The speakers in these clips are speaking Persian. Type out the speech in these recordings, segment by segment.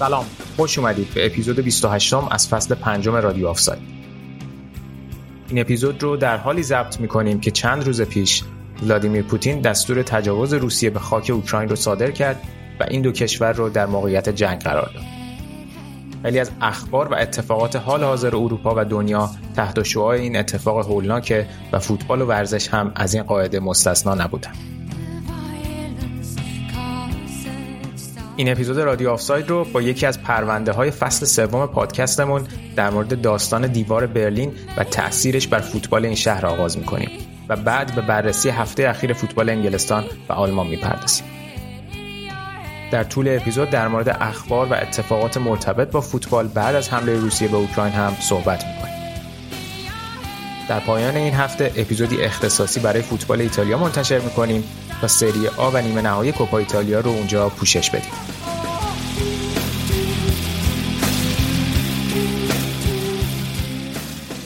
سلام. خوش اومدید به اپیزود 28 از فصل پنجم رادیو آفساید. این اپیزود رو در حالی ضبط می‌کنیم که چند روز پیش ولادیمیر پوتین دستور تجاوز روسیه به خاک اوکراین رو صادر کرد و این دو کشور رو در موقعیت جنگ قرار داد. ولی از اخبار و اتفاقات حال حاضر اروپا و دنیا تحت شعاع این اتفاق هولناکه و فوتبال و ورزش هم از این قاعده مستثنا نبودن. این اپیزود رادیو آفساید رو با یکی از پرونده های فصل سوم پادکستمون در مورد داستان دیوار برلین و تأثیرش بر فوتبال این شهر آغاز می‌کنیم و بعد به بررسی هفته اخیر فوتبال انگلستان و آلمان می‌پردازیم. در طول اپیزود در مورد اخبار و اتفاقات مرتبط با فوتبال بعد از حمله روسیه به اوکراین هم صحبت می‌کنیم. در پایان این هفته اپیزودی اختصاصی برای فوتبال ایتالیا منتشر می‌کنیم تا سری آ و نیمه نهایی کوپا ایتالیا رو اونجا پوشش بدیم.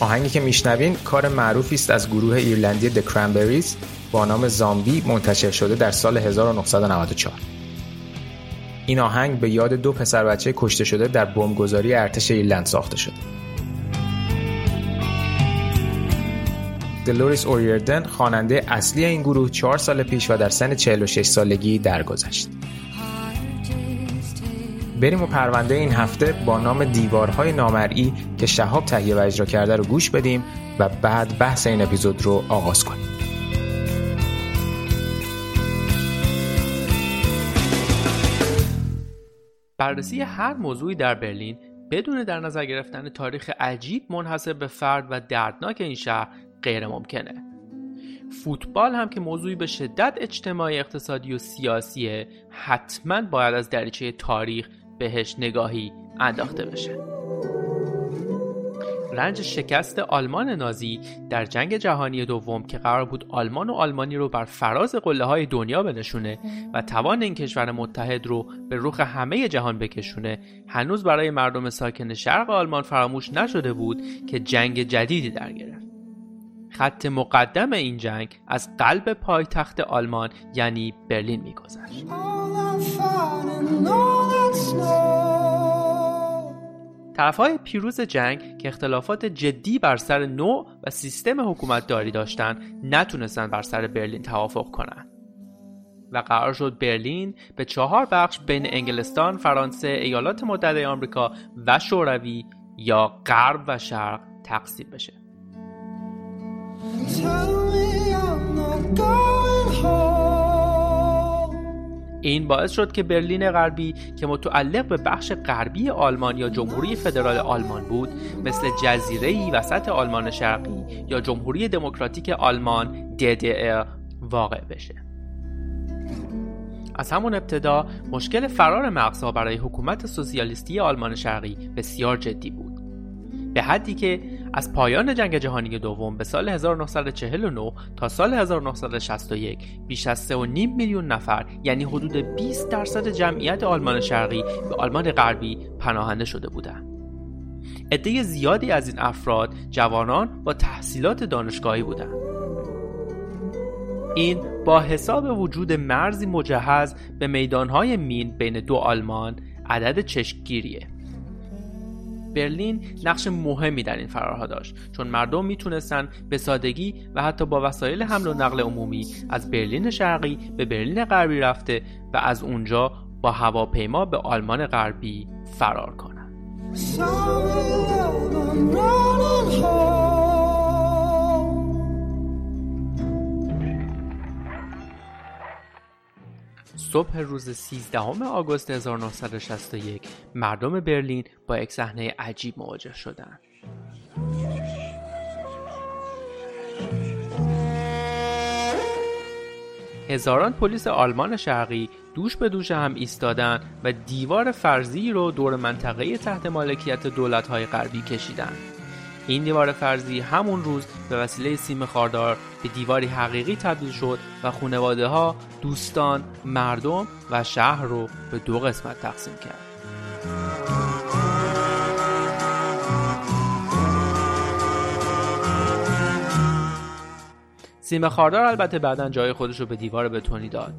آهنگی که میشنوین کار معروفی است از گروه ایرلندی The Cranberries با نام زامبی منتشر شده در سال 1994. این آهنگ به یاد دو پسر بچه کشته شده در بمبگذاری ارتش ایرلند ساخته شده. دلوریس اوریردن خواننده اصلی این گروه چهار سال پیش و در سن 46 سالگی درگذشت. بریم و پرونده این هفته با نام دیوارهای نامرئی که شهاب تهیه و اجرا کرده رو گوش بدیم و بعد بحث این اپیزود رو آغاز کنیم. بررسی هر موضوعی در برلین بدون در نظر گرفتن تاریخ عجیب منحصر به فرد و دردناک این شهر غیر ممکنه. فوتبال هم که موضوعی به شدت اجتماعی اقتصادی و سیاسیه حتما باید از دریچه تاریخ بهش نگاهی انداخته بشه رنج شکست آلمان نازی در جنگ جهانی دوم که قرار بود آلمان و آلمانی رو بر فراز قله های دنیا بنشونه و توان این کشور متحد رو به رخ همه جهان بکشونه هنوز برای مردم ساکن شرق آلمان فراموش نشده بود که جنگ جدیدی در گرفت خط مقدم این جنگ از قلب پایتخت آلمان یعنی برلین میگذشت طرفهای پیروز جنگ که اختلافات جدی بر سر نوع و سیستم حکومتداری داشتند نتونستند بر سر برلین توافق کنند و قرار شد برلین به چهار بخش بین انگلستان، فرانسه، ایالات متحده آمریکا و شوروی یا غرب و شرق تقسیم بشه. این باعث شد که برلین غربی که متعلق به بخش غربی آلمان یا جمهوری فدرال آلمان بود مثل جزیره وسط آلمان شرقی یا جمهوری دموکراتیک آلمان DDR واقع بشه. از همون ابتدا مشکل فرار مغزها برای حکومت سوسیالیستی آلمان شرقی بسیار جدی بود. به حدی که از پایان جنگ جهانی دوم به سال 1949 تا سال 1961 بیش از 3.5 میلیون نفر یعنی حدود 20 درصد جمعیت آلمان شرقی به آلمان غربی پناهنده شده بودند. عده زیادی از این افراد جوانان با تحصیلات دانشگاهی بودند. این با حساب وجود مرزی مجهز به میدانهای مین بین دو آلمان عدد چشمگیریه برلین نقش مهمی در این فرارها داشت چون مردم می‌تونستن به سادگی و حتی با وسایل حمل و نقل عمومی از برلین شرقی به برلین غربی رفته و از اونجا با هواپیما به آلمان غربی فرار کنند. صبح روز 13 آگوست 1961 مردم برلین با یک صحنه عجیب مواجه شدند. هزاران پلیس آلمان شرقی دوش به دوش هم ایستادن و دیوار فرضی رو دور منطقه تحت مالکیت دولت‌های غربی کشیدند. این دیوار فرضی همون روز به وسیله سیم خاردار به دیواری حقیقی تبدیل شد و خانواده ها، دوستان، مردم و شهر رو به دو قسمت تقسیم کرد. سیم خاردار البته بعدا جای خودش رو به دیوار بتونی داد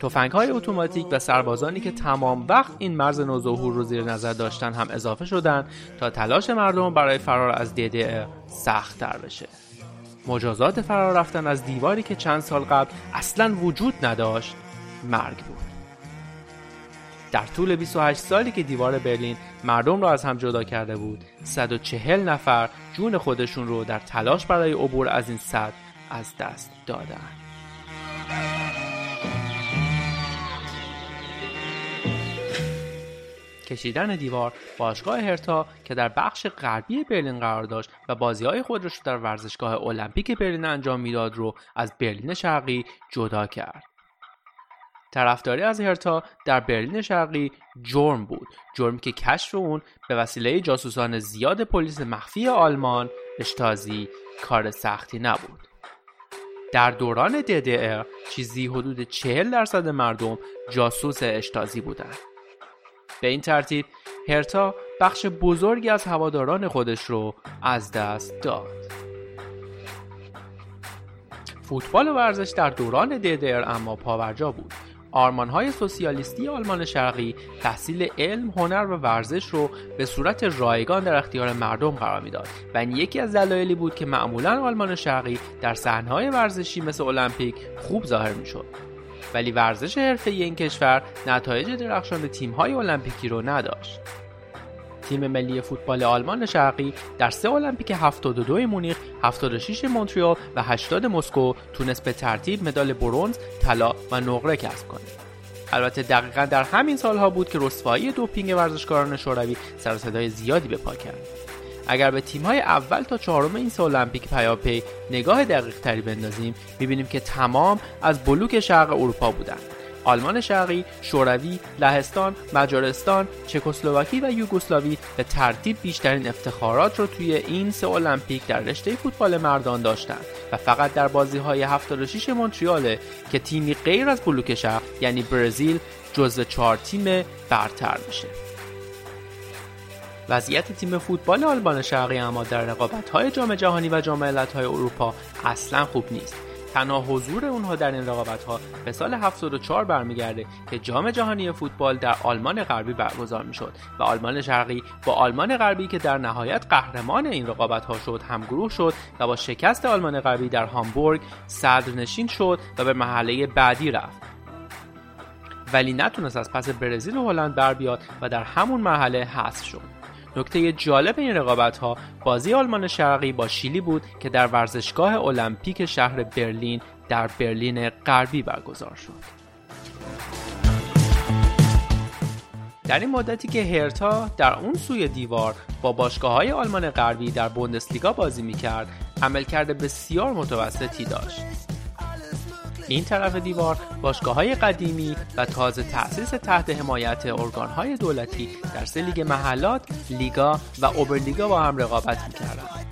توفنگ های اتوماتیک و سربازانی که تمام وقت این مرز نوظهور رو زیر نظر داشتن هم اضافه شدن تا تلاش مردم برای فرار از دیده سخت تر بشه مجازات فرار رفتن از دیواری که چند سال قبل اصلا وجود نداشت مرگ بود در طول 28 سالی که دیوار برلین مردم را از هم جدا کرده بود 140 نفر جون خودشون رو در تلاش برای عبور از این سد از دست دادند. کشیدن دیوار باشگاه هرتا که در بخش غربی برلین قرار داشت و بازی های خودش رو در ورزشگاه المپیک برلین انجام می‌داد رو از برلین شرقی جدا کرد. طرفداری از هرتا در برلین شرقی جرم بود جرمی که کشف اون به وسیله جاسوسان زیاد پلیس مخفی آلمان اشتازی کار سختی نبود. در دوران DDR چیزی حدود 40 درصد مردم جاسوس اشتازی بودند. به این ترتیب هرتا بخش بزرگی از هواداران خودش رو از دست داد. فوتبال و ورزش در دوران DDR اما پاورجا بود. های سوسیالیستی آلمان شرقی تحصیل علم، هنر و ورزش رو به صورت رایگان در اختیار مردم قرار می‌داد. و این یکی از دلایلی بود که معمولا آلمان شرقی در صحنه‌های ورزشی مثل المپیک خوب ظاهر می‌شد. ولی ورزش حرفه‌ای این کشور نتایج درخشان تیم‌های المپیکی رو نداشت. تیم ملی فوتبال آلمان شرقی در سه المپیک 72 مونیخ، 76 مونتریال و 80 مسکو تونست به ترتیب مدال برونز، طلا و نقره کسب کنه. البته دقیقا در همین سالها بود که رسوایی دوپینگ ورزشکاران شوروی سر زیادی به پا کرد. اگر به تیم‌های اول تا چهارم این سال المپیک پیاپی نگاه دقیق تری بندازیم می‌بینیم که تمام از بلوک شرق اروپا بودند آلمان شرقی، شوروی، لهستان، مجارستان، چکسلواکی و یوگسلاوی به ترتیب بیشترین افتخارات را توی این سه المپیک در رشته فوتبال مردان داشتند و فقط در بازی های 76 مونتریال که تیمی غیر از بلوک شرق یعنی برزیل جزو چهار تیم برتر میشه. وضعیت تیم فوتبال آلمان شرقی اما در رقابت های جام جهانی و جام های اروپا اصلا خوب نیست. تنها حضور اونها در این رقابت ها به سال 74 برمیگرده که جام جهانی فوتبال در آلمان غربی برگزار می‌شد و آلمان شرقی با آلمان غربی که در نهایت قهرمان این رقابت ها شد همگروه شد و با شکست آلمان غربی در هامبورگ صدرنشین شد و به محله بعدی رفت. ولی نتونست از پس برزیل و هلند بر بیاد و در همون محله حذف شد. نکته جالب این رقابت ها بازی آلمان شرقی با شیلی بود که در ورزشگاه المپیک شهر برلین در برلین غربی برگزار شد. در این مدتی که هرتا در اون سوی دیوار با باشگاه های آلمان غربی در بوندسلیگا بازی می‌کرد عملکرد بسیار متوسطی داشت این طرف دیوار باشگاه های قدیمی و تازه تأسیس تحت حمایت ارگان های دولتی در سه لیگ محلات، لیگا و اوبرلیگا با هم رقابت می‌کردند.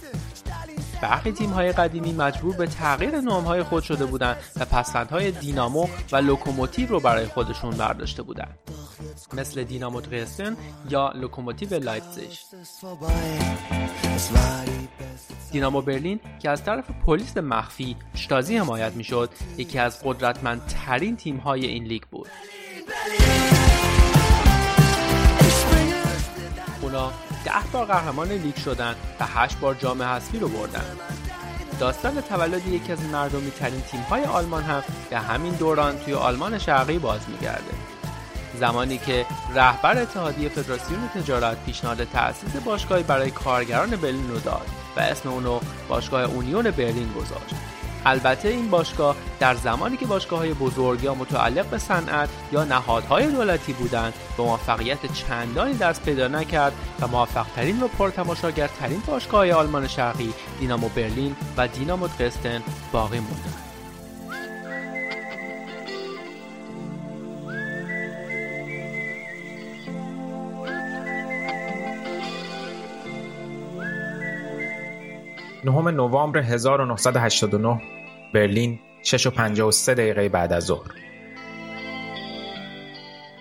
برخی تیم های قدیمی مجبور به تغییر نام های خود شده بودند و پسوندهای دینامو و لوکوموتیو رو برای خودشون برداشته بودند. مثل دینامو درسدن یا لوکوموتیو لایپزیگ. دینامو برلین که از طرف پلیس مخفی اشتازی حمایت می‌شد یکی از قدرتمندترین تیم های این لیگ بود اونا ده بار قهرمان لیگ شدن و هشت بار جام حذفی رو بردن. داستان تولد یکی از مردمی ترین تیم های آلمان هم به همین دوران توی آلمان شرقی باز میگرده. زمانی که رهبر اتحادیه فدراسیون تجارت پیشنهاد تأسیس باشگاهی برای کارگران برلین رو داد و اسم اونو باشگاه اونیون برلین گذاشت. البته این باشگاه در زمانی که باشگاه های بزرگ یا متعلق به صنعت یا نهادهای دولتی بودند به موفقیت چندانی دست پیدا نکرد و موفقترین و پرتماشاگرترین باشگاه های آلمان شرقی دینامو برلین و دینامو درستن باقی موندند نهم نوامبر 1989 برلین 6 و 53 دقیقه بعد از ظهر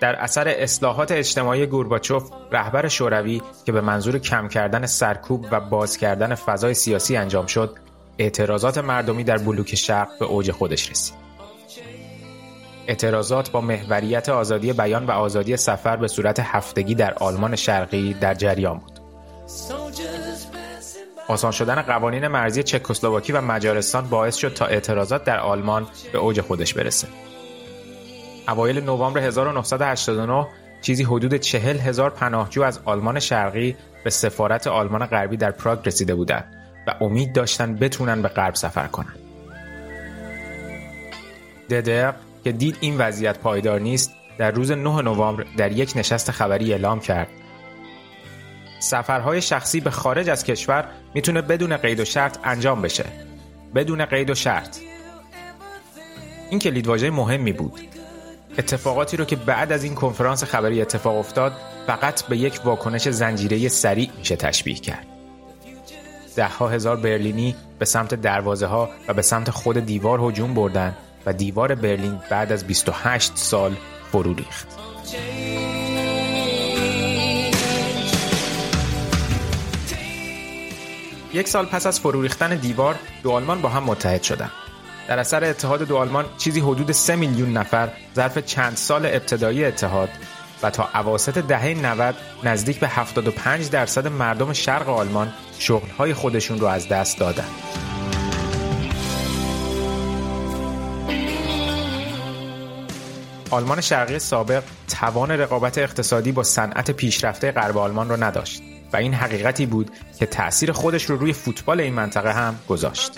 در اثر اصلاحات اجتماعی گورباچوف رهبر شوروی که به منظور کم کردن سرکوب و باز کردن فضای سیاسی انجام شد اعتراضات مردمی در بلوک شرق به اوج خودش رسید اعتراضات با محوریت آزادی بیان و آزادی سفر به صورت هفتگی در آلمان شرقی در جریان بود. آسان شدن قوانین مرزی چکسلواکی و مجارستان باعث شد تا اعتراضات در آلمان به اوج خودش برسه. اوایل نوامبر 1989 چیزی حدود چهل هزار پناهجو از آلمان شرقی به سفارت آلمان غربی در پراگ رسیده بودند و امید داشتن بتونن به غرب سفر کنن. ددر که دید این وضعیت پایدار نیست در روز 9 نوامبر در یک نشست خبری اعلام کرد سفرهای شخصی به خارج از کشور می‌تونه بدون قید و شرط انجام بشه. بدون قید و شرط. این کلیدواژه مهمی بود. اتفاقاتی رو که بعد از این کنفرانس خبری اتفاق افتاد فقط به یک واکنش زنجیره سریع میشه تشبیه کرد. دهها هزار برلینی به سمت دروازه ها و به سمت خود دیوار هجوم بردن و دیوار برلین بعد از 28 سال فرو ریخت. یک سال پس از فرو ریختن دیوار دو آلمان با هم متحد شدند. در اثر اتحاد دو آلمان چیزی حدود 3 میلیون نفر ظرف چند سال ابتدایی اتحاد و تا اواسط دهه 90 نزدیک به 75 درصد مردم شرق آلمان شغلهای خودشون رو از دست دادند. آلمان شرقی سابق توان رقابت اقتصادی با صنعت پیشرفته غرب آلمان را نداشت و این حقیقتی بود که تأثیر خودش رو روی فوتبال این منطقه هم گذاشت.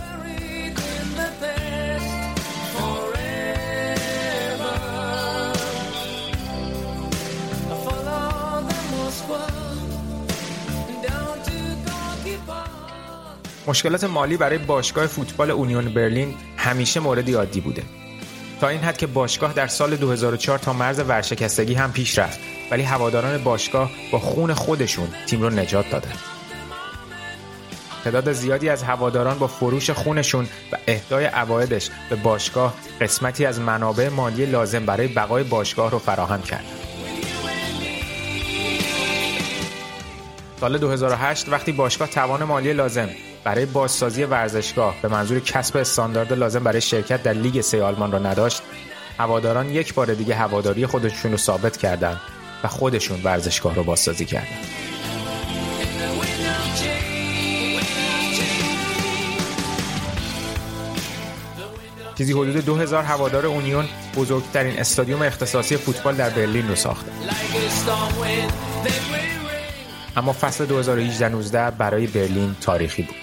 مشکلات مالی برای باشگاه فوتبال اونیون برلین همیشه موردی عادی بوده تا این حد که باشگاه در سال 2004 تا مرز ورشکستگی هم پیش رفت ولی هواداران باشگاه با خون خودشون تیم رو نجات دادن تعداد زیادی از هواداران با فروش خونشون و اهدای عوایدش به باشگاه قسمتی از منابع مالی لازم برای بقای باشگاه رو فراهم کرد. سال 2008 وقتی باشگاه توان مالی لازم برای بازسازی ورزشگاه به منظور کسب استاندارد لازم برای شرکت در لیگ سه آلمان را نداشت هواداران یک بار دیگه هواداری خودشون رو ثابت کردند و خودشون ورزشگاه رو بازسازی کردند چیزی حدود 2000 هوادار اونیون بزرگترین استادیوم اختصاصی فوتبال در برلین رو ساخته اما فصل 2018-19 برای برلین تاریخی بود.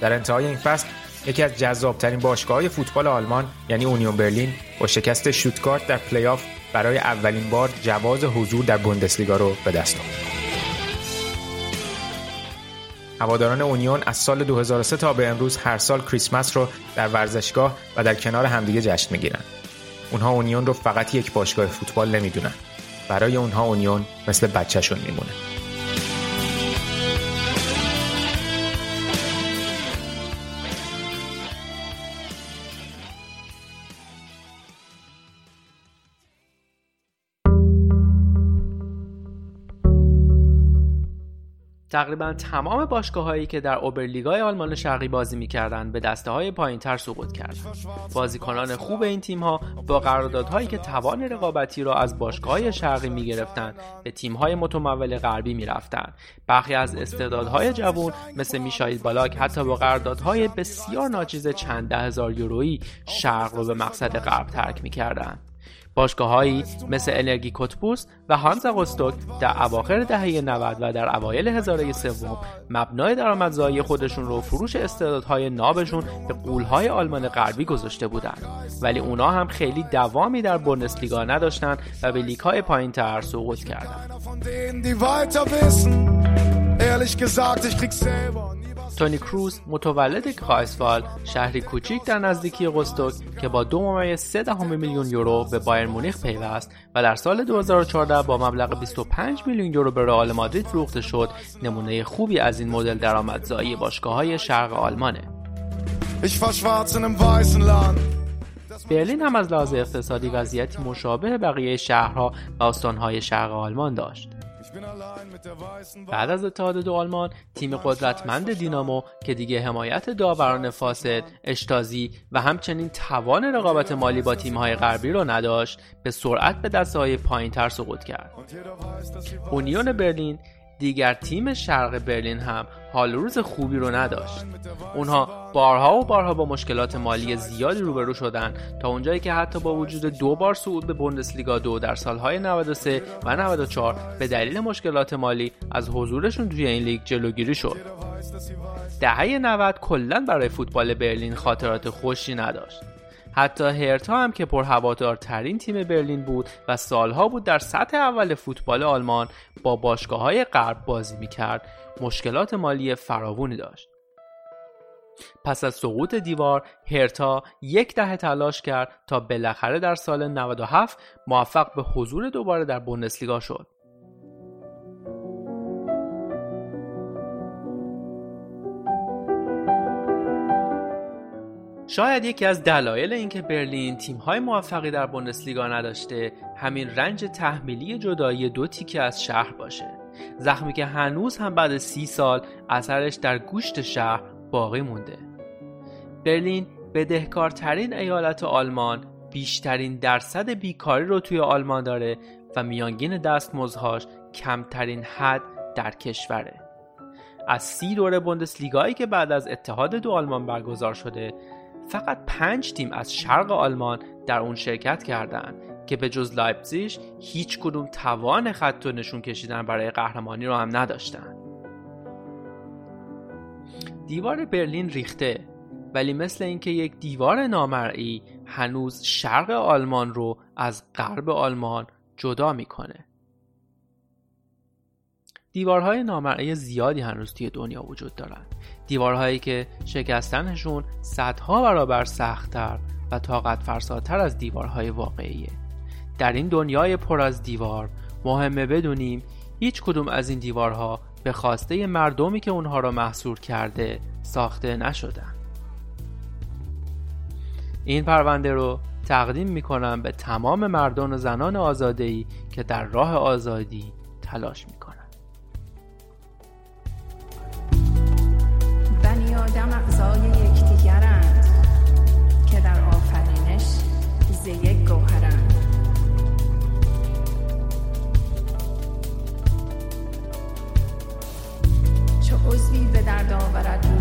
در انتهای این فصل یکی از جذابترین باشگاه های فوتبال آلمان یعنی اونیون برلین با شکست شوتگارت در پلی آف برای اولین بار جواز حضور در بوندسلیگا رو به دست آورد. هواداران اونیون از سال 2003 تا به امروز هر سال کریسمس رو در ورزشگاه و در کنار همدیگه جشن می‌گیرن. اونها اونیون رو فقط یک باشگاه فوتبال نمی‌دونن. برای اونها اونیون مثل بچهشون میمونه. تقریبا تمام باشگاه هایی که در اوبرلیگای آلمان شرقی بازی می‌کردند به دسته های پایین تر سقوط کرد. بازیکنان خوب این تیم ها با قراردادهایی که توان رقابتی را از باشگاه های شرقی می گرفتند به تیم های متمول غربی می رفتند. برخی از استعدادهای جوان مثل میشایل بالاک حتی با قراردادهای بسیار ناچیز چند ده هزار یورویی شرق را به مقصد غرب ترک می باشگاههایی مثل انرژی کوتبوس و هانزا روستوک در اواخر دهه 90 و در اوایل هزاره سوم مبنای درآمدزایی خودشون رو فروش استعدادهای نابشون به قولهای آلمان غربی گذاشته بودند. ولی اونا هم خیلی دوامی در بوندسلیگا نداشتند و به لیگهای پایین تر سقوط کردند. تونی کروز متولد کرایسوال شهری کوچیک در نزدیکی قستوک که با دو ممیز سه دهم میلیون یورو به بایر مونیخ پیوست و در سال 2014 با مبلغ 25 میلیون یورو به رئال مادرید فروخته شد نمونه خوبی از این مدل درآمدزایی باشگاه های شرق آلمانه. برلین هم از لحاظ اقتصادی وضعیتی مشابه بقیه شهرها و استانهای شرق آلمان داشت. بعد از اتحاد دو آلمان تیم قدرتمند دینامو که دیگه حمایت داوران فاسد، اشتازی و همچنین توان رقابت مالی با تیمهای غربی رو نداشت به سرعت به دسته های پایین تر سقوط کرد. اونیون برلین دیگر تیم شرق برلین هم حال روز خوبی رو نداشت. اونها بارها و بارها با مشکلات مالی زیادی روبرو شدن تا اونجایی که حتی با وجود دو بار صعود به بوندسلیگا دو در سالهای 93 و 94 به دلیل مشکلات مالی از حضورشون توی این لیگ جلوگیری شد. دهه 90 کلا برای فوتبال برلین خاطرات خوشی نداشت. حتی هرتا هم که پرهوادارترین تیم برلین بود و سالها بود در سطح اول فوتبال آلمان با باشگاه های غرب بازی می‌کرد. مشکلات مالی فراوانی داشت. پس از سقوط دیوار هرتا یک دهه تلاش کرد تا بالاخره در سال 97 موفق به حضور دوباره در بوندسلیگا شد. شاید یکی از دلایل اینکه برلین تیم‌های موفقی در بوندسلیگا نداشته همین رنج تحمیلی جدایی دو تیکه از شهر باشه. زخمی که هنوز هم بعد سی سال اثرش در گوشت شهر باقی مونده. برلین بدهکارترین ایالت آلمان بیشترین درصد بیکاری رو توی آلمان داره و میانگین دستمزدهاش کمترین حد در کشوره. از سی دوره بوندسلیگایی که بعد از اتحاد دو آلمان برگزار شده فقط پنج تیم از شرق آلمان در اون شرکت کردند که به جز لایپزیش هیچ کدوم توان خط و نشون کشیدن برای قهرمانی رو هم نداشتن. دیوار برلین ریخته ولی مثل اینکه یک دیوار نامرئی هنوز شرق آلمان رو از غرب آلمان جدا می‌کنه. دیوارهای نامرئی زیادی هنوز توی دنیا وجود دارند دیوارهایی که شکستنشون صدها برابر سختتر و طاقت فرساتر از دیوارهای واقعیه. در این دنیای پر از دیوار مهمه بدونیم هیچ کدوم از این دیوارها به خواسته مردمی که اونها را محصور کرده ساخته نشدن. این پرونده رو تقدیم می‌کنم به تمام مردان و زنان آزادهی که در راه آزادی تلاش می‌کنن اعضای یکدیگرند که در آفرینش ز یک گوهرند چو عضوی به درد آورد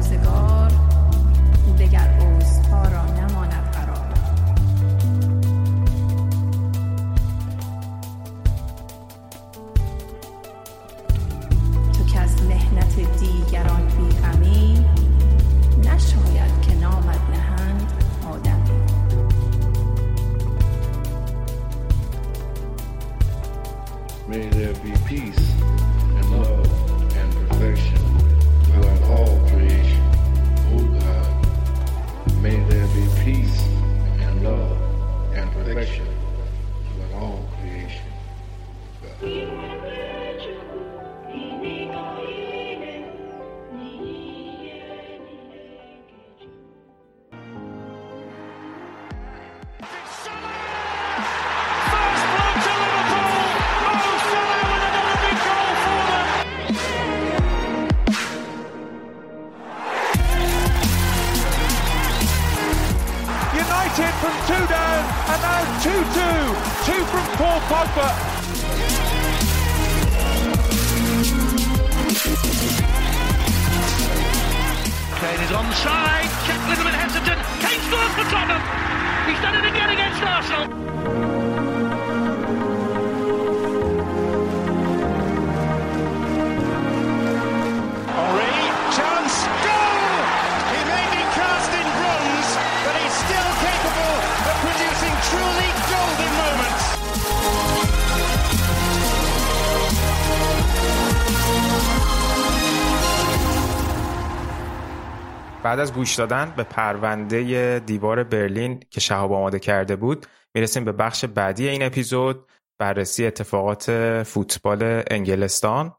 بعد از گوش دادن به پرونده دیوار برلین که شهاب آماده کرده بود می‌رسیم به بخش بعدی این اپیزود بررسی اتفاقات فوتبال انگلستان.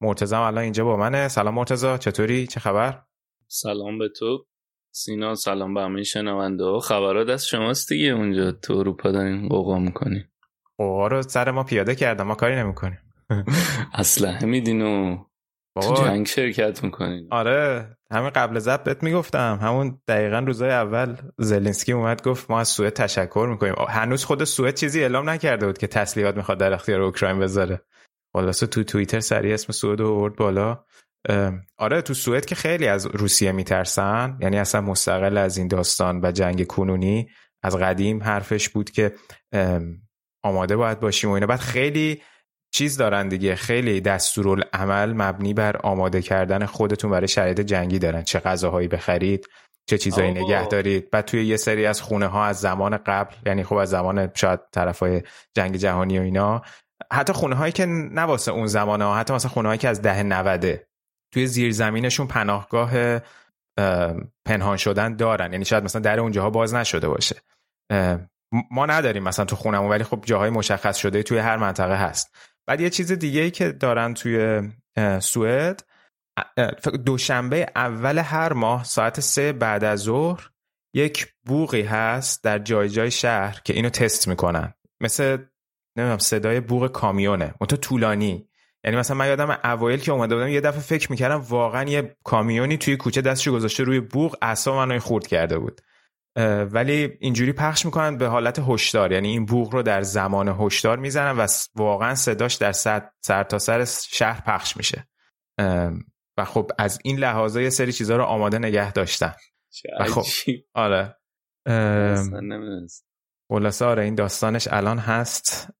مرتزم الان اینجا با منه. سلام مرتزا چطوری؟ چه خبر؟ سلام به تو. سینا سلام به همه شنونده ها. خبرات از شماست دیگه اونجا. تو اروپا دارین قوقا می‌کنی قوقا رو سر ما پیاده کردم. ما کاری نمی‌کنیم. اسلحه میدین و تو بابا جنگ شرکت می‌کنین آره همین قبل زب بهت می‌گفتم. همون دقیقا روزای اول زلنسکی اومد گفت ما از سوئد تشکر می‌کنیم. هنوز خود سوئد چیزی اعلام نکرده بود که تسلیحات می‌خواد در اختیار اوکراین بذاره. خلاصه تو توییتر سریع اسم سوئد رو آورد بالا. آره تو سوئد که خیلی از روسیه میترسن یعنی اصلا مستقل از این داستان و جنگ کنونی از قدیم حرفش بود که آماده باید باشیم و اینا. بعد خیلی چیز دارن دیگه. خیلی دستورالعمل مبنی بر آماده کردن خودتون برای شرایط جنگی دارن. چه غذاهایی بخرید چه چیزایی. نگه دارید. بعد توی یه سری از خونه ها از زمان قبل یعنی خب از زمان شاید طرفای جنگ جهانی و اینا حتی خونه هایی که نه واسه اون زمان ها حتی مثلا خونه هایی که از ده نوده توی زیرزمینشون پناهگاه اه، پنهان شدن دارن. یعنی شاید مثلا در اونجاها باز نشده باشه. ما نداریم مثلا تو خونمون ولی خب جاهای مشخص شده توی هر منطقه هست. بعد یه چیز دیگه ای که دارن توی سوئد دوشنبه اول هر ماه ساعت سه بعد از ظهر یک بوقی هست در جای جای شهر که اینو تست می‌کنن. مثل نمی‌دونم صدای بوق کامیونه. منتها طولانی. یعنی مثلا من یادم اوایل که اومده بودم یه دفعه فکر می‌کردم واقعا یه کامیونی توی کوچه دستشو گذاشته روی بوق اعصاب منو خورد کرده بود. ولی اینجوری پخش می‌کنن به حالت هشدار. یعنی این بوق رو در زمان هشدار می‌زنن و واقعا صداش در سر, سر تا سر شهر پخش میشه. و خب از این لحاظا یه سری چیزها رو آماده نگه داشتن. چه خب. آره. خلاصه آره این داستانش الان هست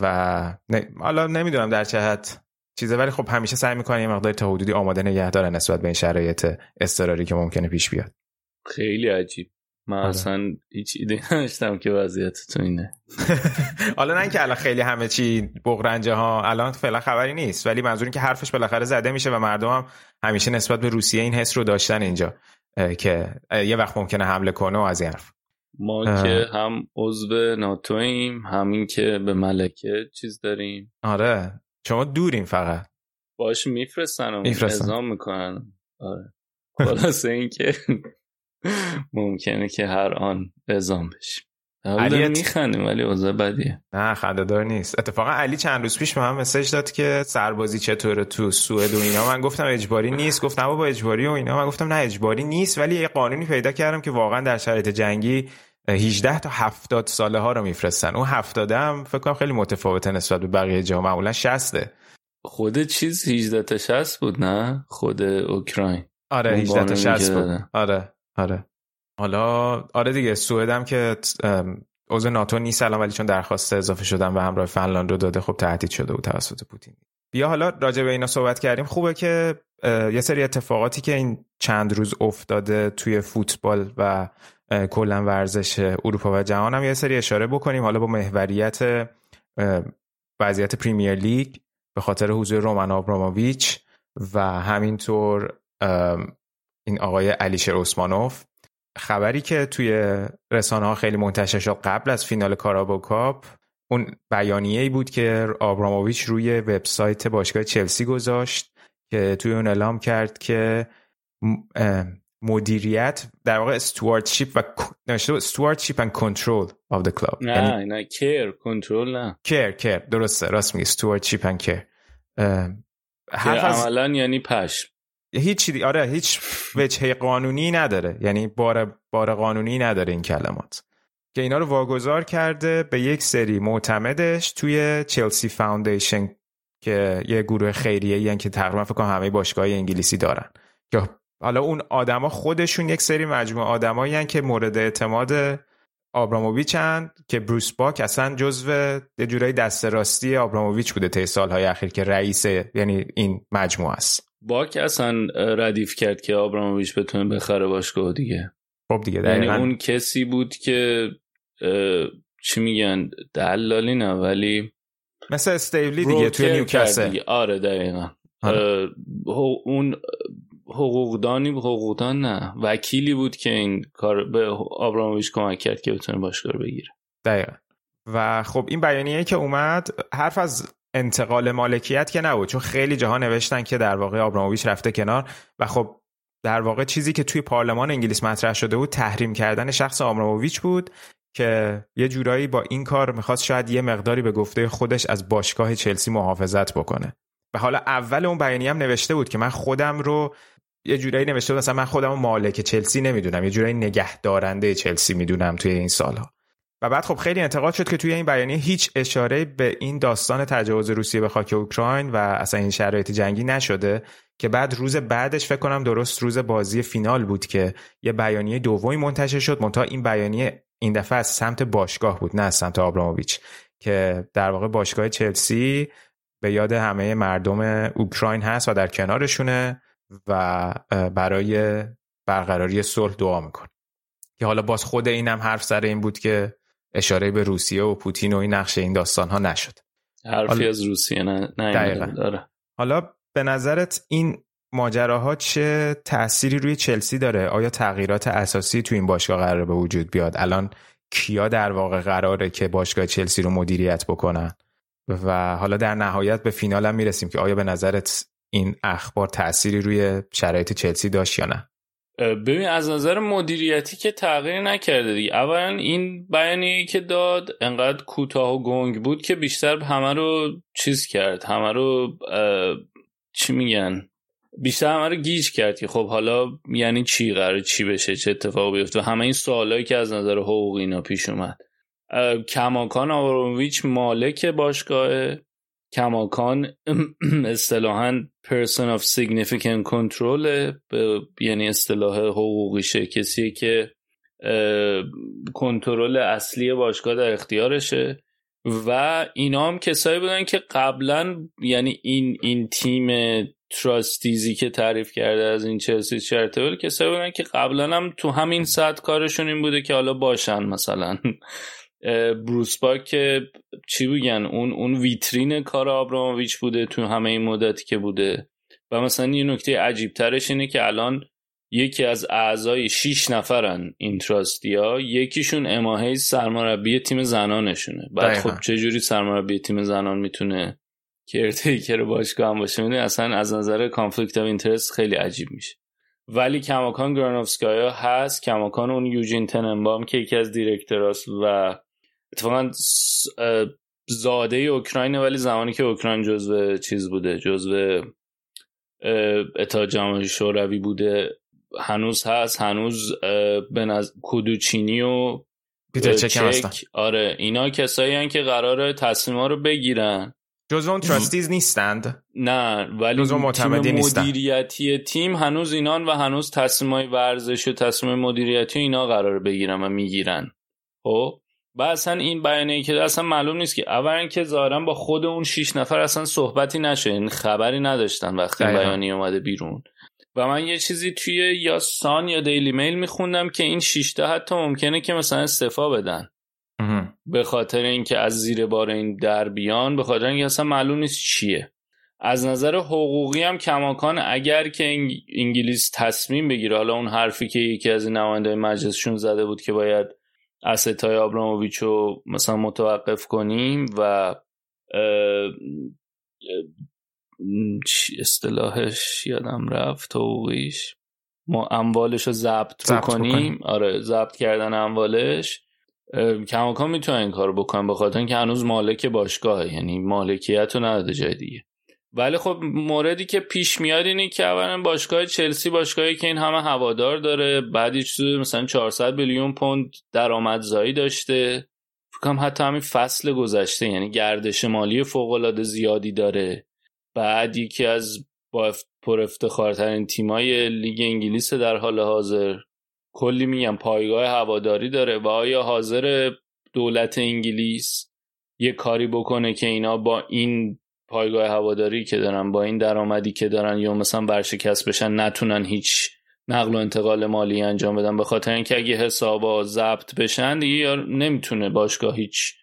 و نه- حالا نمی‌دونم در چه حد چیزه ولی خب همیشه سعی می‌کنن یه مقدار تا حدودی آماده نگه دارن نسبت به این شرایط اضطراری که ممکنه پیش بیاد. خیلی عجیب. من آره. اصلا هیچ ایده نداشتم که وضعیت تو اینه. حالا نه اینکه الان خیلی همه چی بغرنجه ها الان فعلا خبری نیست. ولی منظور این که حرفش بالاخره زده میشه و مردم هم همیشه نسبت به روسیه این حس رو داشتن اینجا اه، که اه، یه وقت ممکنه حمله کنه و از این حرف. ما اه. که هم عضو ناتویم همین که به ملکه چیز داریم. آره. شما دوریم فقط. باش میفرستن و میفرستن. می‌کنن. آره. خلاصه این که ممکنه که هر آن اعزام بشیم علی میخندیم ولی اوضاع بدیه. نه خندهدار نیست. اتفاقا علی چند روز پیش به من مسج داد که سربازی چطوره تو سوئد و اینا. من گفتم اجباری نیست. گفتم با اجباری و اینا. من گفتم نه اجباری نیست. ولی یه قانونی پیدا کردم که واقعا در شرایط جنگی 18 تا 70 ساله ها رو میفرستن. اون 70 هم فکر کنم خیلی متفاوته نسبت به بقیه جا. معمولا 60 خود چیز 18 تا 60 بود نه؟ خود اوکراین. آره اون 18 تا قانونی 60 که بود. آره. آره. حالا آره دیگه سوئد هم که عضو ناتو نیست الان ولی چون درخواست اضافه شدن و همراه فنلاند رو داده خب تهدید شده بود توسط پوتین. بیا حالا راجع به اینا صحبت کردیم. خوبه که یه سری اتفاقاتی که این چند روز افتاده توی فوتبال و کلا ورزش اروپا و جهان هم یه سری اشاره بکنیم. حالا با محوریت وضعیت پریمیر لیگ به خاطر حضور رومن آبراموویچ و همینطور این آقای علیشر عثمانوف خبری که توی رسانه ها خیلی منتشر شد قبل از فینال کارابو کاپ اون بیانیه ای بود که آبراموویچ روی وبسایت باشگاه چلسی گذاشت که توی اون اعلام کرد که مدیریت در واقع استوارتشیپ و نوشته and control of the club. یعنی نه نه کیر کنترل نه. کیر کیر درسته راست میگی care. اه، که حرف از عملا یعنی پشم. هیچ چیزی آره هیچ وجهه قانونی نداره. یعنی بار بار قانونی نداره این کلمات. که اینا رو واگذار کرده به یک سری معتمدش توی چلسی فاوندیشن که یه گروه خیریه ای که تقریبا فکر کنم همه باشگاه انگلیسی دارن. که حالا اون آدما خودشون یک سری مجموعه آدمایی که مورد اعتماد آبراموویچن که بروس باک اصلا جزو یه جورایی دست راستی آبراموویچ بوده طی سالهای اخیر که رئیس یعنی این مجموعه است. باک اصلا ردیف کرد که آبراموویچ بتونه بخره باشگاه دیگه. خب دیگه یعنی اون کسی بود که چی میگن دلالی نه ولی مثل استیبلی دیگه توی نیوکاسل. آره دقیقا. آره. اون حقوقدانی حقوقدان نه. وکیلی بود که این کار به آبراموویچ کمک کرد که بتونه باشگاه رو بگیره. دقیقا. و خب این بیانیه که اومد حرف از انتقال مالکیت که نبود چون خیلی جاها نوشتن که در واقع آبراموویچ رفته کنار و خب در واقع چیزی که توی پارلمان انگلیس مطرح شده بود تحریم کردن شخص آبراموویچ بود که یه جورایی با این کار می‌خواست شاید یه مقداری به گفته خودش از باشگاه چلسی محافظت بکنه. و حالا اول اون بیانیه هم نوشته بود که من خودم رو یه جورایی نوشته بود مثلا من خودم رو مالک چلسی نمی‌دونم یه جورایی نگهدارنده چلسی می‌دونم توی این سالها. و بعد خب خیلی انتقاد شد که توی این بیانیه هیچ اشاره به این داستان تجاوز روسیه به خاک اوکراین و اصلا این شرایط جنگی نشده که بعد روز بعدش فکر کنم درست روز بازی فینال بود که یه بیانیه دومی منتشر شد. منتها این بیانیه این دفعه از سمت باشگاه بود نه از سمت آبراموویچ که در واقع باشگاه چلسی به یاد همه مردم اوکراین هست و در کنارشونه و برای برقراری صلح دعا می‌کنه. که حالا باز خود اینم حرف سر این بود که اشاره به روسیه و پوتین و این نقشه این داستان ها نشد. حرفی حالا... از روسیه نه, نه داره. حالا به نظرت این ماجراها چه تأثیری روی چلسی داره؟ آیا تغییرات اساسی تو این باشگاه قرار به وجود بیاد؟ الان کیا در واقع قراره که باشگاه چلسی رو مدیریت بکنن؟ و حالا در نهایت به فینال هم می‌رسیم که آیا به نظرت این اخبار تأثیری روی شرایط چلسی داشت یا نه؟ ببین از نظر مدیریتی که تغییر نکرده دیگه. اولا این بیانیه که داد انقدر کوتاه و گنگ بود که بیشتر همه رو چیز کرد. همه رو چی میگن؟ بیشتر همه رو گیج کرد که خب حالا یعنی چی قرار چی بشه چه اتفاقی بیفته؟ و همه این سوالایی که از نظر حقوقی اینا پیش اومد. کماکان آوروویچ مالک باشگاه کماکان اصطلاحا person of significant control یعنی اصطلاح حقوقیشه کسی که کنترل اصلی باشگاه در اختیارشه. و اینا هم کسایی بودن که قبلا یعنی این این تیم تراستیزی که تعریف کرده از این چلسی چرتبل کسایی بودن که قبلا هم تو همین ساعت کارشون این بوده که حالا باشن مثلا. بروس باک که چی بگن اون اون ویترین کار آبراموویچ بوده تو همه این مدتی که بوده. و مثلا یه نکته عجیب ترش اینه که الان یکی از اعضای 6 نفرن این trustee یا یکیشون اما هیز سرمربی تیم زنانشونه. بعد خب چجوری سرمربی تیم زنان می‌تونه caretaker باشگاه هم باشه؟ می‌دونی اصلا از نظر conflict of interest خیلی عجیب میشه. ولی کماکان گرانوفسکایا هست. کماکان اون یوجین تننبام که یکی از director است و اتفاقا زاده اوکراینه ولی زمانی که اوکراین جزو چیز بوده جزو اتحاد جماهیر شوروی بوده هنوز هست هنوز به نظر کودیچینی و پیتر چک, آره اینا کسایی هن که قرار تصمیم رو بگیرن. جزو اون trustees نیستند؟ نه ولی تیم مدیریتی تیم هنوز اینان و هنوز تصمیم های ورزش و تصمیم مدیریتی اینا قرار بگیرن و می‌گیرن. خب؟ و اصلا این بیانیه که اصلا معلوم نیست که اولا که ظاهرا با خود اون شیش نفر اصلا صحبتی نشه این یعنی خبری نداشتن وقتی بیانیه اومده بیرون. و من یه چیزی توی یا سان یا دیلی میل میخوندم که این شیشتا حتی ممکنه که مثلا استفا بدن. به خاطر اینکه از زیر بار این در بیان به خاطر اینکه اصلا معلوم نیست چیه. از نظر حقوقی هم کماکان اگر که انگلیس تصمیم بگیره حالا اون حرفی که یکی از این نماینده مجلسشون زده بود که باید اسیتای آبراموویچ رو مثلا متوقف کنیم و اصطلاحش یادم رفت حقوقیش؟ ما اموالش رو ضبط بکنیم؟ آره ضبط کردن اموالش. کماکان می‌تونن این کارو بکنن به خاطر اینکه هنوز مالک باشگاهه یعنی مالکیت رو نداده جای دیگه. ولی خب موردی که پیش میاد اینه که اولا باشگاه چلسی باشگاهی که این همه هوادار داره بعد چیزی مثلا 400 میلیون پوند درآمدزایی داشته. فکرم حتی همین فصل گذشته یعنی گردش مالی فوق العاده زیادی داره. بعد یکی از با پر افتخارترین تیمای لیگ انگلیس در حال حاضر. کلی میگم پایگاه هواداری داره و آیا حاضر دولت انگلیس یه کاری بکنه که اینا با این پایگاه هواداری که دارن با این درآمدی که دارن یا مثلا ورشکست بشن نتونن هیچ نقل و انتقال مالی انجام بدن. به خاطر اینکه اگه حسابا ضبط بشن دیگه یا نمی‌تونه باشگاه هیچ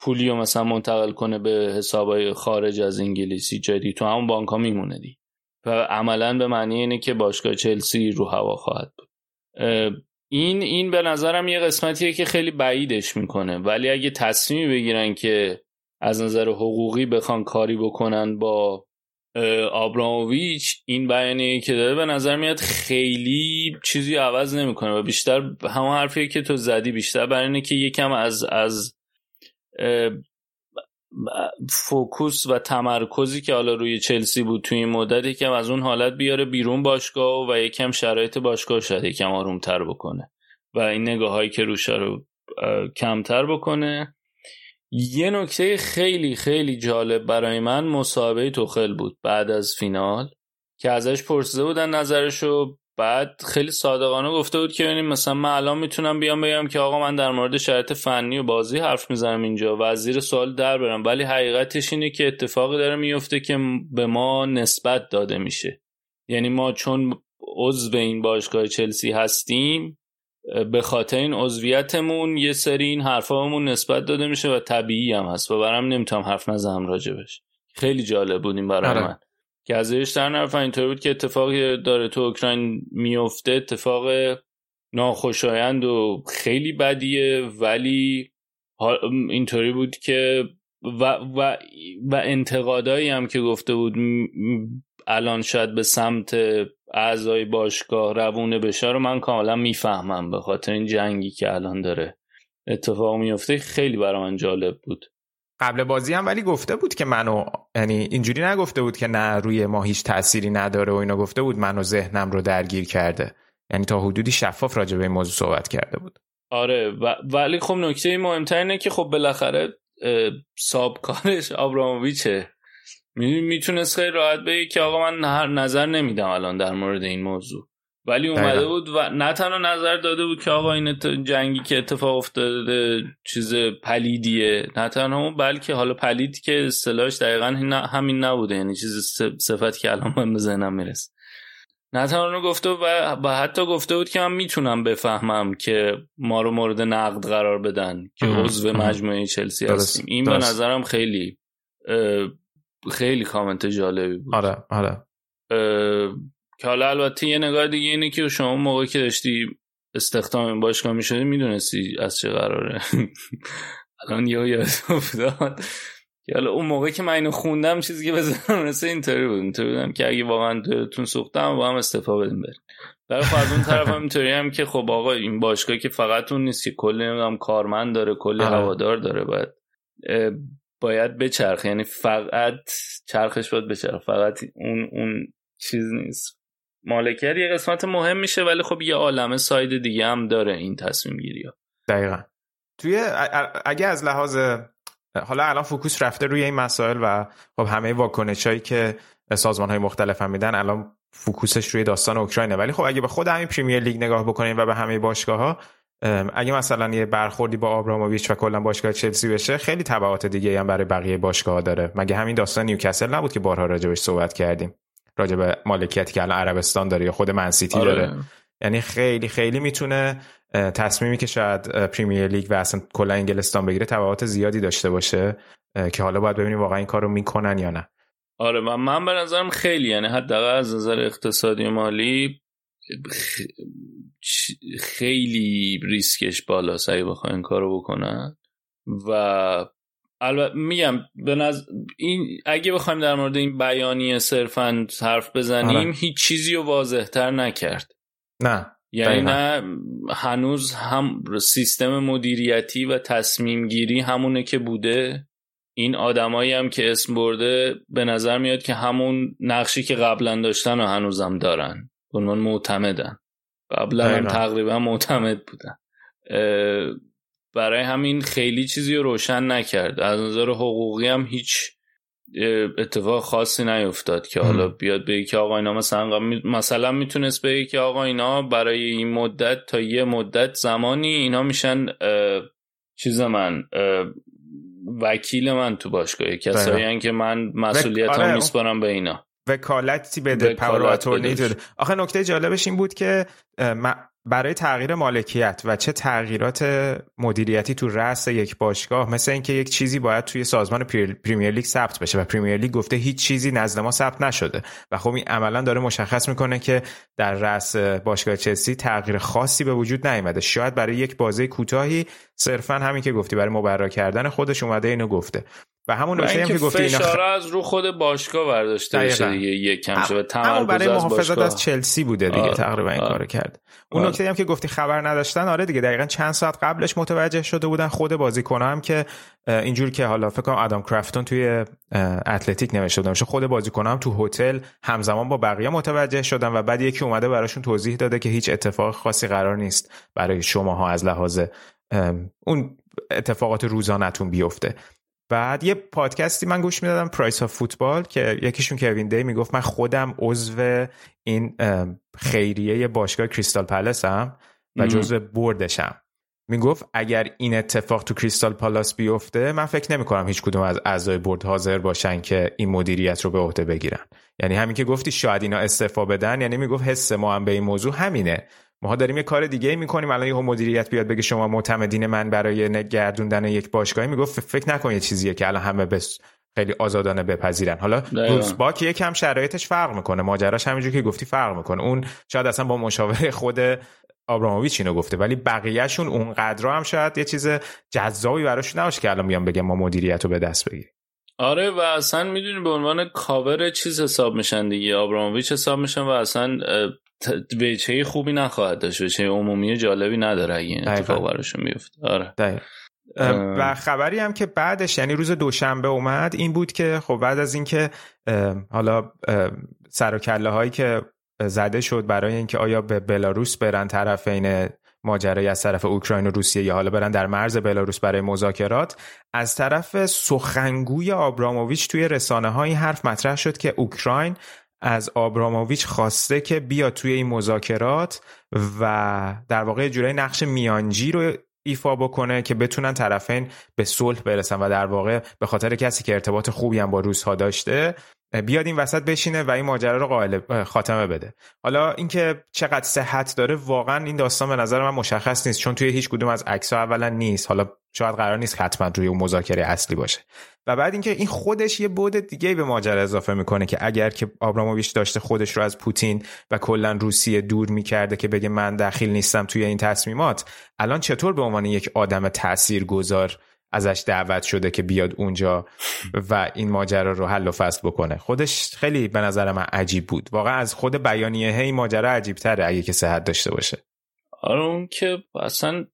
پولی رو مثلا منتقل کنه به حسابای خارج از انگلیسی جدی. تو همون بانک ها میمونه دی و عملا به معنی اینه که باشگاه چلسی رو هوا خواهد بود. این این به نظرم یه قسمتیه که خیلی بعیدش می‌کنه. ولی اگه تصمیمی بگیرن که از نظر حقوقی بخوان کاری بکنن با آبراموویچ این بیانیه که داره به نظر میاد خیلی چیزی عوض نمی‌کنه و بیشتر همون حرفیه که تو زدی بیشتر برای اینه که یکم از از فوکوس و تمرکزی که حالا روی چلسی بود توی این مدت یکم از اون حالت بیاره بیرون باشگاه و یکم شرایط باشگاه شاید یکم آرومتر بکنه و این نگاه هایی که روش رو کمتر بکنه. یه نکته خیلی خیلی جالب برای من مسابقه توخل بود بعد از فینال که ازش پرسیده بودن نظرشو بعد خیلی صادقانه گفته بود که ببینیم مثلا من الان می‌تونم بیام بگم که آقا من در مورد شرط فنی و بازی حرف می‌زنم اینجا و از زیر سوال در برم. ولی حقیقتش اینه که اتفاقی داره میفته که به ما نسبت داده میشه. یعنی ما چون عضو این باشگاه چلسی هستیم به خاطر این عضویتمون یه سری این حرفامون نسبت داده میشه و طبیعی هم هست و برام نمی‌تونم حرف نزنم راجبش خیلی جالب بودیم برای آره. من که ازش در نرفت اینطوری بود که اتفاقی داره تو اوکراین میفته اتفاق ناخوشایند و خیلی بدیه ولی اینطوری بود که و, و, و انتقادایی هم که گفته بود الان شاید به سمت اعضای باشگاه روونه بشه رو من کاملا می‌فهمم به خاطر این جنگی که الان داره. اتفاق میفته خیلی برای من جالب بود. قبل بازی هم ولی گفته بود که منو یعنی اینجوری نگفته بود که نه روی ما هیچ تأثیری نداره و اینا گفته بود منو ذهنم رو درگیر کرده. یعنی تا حدودی شفاف راجع به این موضوع صحبت کرده بود. آره و ولی خب نکته مهمتر اینه که خب بالاخره سابکارش آبراموویچه می‌تونست خیلی راحت بگه که آقا من هر نظر نمیدم الان در مورد این موضوع. ولی اومده بود و نه تنها نظر داده بود که آقا این جنگی که اتفاق افتاده چیز پلیدیه نه تنها بلکه حالا پلید که اصطلاحش دقیقا همین نبوده یعنی چیز صفت که الان من به ذهنم می‌رسه. نه تنها گفته و حتی گفته بود که من می‌تونم بفهمم که ما رو مورد نقد قرار بدن که عضو مجموعه چلسی هستیم. این به نظرم خیلی خیلی کامنت جالبی بود. آره آره. که حالا البته یه نگاه دیگه اینه که شما موقعی که داشتی استخدام این باشگاه می‌شدی می‌دونستی از چه قراره. الان یه یاد افتاد که حالا اون موقع که من اینو خوندم چیزی که بزنم مثل اینطوری بود. اینطوری بودم که اگه واقعا تون سوختم با هم استعفا بدیم بریم. برای خب از اون طرف هم اینطوری هم که خب آقا این باشگاه که فقط اون نیست که کلی نمی‌دونم کارمند داره کلی آره. هوادار داره. باید باید بچرخ یعنی فقط چرخش باید بچرخ فقط اون اون چیز نیست. مالکیت یه قسمت مهم میشه ولی خب یه عالمه side دیگه هم داره این تصمیم گیری ها دقیقا. توی اگه از لحاظ حالا الان focus رفته روی این مسائل و خب همه واکنش هایی که سازمان های مختلف هم میدن الان focus ش روی داستان اوکراینه. ولی خب اگه به خود همین پریمیر لیگ نگاه بکنیم و به همه باشگاه ها اگه مثلا یه برخوردی با آبراموویچ و کلا باشگاه چلسی بشه خیلی تبعات دیگه هم برای بقیه باشگاه داره. مگه همین داستان نیوکاسل نبود که بارها راجبش صحبت کردیم؟ راجع به مالکیتی که الان عربستان داره یا خود منسیتی آره. داره. یعنی خیلی خیلی می‌تونه تصمیمی که شاید پریمیر لیگ و اصلا کلا انگلستان بگیره تبعات زیادی داشته باشه که حالا باید ببینیم واقعا این کارو می‌کنن یا نه. آره و من به نظرم خیلی یعنی حداقل از نظر اقتصادی و مالی خیلی ریسکش بالا سعی بخواین این کارو بکنن. و البته میگم به نظر این اگه بخوایم در مورد این بیانیه صرفا حرف بزنیم آره. هیچ چیزی رو واضحتر نکرد. نه یعنی نه هنوز هم سیستم مدیریتی و تصمیم گیری همونه که بوده. این آدمایی هم که اسم برده به نظر میاد که همون نقشی که قبلا داشتن و هنوزم دارن. عنوان معتمدن. قبلا هم تقریبا معتمد بودن. برای همین خیلی چیزی رو روشن نکرد. از نظر حقوقی هم هیچ اتفاق خاصی نیفتاد که حالا بیاد به که آقا اینا مثلا مثلا می‌تونست بگه که آقا اینا برای این مدت تا یه مدت زمانی اینا میشن چیز من وکیل من تو باشگاه کسایی که من مسئولیت هم آره، میسپارم به اینا. وکالتی بده power آخه نکته جالبش این بود که برای تغییر مالکیت و چه تغییرات مدیریتی تو رأس یک باشگاه مثل اینکه یک چیزی باید توی سازمان پریمیر لیگ ثبت بشه و پریمیر لیگ گفته هیچ چیزی نزد ما ثبت نشده. و خب این عملا داره مشخص می‌کنه که در رأس باشگاه چلسی تغییر خاصی به وجود نیامده شاید برای یک بازه کوتاهی صرفا همین که گفتی برای مبرا کردن خودش اومده اینو گفته. و همون نکته هم که گفتی اینا خ... از رو خود باشگاه برداشته بشه دیگه یک کم شده تمرکز برای محافظت از, از چلسی بوده دیگه آه. تقریبا این کارو کرد. اون نکته هم که گفتی خبر نداشتن آره دیگه دقیقا چند ساعت قبلش متوجه شده بودن خود بازیکن هم که اینجور که حالا فکر کنم آدم کرافتون توی اتلتیک نوشته بودن خود بازیکن هم تو هتل همزمان با بقیه متوجه شدن و بعد یکی اومده براشون توضیح داده که هیچ اتفاق خاصی قرار نیست برای شماها از لحاظ اون اتفاقات روزانتون بیفته. بعد یه پادکستی من گوش می‌دادم Price of Football که یکیشون کوین دی می‌گفت من خودم عضو این خیریه باشگاه کریستال پلسم و جزو board شم می‌گفت اگر این اتفاق تو کریستال پالاس بیفته من فکر نمی کنم هیچ کدوم از اعضای board حاضر باشن که این مدیریت رو به عهده بگیرن. یعنی همین که گفتی شاید اینا استعفا بدن یعنی می‌گفت حس ما هم به این موضوع همینه. ما داریم یه کار دیگه می‌کنیم. الان یه مدیریت بیاد بگه شما معتمدین من برای گردوندن یک باشگاهی. می‌گفت فکر نکن یه چیزیه که الان همه بس خیلی آزادانه بپذیرن. حالا روز باک یکم شرایطش فرق می‌کنه. ماجراش همینجور که گفتی فرق می‌کنه. اون شاید اصلا با مشاوره خود آبراموویچ اینو گفته ولی بقیهشون اونقدر هم شاید یه چیز جذابی براشون نباشه که الان بیان بگم ما مدیریت رو به دست بگیریم. آره و اصلا می‌دونی به عنوان کاور چیز حساب میشن دیگه. آبراموویچ حساب میشن و اصلا وجهه خوبی نخواهد داشت وجهه عمومی جالبی نداره اگه این اتفاق براشون بیفته. آره. و خبری هم که بعدش یعنی روز دوشنبه اومد این بود که خب بعد از اینکه حالا سر و کله هایی که زده شد برای اینکه آیا به بلاروس برن طرفین ماجرای از طرف اوکراین و روسیه یا حالا برن در مرز بلاروس برای مذاکرات از طرف سخنگوی آبراموویچ توی رسانه های حرف مطرح شد که اوکراین از آبراموویچ خواسته که بیا توی این مذاکرات و در واقع جورای نقش میانجی رو ایفا بکنه که بتونن طرفین به صلح برسن و در واقع به خاطر کسی که ارتباط خوبی هم با روس ها داشته بیاد این وسط بشینه و این ماجرا رو قائل خاتمه بده. حالا اینکه چقدر صحت داره واقعا این داستان به نظر من مشخص نیست چون توی هیچ کدوم از عکس اولا نیست. حالا شاید قرار نیست حتما روی اون مذاکره اصلی باشه. و بعد اینکه این خودش یه بود دیگه به ماجرا اضافه می‌کنه که اگر که آبراموویچ داشته خودش رو از پوتین و کلا روسیه دور می‌کرده که بگه من دخیل نیستم توی این تصمیمات الان چطور به عنوان یک آدم تاثیرگذار ازش دعوت شده که بیاد اونجا و این ماجرا رو حل و فصل بکنه؟ خودش خیلی به نظر من عجیب بود. واقعا از خود بیانیه هی ماجرا عجیب تره اگه که صحت داشته باشه. آره اون که اصلا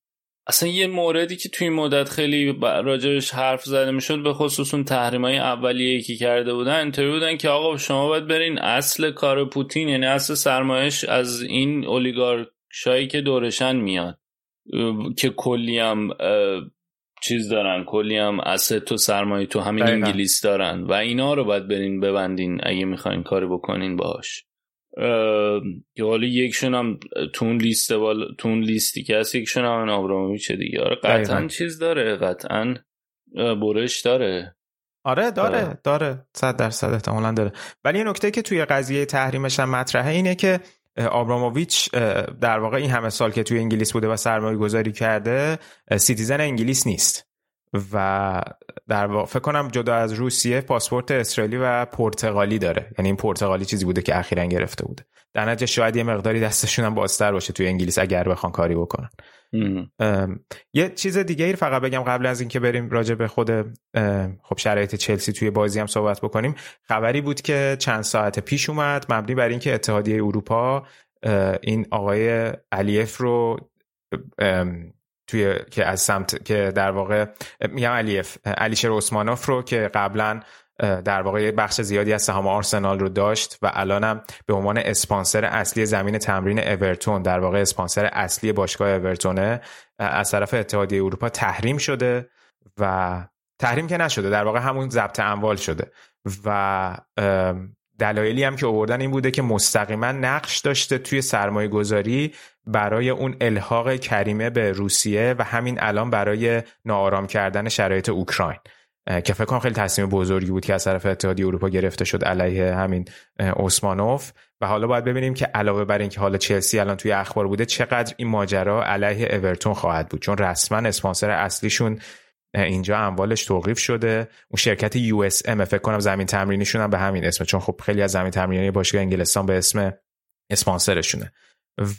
اصلا یه موردی که توی این مدت خیلی راجبش حرف زده می‌شد به خصوص اون تحریم های اولیه که کرده بودن اینطوری بودن که آقا شما باید برین اصل کار پوتین یعنی اصل سرمایش از این اولیگارشایی که دورشن میاد که کلی هم چیز دارن کلی هم اسد و سرمایه تو همین دقیقا. انگلیس دارن و اینا رو باید برین ببندین اگه می‌خواین کاری بکنین باش که حالا یکیشون هم تو اون لیست بال... تو اون لیستی که هست یکیشون هم آبرامویچه دیگه. آره قطعا چیز داره قطعا برش داره. آره داره آره. داره. صد درصد احتمالا داره. ولی یه نکته که توی قضیه تحریمش هم مطرحه اینه که آبراموویچ در واقع این همه سال که توی انگلیس بوده و سرمایه گذاری کرده citizen انگلیس نیست. و در واقع فکر کنم جدا از روسیه پاسپورت اسرائیلی و پرتغالی داره. یعنی این پرتغالی چیزی بوده که اخیرا گرفته بوده. در نتیجه شاید یه مقداری دستشون هم بازتر باشه توی انگلیس اگر بخوان کاری بکنن. یه چیز دیگه ای فقط بگم قبل از اینکه بریم راجع به خود خب شرایط چلسی توی بازی هم صحبت بکنیم. خبری بود که چند ساعت پیش اومد مبنی بر اینکه اتحادیه اروپا این آقای علیف رو توی که از سمت که در واقع میگم علیف علیشر عثمانوف رو که قبلا در واقع بخش زیادی از سهام آرسنال رو داشت و الانم به عنوان اسپانسر اصلی زمین تمرین اورتون در واقع اسپانسر اصلی باشگاه اورتونه از طرف اتحادیه اروپا تحریم شده و تحریم که نشده در واقع همون ضبط اموال شده و دلایلی هم که آوردن این بوده که مستقیما نقش داشته توی سرمایه گذاری برای اون الحاق کریمه به روسیه و همین الان برای ناآرام کردن شرایط اوکراین. که فکر کنم خیلی تصمیم بزرگی بود که از طرف اتحادیه اروپا گرفته شد علیه همین اسمانوف و حالا باید ببینیم که علاوه بر اینکه حالا چلسی الان توی اخبار بوده چقدر این ماجرا علیه اورتون خواهد بود؟ چون رسما اسپانسر اصلیشون اینجا اموالش توقیف شده. اون شرکت یو اس ام فکر کنم زمین تمرینیشون هم به همین اسم چون خب خیلی از زمین تمرینی باشگاه انگلستان به اسم اسپانسرشونه.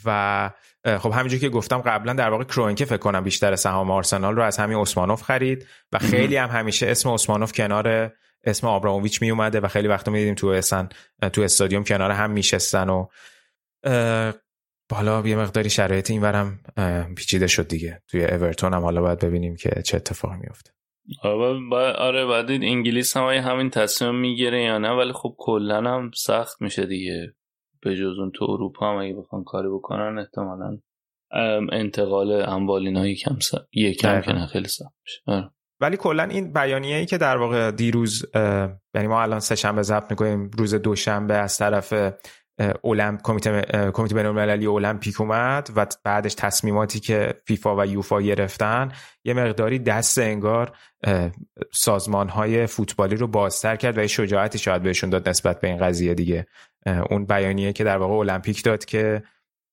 و خب همینجور که گفتم قبلا در واقع کروینکه فکر کنم بیشتر سهام آرسنال رو از همین اسمانوف خرید و خیلی هم همیشه اسم اسمانوف کنار اسم آبراموویچ می اومده و خیلی وقتا می‌دیدیم تو اسن تو استادیوم کنار هم میشستن و بالا یه مقداری شرایط اینورم پیچیده شد دیگه. توی اورتون هم حالا باید ببینیم که چه اتفاقی میفته. آره بعد انگلیس هم همین تصمیم می‌گیره یا نه؟ ولی خب کلا هم سخت میشه دیگه. به جز اون تو اروپا هم اگه بخوان کاری بکنن احتمالا انتقال اموال اینا یکم. یکم که خیلی سخت میشه آره. ولی کلا این بیانیه ای که در واقع دیروز یعنی ما الان سه شنبه ضبط می‌کنیم روز دوشنبه از طرف المپ کمیته کمیته بین‌المللی المپیک اومد و بعدش تصمیماتی که فیفا و یوفا گرفتن یه مقداری دست انگار سازمان های فوتبالی رو بازتر کرد و یه شجاعتی شاید بهشون داد نسبت به این قضیه دیگه. اون بیانیه که در واقع المپیک داد که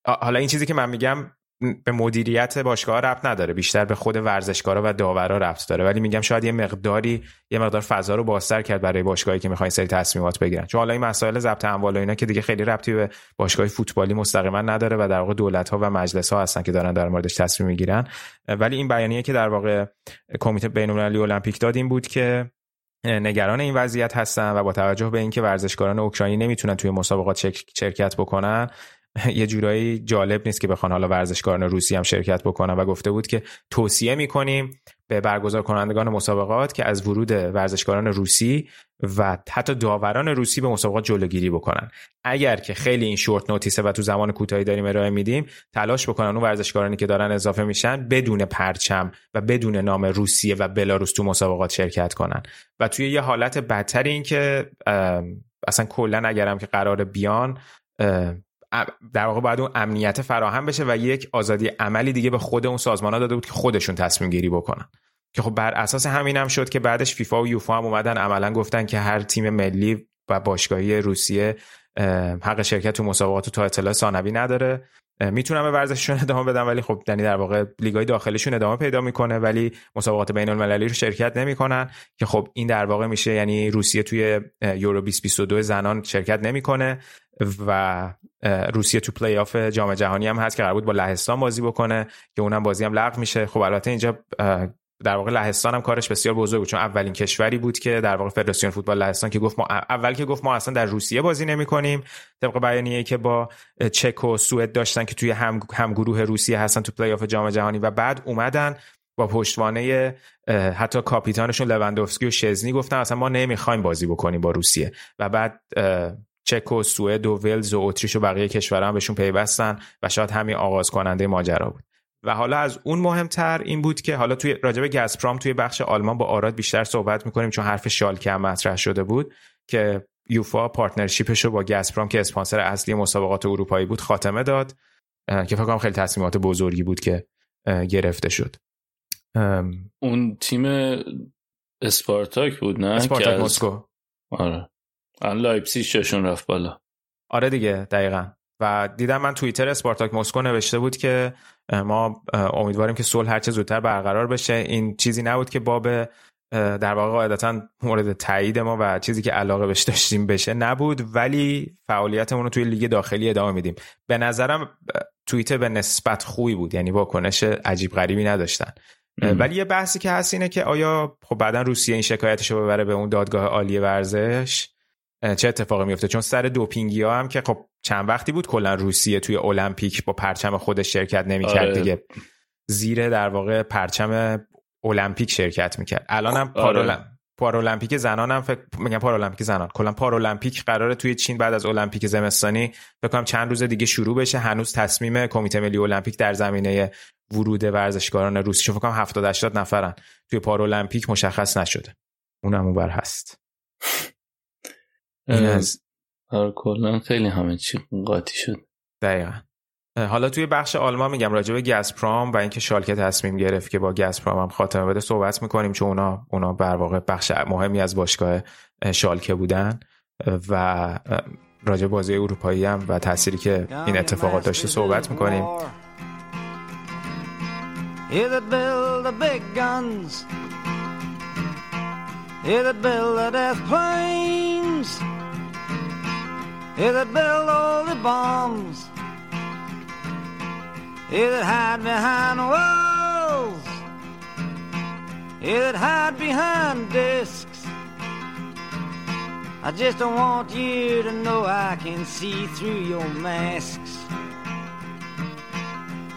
حالا این چیزی که من میگم به مدیریت باشگاه ربط نداره. بیشتر به خود ورزشکارا و داورا ربط داره. ولی میگم شاید یه مقداری یه مقدار فضا رو بازتر کرد برای باشگاهی که می‌خواین سری تصمیمات بگیرن. چون حالا این مسائل ضبط اموال و اینا که دیگه خیلی ربطی به باشگاه فوتبالی مستقیما نداره و در واقع دولت ها و مجلس ها هستن که دارن در موردش تصمیم می‌گیرن. ولی این بیانیه که در واقع کمیته بین‌المللی المپیک داد این بود که نگران این وضعیت هستن و با توجه به اینکه ورزشکاران اوکراینی نمی‌تونن توی مسابقات شرکت بکنن یه جورایی جالب نیست که بخوان حالا ورزشکاران روسی هم شرکت بکنن و گفته بود که توصیه می‌کنیم به برگزار کنندگان مسابقات که از ورود ورزشکاران روسی و حتی داوران روسی به مسابقات جلوگیری بکنن. اگر که خیلی این شورت نوتیسه و تو زمان کوتاهی داریم ارائه میدیم تلاش بکنن اون ورزشکارانی که دارن اضافه میشن بدون پرچم و بدون نام روسیه و بلاروس تو مسابقات شرکت کنن. و توی یه حالت بدتر این که اصلا کلا اگرم که قرار بیان در واقع باید اون امنیت فراهم بشه و یک آزادی عملی دیگه به خود اون سازمان ها داده بود که خودشون تصمیم گیری بکنن. که خب بر اساس همین هم شد که بعدش فیفا و یوفا هم اومدن عملا گفتن که هر تیم ملی و باشگاهی روسیه حق شرکت تو مسابقات تا اطلاع ثانوی نداره. می‌تونن به ورزششون ادامه بدن ولی خب یعنی در واقع لیگای داخلیشون ادامه پیدا می‌کنه ولی مسابقات بین المللی رو شرکت نمی‌کنن. که خب این در واقع میشه یعنی روسیه توی یورو 2022 زنان شرکت نمی‌کنه و روسیه تو پلی آف جام جهانی هم هست که قرار بود با لهستان بازی بکنه که اونم بازی هم لغو میشه. خب البته اینجا در واقع لهستان هم کارش بسیار بزرگ بود چون اولین کشوری بود که در واقع فدراسیون فوتبال لهستان که گفت ما اول که گفت ما اصلا در روسیه بازی نمی کنیم. طبق بیانیه‌ای که با چک و سوئد داشتن که توی هم, هم گروه روسیه هستن تو پلی آف جام جهانی و بعد اومدن با پشتوانه حتی کاپیتانشون لوندوفسکی و شزنی گفتن اصلا ما نمی‌خوایم بازی بکنیم با روسیه. و بعد چک و سوئد و ولز و اتریش و بقیه کشورها هم بهشون پیوستن و شاید همین آغاز کننده ماجرا بود. و حالا از اون مهمتر این بود که حالا توی راجب گزپرام توی بخش آلمان با آراد بیشتر صحبت می‌کنیم چون حرف شالکه هم مطرح شده بود که یوفا پارتنرشیپش رو با گزپرام که اسپانسر اصلی مسابقات اروپایی بود خاتمه داد که فکر کنم خیلی تصمیمات بزرگی بود که گرفته شد. اون تیم اسپارتاک بود نه؟ اسپارتاک مسکو. آره. لایپزیگشون رفت بالا. آره دیگه دقیقا. و دیدم من توییتر اسپارتاک مسکو نوشته بود که ما امیدواریم که صلح هرچه زودتر برقرار بشه. این چیزی نبود که باب در واقع قاعدتا مورد تایید ما و چیزی که علاقه بهش داشتیم بشه نبود. ولی فعالیتمون رو توی لیگ داخلی ادامه میدیم. به نظرم توییت به نسبت خوبی بود. یعنی واکنش عجیب غریبی نداشتن. ولی یه بحثی که هست اینه که آیا خب بعدا روسیه این شکایتش رو ببره به اون دادگاه عالی ورزش؟ چه اتفاقی میفته چون سر دوپینگی ها هم که خب چند وقتی بود کلا روسیه توی المپیک با پرچم خودش شرکت نمی‌کرد آره. دیگه. زیر در واقع پرچم المپیک شرکت می‌کرد. الان هم آره. پارالمپیک زنان هم فکر میگم پارالمپیک زنان. کلا پارالمپیک قراره توی چین بعد از المپیک زمستانی فکر کنم چند روز دیگه شروع بشه. هنوز تصمیم کمیته ملی المپیک در زمینه ورود ورزشکاران روسی فکر کنم 70 80 نفرن. توی پارالمپیک مشخص نشده. اونم اونور هست. این از آره کلا خیلی همه چی قاطی شد. دقیقا. حالا توی بخش آلمان میگم راجع به گازپرام و اینکه شالکه تصمیم گرفت که با گازپرام هم خاتمه بده صحبت می‌کنیم چون اونا اونا بر واقع بخش مهمی از باشگاه شالکه بودن و راجع بازی اروپایی هم و تأثیری که این اتفاقات داشته صحبت می‌کنیم. Here that build all the bombs You that hide behind walls. You that hide behind discs. I just don't want you to know I can see through your masks.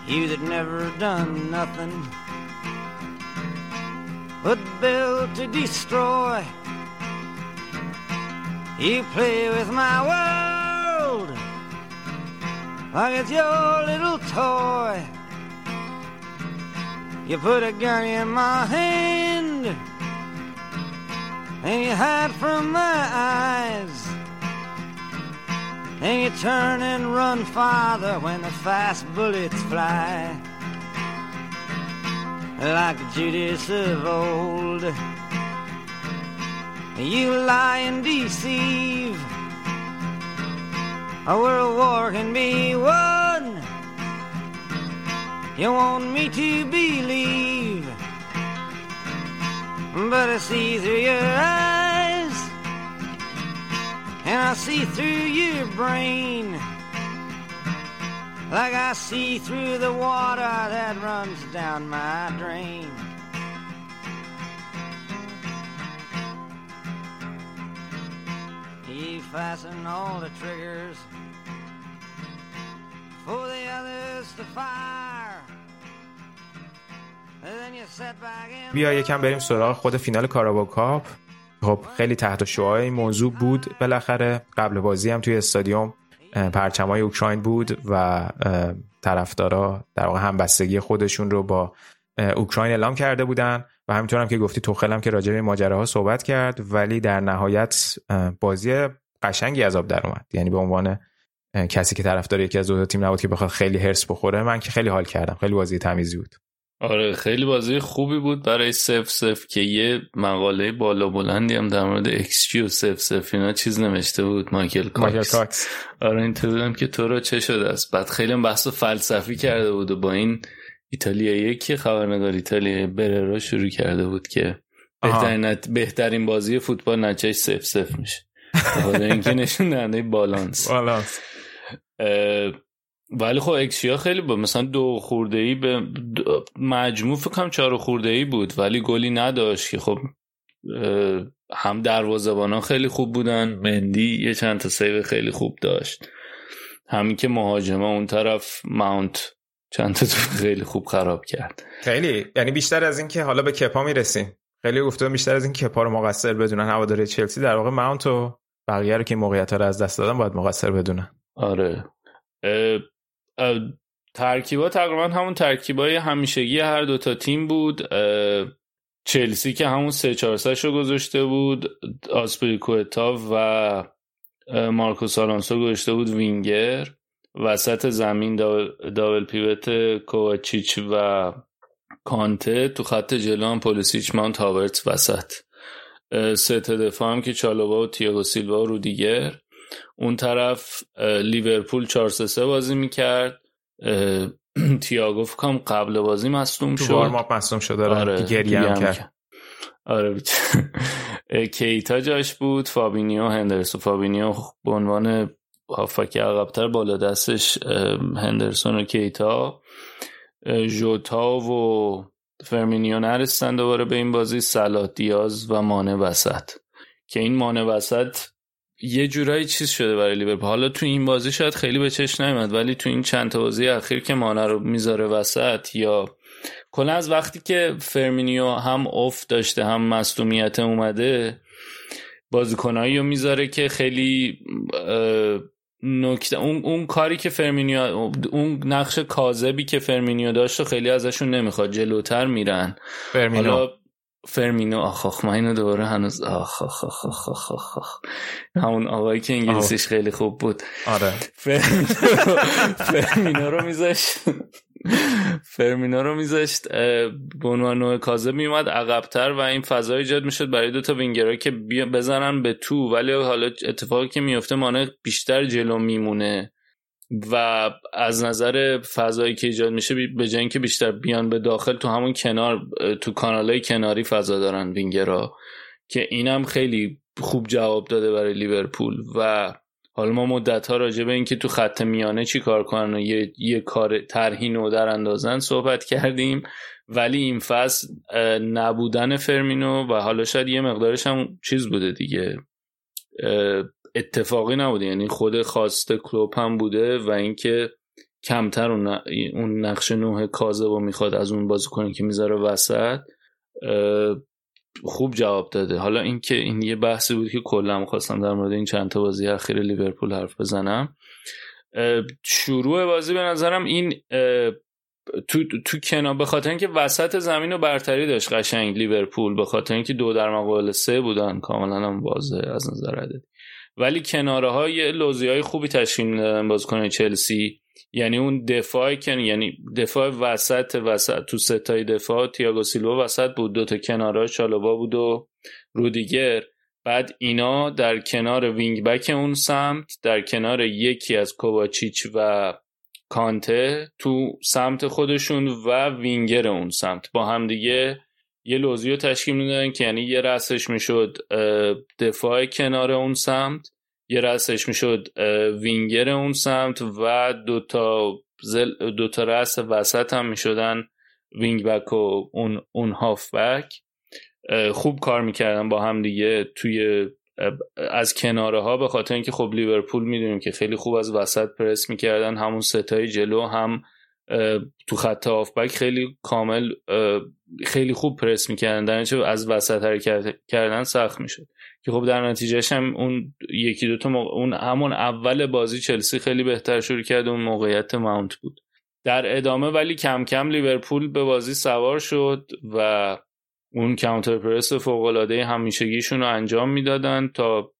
You that never done nothing but build to destroy. You play with my world like it's your little toy. You put a gun in my hand and you hide from my eyes. And you turn and run farther when the fast bullets fly. Like Judas of old. You lie and deceive. A world war can be won. You want me to believe, but I see through your eyes, and I see through your brain, like I see through the water that runs down my drain. You fasten all the triggers for the others to fire. بیا یکم بریم سراغ خود فینال کاراباو کاپ. خب خیلی تحت شعاع این موضوع بود. بالاخره قبل بازی هم توی استادیوم پرچمای اوکراین بود و طرفدارا در واقع همبستگی خودشون رو با اوکراین اعلام کرده بودن. و همینطور هم که گفتی توخل هم که راجع به ماجراها صحبت کرد ولی در نهایت بازی قشنگی از آب در اومد. یعنی به عنوان کسی که طرفدار یکی از دو تیم نبود که بخواد خیلی هرس بخوره من که خیلی حال کردم. خیلی بازی تمیزی بود. آره خیلی بازی خوبی بود. برای سف سف که یه مقاله بالا بلندی هم در مورد جی و سف سف اینا چیز نوشته بود مایکل مایکل کاکس. آره این که تو رو چه شده است. بعد خیلی هم بحث فلسفی کرده بود و با این ایتالیایی که خبرنگار ایتالیایی بررا شروع کرده بود که. بهترین, نت... بهترین بازی فوتبال نتیجه صفر صفر میشه. بخاطر اینکه نشون دهنده بالانس. والا اه، ولی خب اکسیا خیلی بود مثلا دو خورده ای به مجموع فکر کنم چهار خورده ای بود ولی گلی نداشت که خب هم دروازه‌بانا خیلی خوب بودن مندی یه چند تا save خیلی خوب داشت. همین که مهاجما اون طرف ماونت چند تا خیلی خوب خراب کرد. خیلی. یعنی بیشتر از این که حالا به کپا می‌رسیم. خیلی گفته بیشتر از این کپا رو مقصر بدونن هواداری چلسی. در واقع ماونت و بقیه رو که موقعیت رو از دست دادن باید مقصر بدونن. آره. اه، اه، ترکیبا تقریبا همون ترکیبای همیشگی هر دوتا تیم بود. چلسی که همون سه چهار رو گذاشته بود. آسپریکوتا و مارکوس آلونسو گذاشته بود وینگر. وسط زمین double pivot کوواچیچ و کانته تو خط جلو هم پولیسیچ مانت هاورتس وسط. سه دفاع هم که چالوبا و تیاگو سیلوا و رودیگر اون طرف لیورپول 4 3 بازی می‌کرد. تییاگو فکرم قبل بازی مصدوم تو شد. warm up مصدوم شده آره. آره گریه هم کرد. آره کیتا جاش بود فابینیو هندرسون. فابینیو به عنوان هافبک عقبتر بالا دستش هندرسون و کیتا اه، ژوتا و فرمینیو نرسیدن دوباره به این بازی سلا دیاز و مانه وسط. که این مانه وسط یه جورایی چیز شده برای لیورپول. حالا تو این بازی شاید خیلی به چشم نیومد ولی تو این چند تا بازی اخیر که مانه رو می‌ذاره وسط یا کلا از وقتی که فرمینیو هم افت داشته هم مصدومیت اومده بازیکنایی رو می‌ذاره که خیلی نکته اون, اون کاری که فرمینیو اون نقش کاذبی که فرمینیو داشت و خیلی ازشون نمی‌خواد جلوتر میرن. فرمینو. حالا فرمینو آخ آخ من اینو دوباره هنوز آخ آخ آخ آخ آخ آخ, آخ. همون آقایی که انگلیسیش خیلی خوب بود. آره. فرمینو فرمینو رو میذاشت. فرمینو رو میذاشت به عنوان نوع کاذب میومد عقبتر و این فضا ایجاد می‌شد برای دو تا وینگرها که بزنن به تو. ولی حالا اتفاقی که میفته مانع بیشتر جلو میمونه و از نظر فضایی که ایجاد میشه به جای اینکه بیشتر بیان به داخل تو همون کنار تو کانالهای کناری فضا دارن وینگرها که اینم خیلی خوب جواب داده برای لیورپول و حالا ما مدت ها راجع به اینکه تو خط میانه چی کار کنن و یه, یه کار طرحی نو در اندازن صحبت کردیم. ولی این فصل نبودن فرمینو و حالا شاید یه مقدارش هم چیز بوده دیگه. اتفاقی نبوده. یعنی خود خواسته کلوب هم بوده و اینکه کمتر اون نقش نوه کازه رو می‌خواد از اون بازی کنه که می‌ذاره وسط خوب جواب داده. حالا اینکه این یه بحثی بود که کلا خواستم در مورد این چند تا بازی اخیر لیورپول حرف بزنم. شروع بازی به نظرم این تو تو کنار به خاطر اینکه وسط زمین رو برتری داشت قشنگ لیورپول به خاطر اینکه دو در مقابل سه بودن کاملا هم واضح از نظر عددی. ولی کناره های لوزی های خوبی تشکیل می‌دادن بازیکن چلسی. یعنی اون دفاع که یعنی دفاع وسط وسط تو ستای دفاع تییاگو سیلوا وسط بود. دو تا شالوبا بود و رودیگر. بعد اینا در کنار وینگ بک اون سمت در کنار یکی از کوواچیچ و کانته تو سمت خودشون و وینگر اون سمت. با هم دیگه یه لوزیو تشکیل می‌دادن که یعنی یه رسش می‌شد دفاع کنار اون سمت. یه رسش می‌شد وینگر اون سمت و دوتا دو دوتا رس وسط هم می‌شدن وینگ بک و اون, اون هاف بک خوب کار می‌کردن با هم دیگه توی از کناره ها به خاطر اینکه خب لیورپول می‌دونیم که خیلی خوب از وسط پرس می‌کردن همون ستای جلو هم تو خط هافبک خیلی کامل خیلی خوب پرس می‌کردن. در از وسط حرکت کردن سخت می‌شد. که خب در نتیجهش هم اون یکی دوتا موقع... اون همون اول بازی چلسی خیلی بهتر شروع کرد اون موقعیت ماونت بود. در ادامه ولی کم کم لیورپول به بازی سوار شد و اون کانتر پرس فوق العاده همیشگیشون رو انجام می‌دادن تا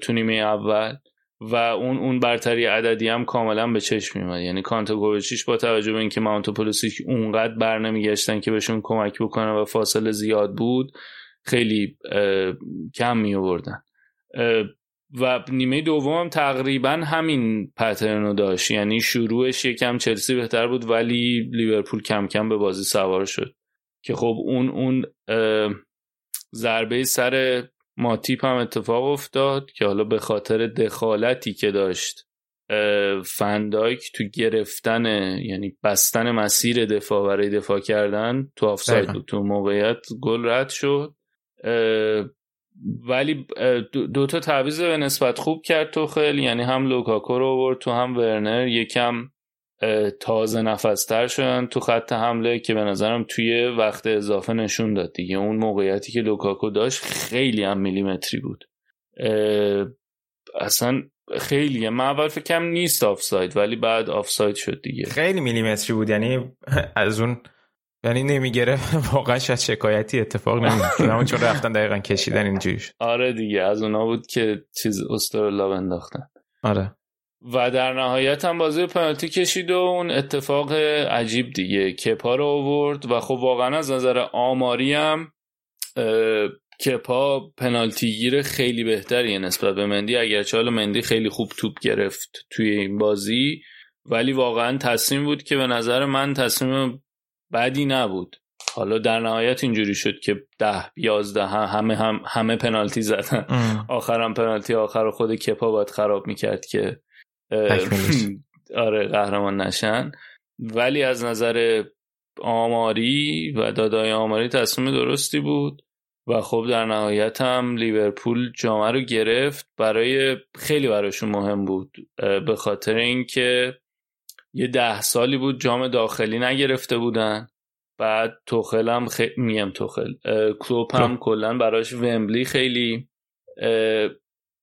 تو نیمه اول و اون اون برتری عددی هم کاملا به چشم میومد یعنی کانتگوویچیش با توجه به اینکه ماونت پولیسیک اونقدر بر که بهشون کمک بکنه و فاصله زیاد بود خیلی کم می آوردن و نیمه دوم تقریبا همین پترن رو داشت. یعنی شروعش یکم چلسی بهتر بود ولی لیورپول کم کم به بازی سوار شد. که خب اون اون ضربه سر ماتیپ هم اتفاق افتاد که حالا به خاطر دخالتی که داشت فندایک تو گرفتن یعنی بستن مسیر دفاع برای دفاع کردن تو آفساید بود. تو موقعیت گل رد شد. ولی دو تا تعویض به نسبت خوب کرد تو خیلی یعنی هم لوکاکو رو آورد تو هم ورنر. یکم تازه نفس‌تر شدن تو خط حمله که به نظرم توی وقت اضافه نشون داد دیگه. اون موقعیتی که لوکاکو داشت خیلی هم میلیمتری بود. اصلا خیلی. من اول فکرم نیست آفساید ولی بعد آفساید شد دیگه. خیلی میلیمتری بود. یعنی از اون یعنی نمیگره واقعا شاید شکایتی اتفاق نمیفته چون رفتن دقیقا کشیدن اینجوری آره دیگه از اونا بود که چیز استرلا انداختن آره. و در نهایت هم بازی پنالتی کشید و اون اتفاق عجیب دیگه. کپا رو آورد و خب واقعا از نظر آماری هم کپا پنالتی گیر خیلی بهتریه نسبت به مندی. اگرچه حالا مندی خیلی خوب توپ گرفت توی این بازی ولی واقعا تصمیم بود که به نظر من تصمیم بدی نبود. حالا در نهایت اینجوری شد که ده یازده همه هم همه پنالتی زدن. آخرم پنالتی آخر خود کپا باید خراب می‌کرد که آره قهرمان نشن. ولی از نظر آماری و دادای آماری تصمیم درستی بود و خب در نهایت هم لیورپول جامعه رو گرفت. برای خیلی براشون مهم بود به خاطر اینکه یه ده سالی بود جام داخلی نگرفته بودن. بعد توخل هم خ... میگم توخل. کلوپ هم کلا براش ومبلی خیلی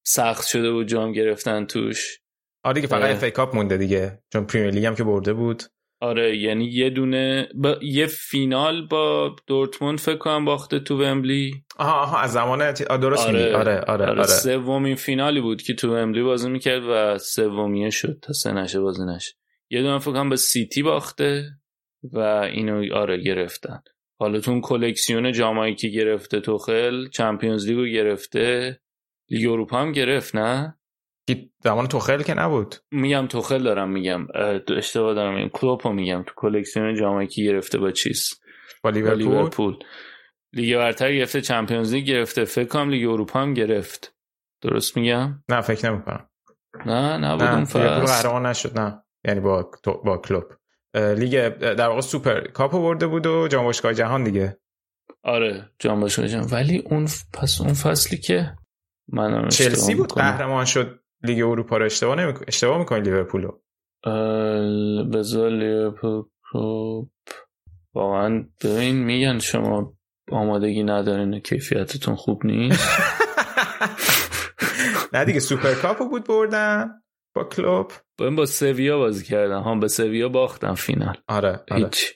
سخت شده بود جام گرفتن توش. آره دیگه فقط اف کاپ مونده دیگه. چون Premier League هم که برده بود. آره یعنی یه دونه با... یه فینال با دورتموند فکر کنم باخته تو ومبلی. آها آها از زمان درست آره. آره آره آره, آره. سومین فینالی بود که تو ومبلی بازی می‌کرد و سومی شد تا سه نشه بازی نشه. یه دونه فکر کنم به سیتی باخته و اینو آره گرفتن. حالا تو کلکسیون جامایی که گرفته توخل Champions League و گرفته لیگ اروپا هم گرفت نه؟ زمان توخل که نبود. میگم توخل دارم میگم. اشتباه دارم. میگم کلوپو میگم. تو کلکسیون جامایی که گرفته با چیز؟ با لیورپول؟ لیگ برتر گرفته Champions League گرفته فکر کنم لیگ اروپا هم گرفت. درست میگم؟ نه فکر نمی‌کنم. نه نه اون لیورپول فصل. قهرمان نشد نه. یعنی با با کلوپ. لیگ در واقع Super Cup و برده بود و جام باشگاه جهان دیگه. آره جام باشگاه جهان. ولی اون پس اون فصلی که من چلسی بود؟ قهرمان شد لیگ اروپا رو. اشتباه نمی‌کنی اشتباه می‌کنی لیورپولو بذار لیورپول واقعا ببین میگن شما آمادگی ندارین کیفیتتون خوب نیست. نه دیگه Super Cup و بود بردن با کلوپ. با سویا بازی کردن هم به سویا باختن فینال. آره آره. هیچ.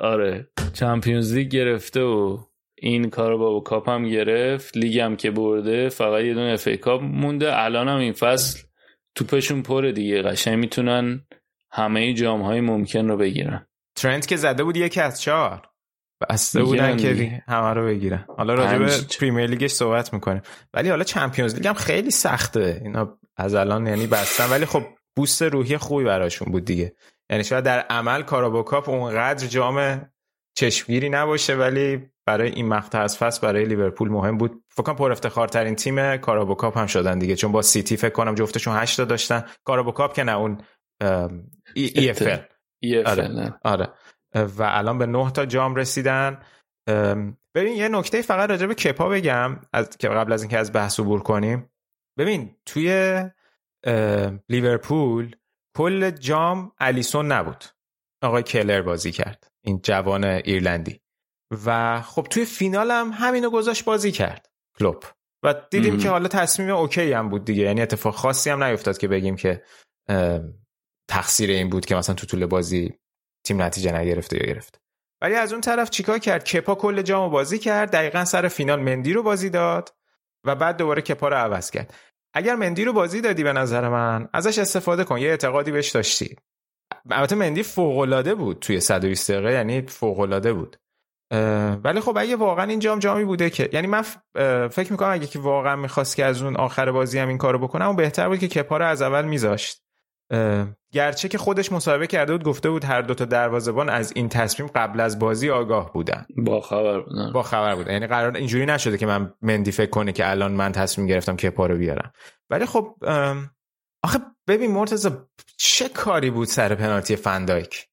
آره. Champions League گرفته و این Carabao Cup هم گرفت. لیگ هم که برده فقط یه دونه FA Cup مونده. الان هم این فصل توپشون پره دیگه. قشنگ می‌تونن همه جام های ممکن رو بگیرن. ترنت که زده بود یکی از چهار. بسته بودن که. همه رو بگیرن. حالا راجع به. Premier League ش صحبت می‌کنیم. ولی حالا Champions League هم خیلی سخته. اینا از الان یعنی بستن. ولی خب boost روحی خوبی براشون بود دیگه. یعنی شاید در عمل Carabao Cup اونقدر جام چشمگیری نباشه ولی برای این مقطع از فصل برای لیورپول مهم بود. فکر کنم پر افتخارترین تیم Carabao Cup هم شدن دیگه. چون با سیتی فکر کنم جفتشون 8 تا داشتن. Carabao Cup که نه اون E, EFL. آره. آره. و الان به نه تا جام رسیدن. ببین یه نکته فقط راجع به کپا بگم از که قبل از اینکه از بحث عبور کنیم. ببین توی لیورپول کل جام الیسون نبود. آقای کلهر بازی کرد این جوان ایرلندی. و خب توی فینال هم همینو گذاشت بازی کرد کلوپ و دیدیم مم. که حالا تصمیم okay هم بود دیگه. یعنی اتفاق خاصی هم نیفتاد که بگیم که تقصیر این بود که مثلا تو طول بازی تیم نتیجه نگرفته یا گرفت. ولی از اون طرف چیکار کرد؟ کپا کل جامو بازی کرد دقیقا سر فینال مندی رو بازی داد و بعد دوباره کپا رو عوض کرد. اگر مندی رو بازی دادی به نظر من ازش استفاده کن یه اعتقادی بهش داشتی. البته مندی فوق بود توی 120 دقیقه یعنی فوق بود. ولی خب اگه واقعا این جام جامی بوده که یعنی من فکر می‌کنم اگه که واقعا می‌خواست که از اون آخر بازی هم این کارو بکنه اون بهتر بود که کپا رو از اول میذاشت. گرچه که خودش مصاحبه کرده بود گفته بود هر دوتا دروازه‌بان از این تصمیم قبل از بازی آگاه بودن. با خبر بودن با خبر بود. یعنی قرار اینجوری نشده که من مندی فکر کنه که الان من تصمیم گرفتم که پا رو بیارم. ولی خب آخه ببین مرتضی چه کاری بود سر پنالتی فندایک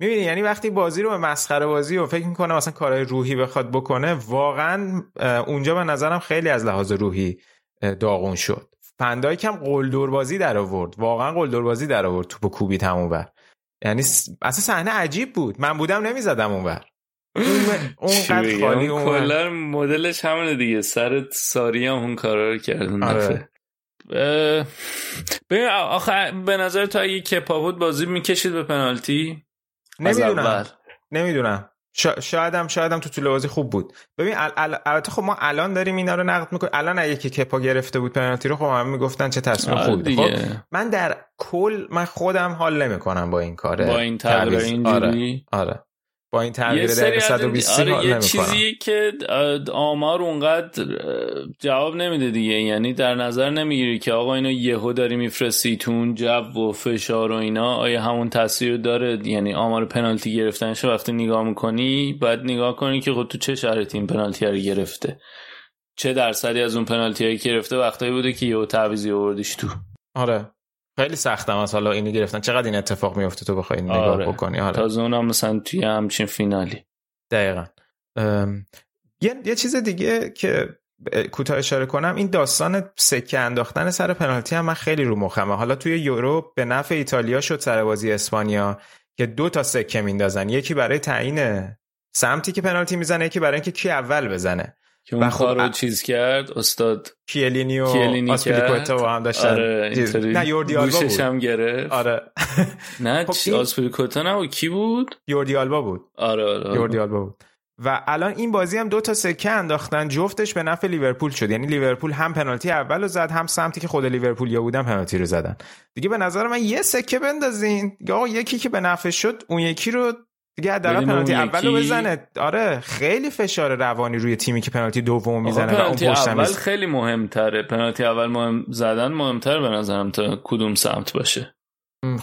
می‌بینی یعنی وقتی بازی رو به مسخره بازی و فکر می‌کنه مثلا کارهای روحی بخواد بکنه واقعا اونجا به نظرم خیلی از لحاظ روحی داغون شد. فندایک هم قلدر بازی در آورد. واقعا قلدر بازی در آورد توپو کوبی تموم بر یعنی س- اصلا صحنه عجیب بود. من بودم نمی‌زدم اونور اون اونقدر خالی؟ اونور کلا مدلش همونه دیگه. سر ساری هم اون کارا رو کرد اون آره. ببین آخه به نظر تو اگه کپا بود بازی می‌کشید به پنالتی؟ از نمی‌دونم. اول. نمی‌دونم شا- شایدم شایدم تو طول بازی خوب بود. ببین ال- ال- البته خب ما الان داریم اینا رو نقد می‌کنیم. الان اگه که کپا گرفته بود پنالتی رو خب همه می‌گفتن چه تصمیم آره خوبی خب من در کل من خودم حال نمی‌کنم با این کاره با این تغییر آره آره. با این تغییر دقیقه از 120 آره یه چیزی که آمار اونقدر جواب نمیده دیگه. یعنی در نظر نمی‌گیری که آقا اینو یهو داری میفرستی تو اون جو و فشار و اینا آیا همون تاثیر داره؟ یعنی آمار پنالتی گرفتنش وقتی نگاه می‌کنی باید نگاه کنی که خود تو چه شرایطی این پنالتی رو گرفته؟ چه درصدی از اون پنالتی هایی گرفته وقتایی بوده که یهو تعویضی آوردیش تو؟ آره. خیلی سختم از حالا اینو گرفتن. چقدر این اتفاق میفته تو بخوای نگاه آره. بکنی؟ آره تازه اونم مثلا توی همچین فینالی. دقیقا. ام، یه،, یه چیز دیگه که کوتاه اشاره کنم این داستان سکه انداختن سر پنالتی هم من خیلی رو مخمه. حالا توی یورو به نفع ایتالیا شد سر بازی اسپانیا که دو تا سکه میندازن. یکی برای تعیین سمتی که پنالتی می‌زنه یکی برای اینکه کی اول بزنه. که اون و خب رو چیز کرد استاد کیلینی و کیلینی کرد. با هم داشتن. آره نه یوردی آلبا بود. هم گرفت. آره. نه خب چی؟ این- آسپریکوتا نبود؟ کی بود؟ یوردی آلبا بود. آره آره, آره. یوردی آلبا بود. و الان این بازی هم دو تا سکه انداختن جفتش به نفع لیورپول شد. یعنی لیورپول هم پنالتی اول رو زد هم سمتی که خود لیورپول یا بودن پنالتی رو زدن. دیگه به نظر من یه سکه بندازین. آقا یکی که به نفع شد اون یکی رو دیگه حداقل پنالتی اون اول رو یکی- بزنه. آره خیلی فشار روانی روی تیمی که پنالتی دوم می‌زنه و اون پشتم اول. خیلی مهمتره. پنالتی اول مهم زدن مهمتر به نظرم تا کدوم سمت باشه.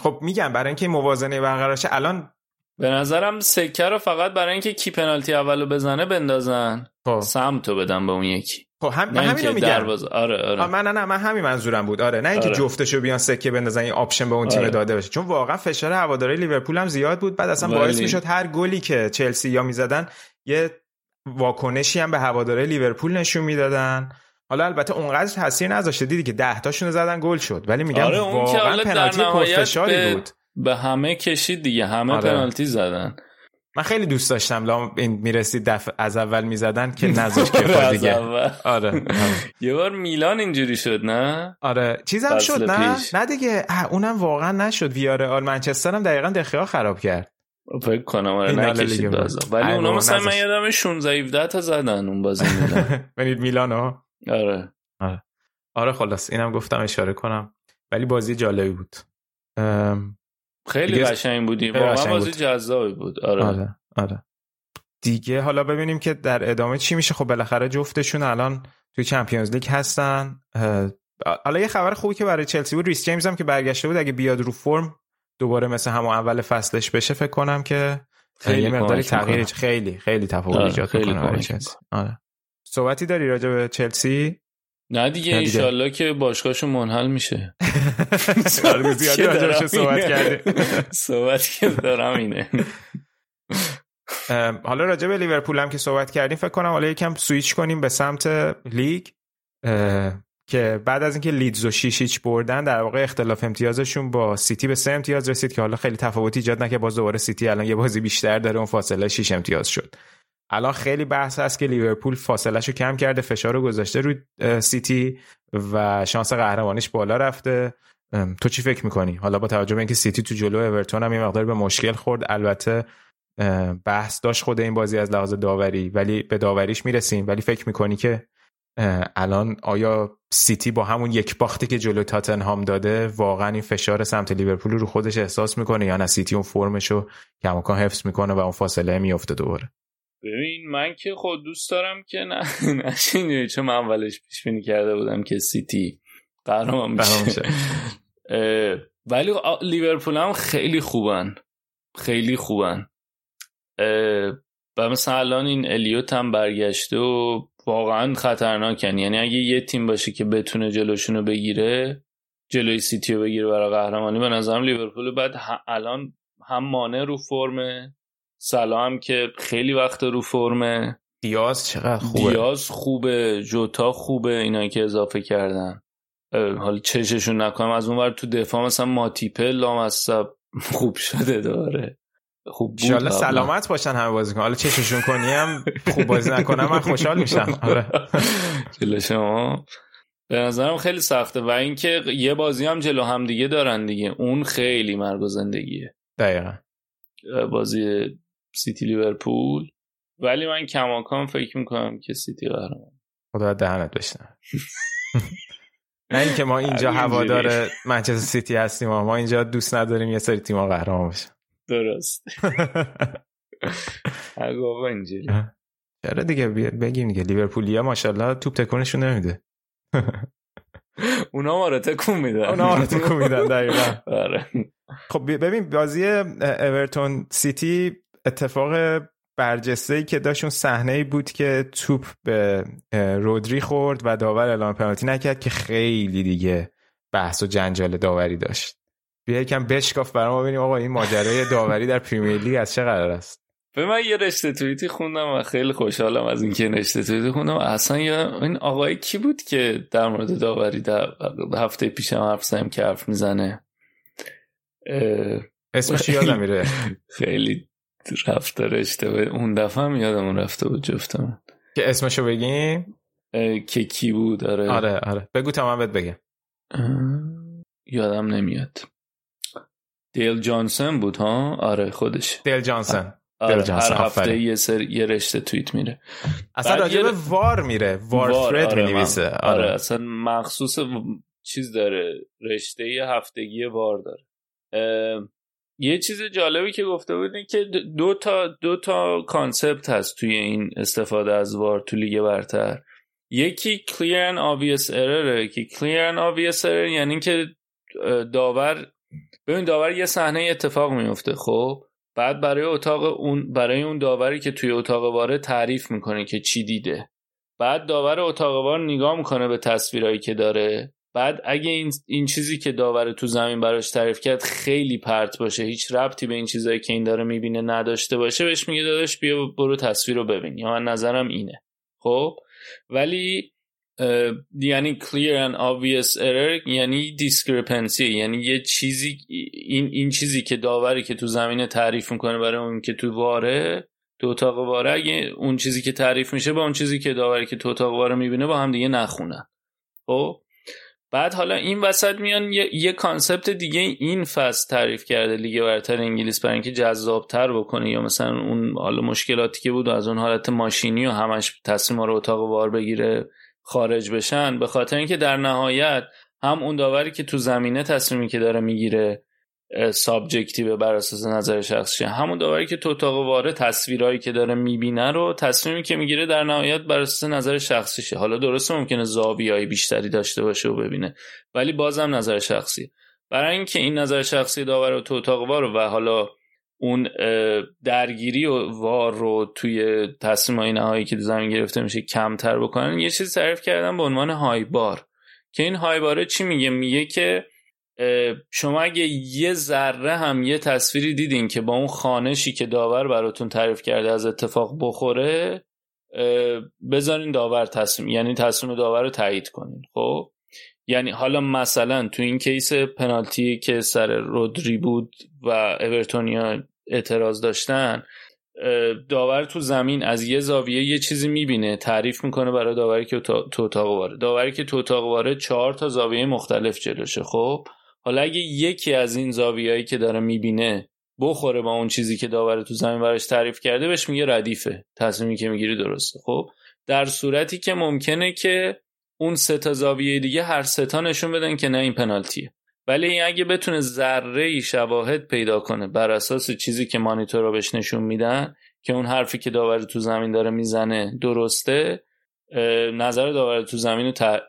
خب میگم برای اینکه این موازنه برقرار شه الان به نظرم سکه رو فقط برای اینکه کی پنالتی اول رو بزنه بندازن. خب. سمت رو بدن به اون یکی. خب هم اینکه رو میگم. دروازه آره آره. آه، من نه نه من همین منظورم بود. آره نه اینکه آره. جفتشو بیان سکه بندازن این option به اون تیم آره. داده بشه چون واقعا فشار هواداری لیورپول هم زیاد بود. بعد اصلا باعث می‌شد هر گلی که چلسی یا می‌زدن یه واکنشی هم به هواداری لیورپول نشون می‌دادن. حالا البته اونقدر تاثیر نذاشته. دیدی که 10 تاشون زدن گل شد. ولی میگم آره، واقعا پنالتی پرفشاری به- بود. به همه کشید دیگه. همه آره. پنالتی زدن. من خیلی دوست داشتم لام این می‌رسید دفع از اول می‌زدن که نذاشت که دیگه. آره آره. یه بار میلان اینجوری شد نه؟ آره. چیزم شد نه. نه دیگه. اونم واقعا نشد. ویارال منچستر هم دقیقا دخیا خراب کرد. فکر کنم آره نکشید ولی اونا مثلا من. یادم 16 17 تا زدن اون بازی میلان. ببینید میلانو آره. آره. خلاص. اینم گفتم اشاره کنم. ولی بازی جالبی بود. خیلی دیگه- قشنگ بودی. خیلی واقعا بازی. جذابی بود. آره, آره آره. دیگه حالا ببینیم که در ادامه چی میشه. خب بالاخره جفتشون الان توی چمپیونز لیگ هستن. حالا یه خبر خوبی که برای چلسی بود. ریس جیمز هم که برگشته بود. اگه بیاد رو فرم دوباره مثل همون اول فصلش بشه فکر کنم که خیلی یه مقداری. تغییر خیلی خیلی تفاوت آره، ایجاد خیلی می‌کنه برای چلسی. آره. صحبتی داری راجع به چلسی؟ نه دیگه. ایشالله که باشگاهشون منحل میشه. زیادی صحبت. کردیم صحبت که دارم اینه. حالا راجع به لیورپول هم که صحبت کردیم فکر کنم حالا یکم سویچ کنیم به سمت لیگ که بعد از اینکه لیدز رو شیشیچ بردن در واقع اختلاف امتیازشون با سیتی به سه امتیاز رسید که حالا خیلی تفاوتی ایجاد نکرد. باز دوباره سیتی الان یه بازی بیشتر داره اون فاصله 6 امتیاز شد. الان خیلی بحث هست که لیورپول فاصلهشو کم کرده فشار رو گذاشته روی سیتی و شانس قهرمانیش بالا رفته. تو چی فکر می‌کنی؟ حالا با توجه به اینکه سیتی تو جلو اورتون هم یه مقدار به مشکل خورد. البته بحث داشت خود این بازی از لحاظ داوری ولی به داوریش می‌رسیم. ولی فکر می‌کنی که الان آیا سیتی با همون یک باختی که جلو تاتنهام داده واقعا این فشار سمت لیورپول رو خودش احساس می‌کنه یا نه؟ سیتی اون فرمش رو کماکان حفظ می‌کنه و اون فاصله میفته دوباره. ببین من که خود دوست دارم که نه نشین چون من اولش پیش بینی کرده بودم که سیتی قهرمان میشه ولی لیورپول هم خیلی خوبن. خیلی خوبن. و مثلا الان این الیوت هم برگشته و واقعا خطرناکن. یعنی اگه یه تیم باشه که بتونه جلوشونو بگیره جلوی سیتی رو بگیره برای قهرمانی به نظرم لیورپول بعد الان هم مانع رو فرمه. سلا هم که خیلی وقت رو فرمه دیاز چقدر خوبه؟ دیاز خوبه جوتا خوبه اینا که اضافه کردن. حالا چششون نکنم از اون ور تو دفاع مثلا ماتیپه لامصب خوب شده داره. خوب بود. سلامت باشن همه بازی کن حالا چششون کنی هم خوب بازی نکنم من خوشحال میشم. آره. جلو شما. به نظرم خیلی سخته و اینکه یه بازی هم جلو هم دیگه دارن دیگه. اون خیلی مرگ و زندگیه. دقیقا. بازی سیتی لیورپول. ولی من کماکان فکر می‌کنم که سیتی قهرمان. خدا دهنت بشنه نه اینکه ما اینجا. هوادار منچستر سیتی هستیم ما اینجا دوست نداریم یه سری تیم‌ها قهرمان بشن. درست. آقا اینجوری. چرا دیگه؟ بگیم دیگه. لیورپولیا ماشاءالله توپ تکونشون نمیده. اونا ما رو تکون میدن. اونا ما رو تکون میدن دقیقاً. آره. خب بی- ببین بازی اورتون سیتی اتفاق برجسته ای که داشت اون صحنه ای بود که توپ به رودری خورد و داور اعلام پنالتی نکرد که خیلی دیگه بحث و جنجال داوری داشت. بیا یکم بشکاف برام ببینیم آقا این ماجرای داوری در پریمیر لیگ از چه قرار است؟ به من یه رشته توییتی خوندم و خیلی خوشحالم از اینکه این رشته توییتی خوندم. اصلا یا این آقای کی بود که در مورد داوری در هفته پیشم حرف زدیم که حرف می‌زنه؟ اه، اسمش یادم میره. خیلی رفتار اشتباه اون دفعه هم یادمون رفته بود جفتمون. که اسمشو بگیم؟ که کی بود؟ آره, آره آره. بگو تا من بهت بگم. یادم نمیاد. دیل جانسن بود ها؟ آره خودش. دل جانسن. آره دیل جانسن، هر هفته. یه, سر... یه رشته توییت میره. اصلا راجع به وار میره. وار, فرد آره، می نویسه من- آره. اصلا مخصوص چیز داره. رشته هفتگی وار داره. یه چیز جالبی که گفته بود اینه که دو تا دو تا concept هست توی این استفاده از وار تو لیگ برتر. یکی clear and obvious error که clear and obvious error یعنی که داور ببین داور یه صحنه اتفاق میفته خب؟ بعد برای اتاق اون برای اون داوری که توی اتاق واره تعریف می‌کنه که چی دیده. بعد داور اتاق وار نگاه می‌کنه به تصویرهایی که داره. بعد اگه این, این چیزی که داور تو زمین براش تعریف کرد خیلی پرت باشه هیچ ربطی به این چیزایی که این داره می‌بینه نداشته باشه بهش میگه داداش بیا برو تصویر رو ببین. یا من نظرم اینه. خب؟ ولی یعنی clear and obvious error یعنی discrepancy یعنی یه چیزی این, این چیزی که داوری که تو زمینه تعریف می‌کنه برای اون که تو واره تو اتاق واره اگه اون چیزی که تعریف میشه با اون چیزی که داوری که تو اتاق واره می‌بینه با هم دیگه نخونن. خب؟ بعد حالا این وسط میان یه, یه concept دیگه این فصل تعریف کرده لیگ برتر انگلیس برای اینکه جذابتر بکنه یا مثلا اون حالا مشکلاتی که بود از اون حالت ماشینی و همش تصمیم رو اتاق وار بگیره خارج بشن. به خاطر اینکه در نهایت هم اون داوری که تو زمینه تصمیمی که داره می‌گیره subjective بر اساس نظر شخصی. همون داوری که تو اتاق واره تصویرهایی که داره می‌بینه رو تصمیمی که می‌گیره در نهایت بر اساس نظر شخصیشه. حالا درسته ممکنه زاویه‌ای بیشتری داشته باشه و ببینه ولی بازم نظر شخصی. برای اینکه این نظر شخصی داور تو اتاق وار و حالا اون درگیری و وار رو توی تصمیم های نهایی که زمین گرفته میشه کمتر بکنن یه چیز تعریف کردن به عنوان high bar که این های باره چی میگه؟ میگه که شما اگه یه ذره هم یه تصویری دیدین که با اون خانشی که داور براتون تعریف کرده از اتفاق بخوره بذارین داور تصمیم یعنی تصمیم داور رو تایید کنین خب؟ یعنی حالا مثلا تو این کیس پنالتی که سر رودری بود و اورتونیا اعتراض داشتن داور تو زمین از یه زاویه یه چیزی می‌بینه تعریف می‌کنه برای داوری که تو اتاق واره داوری که تو اتاق واره چهار تا زاویه مختلف جلوشه خب؟ حالا اگه یکی از این زاویه‌ای که داره می‌بینه بخوره با اون چیزی که داور تو زمین براش تعریف کرده بهش میگه ردیفه. تصمیمی که می‌گیری درسته. خب در صورتی که ممکنه که اون سه تا زاویه دیگه هر سه تا نشون بدن که نه این پنالتیه. ولی این اگه بتونه ذره ای شواهد پیدا کنه بر اساس چیزی که مانیتور رو بهش نشون میدن که اون حرفی که داور تو زمین داره می‌زنه درسته نظر داور تو زمین رو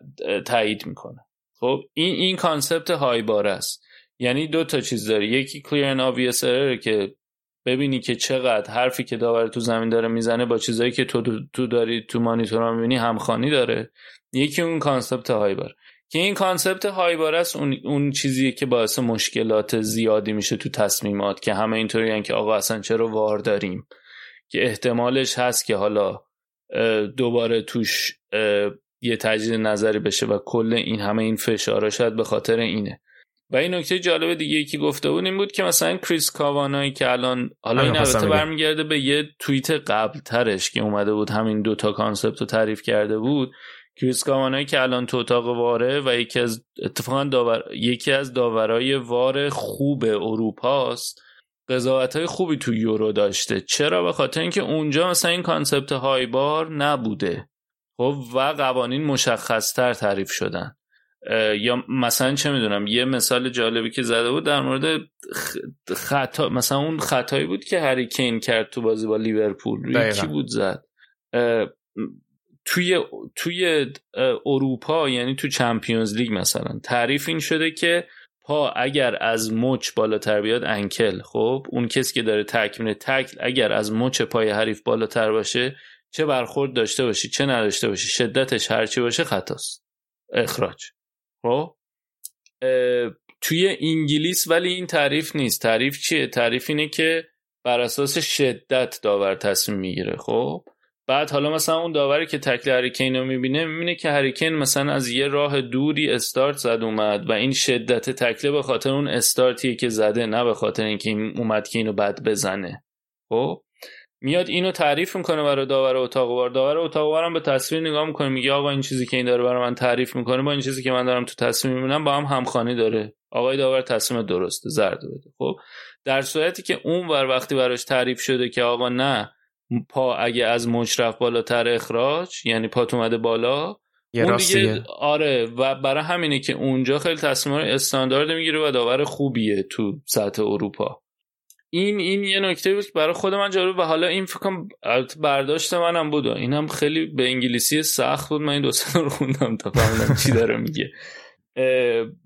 تایید می‌کنه. خب این این concept high bar است. یعنی دو تا چیز داره. یکی clear and obvious که ببینی که چقدر حرفی که داور تو زمین داره می‌زنه با چیزایی که تو تو داری تو مانیتور می‌بینی همخوانی داره. یکی اون concept high bar که این concept high bar است اون, اون چیزیه که باعث مشکلات زیادی میشه تو تصمیمات که همه اینطوری که آقا اصلا چرا وار داریم؟ که احتمالش هست که حالا دوباره توش یه تجدید نظری بشه و کل این همه این فشارا شاید به خاطر اینه. و این نکته جالب دیگه که گفته بود این بود که مثلا کریس کاوانایی که الان حالا این البته برمیگرده به یه توییت قبل ترش که اومده بود همین دوتا concept رو تعریف کرده بود. کریس کاوانایی که الان تو اتاق واره و یکی از اتفاقا داور یکی از داورای وار خوب اروپاست قضاوت های خوبی تو یورو داشته. چرا؟ به خاطر اینکه اونجا مثلا این concept high bar نبوده. خب و قوانین مشخصتر تعریف شدن. یا مثلا چه می‌دونم یه مثال جالبی که زده بود در مورد خطا مثلا اون خطایی بود که هری کین کرد تو بازی با لیورپول. روی کی بود زد. توی توی اروپا یعنی تو چمپیونز لیگ مثلا. تعریف این شده که پا اگر از مچ بالاتر بیاد انکل. خب اون کسی که داره تکمیل تکل اگر از مچ پای حریف بالاتر باشه چه برخورد داشته باشی چه نداشته باشی شدتش هرچی باشه خطاست. اخراج. خب؟ توی انگلیس ولی این تعریف نیست. تعریف چیه؟ تعریف اینه که بر اساس شدت داور تصمیم می‌گیره. خب؟ بعد حالا مثلا اون داوری که تکل هریکین رو می‌بینه می‌بینه که هریکین مثلا از یه راه دوری استارت زد اومد و این شدت تکله به خاطر اون استارتیه که زده نه به خاطر اینکه این اومد که اینو بد بزنه. خب؟ میاد اینو تعریف می‌کنه برای داور اتاق وار داور اتاق وارم به تصویر نگاه می‌کنه میگه آقا این چیزی که این داره برای من تعریف می‌کنه با این چیزی که من دارم تو تصویر می‌بینم با هم همخوانی داره. آقای داور تصمیم درسته زرد بده. خب در صورتی که اون ور وقتی براش تعریف شده که آقا نه پا اگه از مجرف بالاتر اخراج یعنی پات اومده بالا یه اون دیگه آره و برای همینه که اونجا خیلی تصمیم استاندارد می‌گیره و داور خوبیه تو سطح اروپا. این این یه نکته بود که برای خود من جالب و حالا این فکرم برداشت منم بود اینم خیلی به انگلیسی سخت بود. من این دو رو خوندم تا فهمیدم چی داره میگه.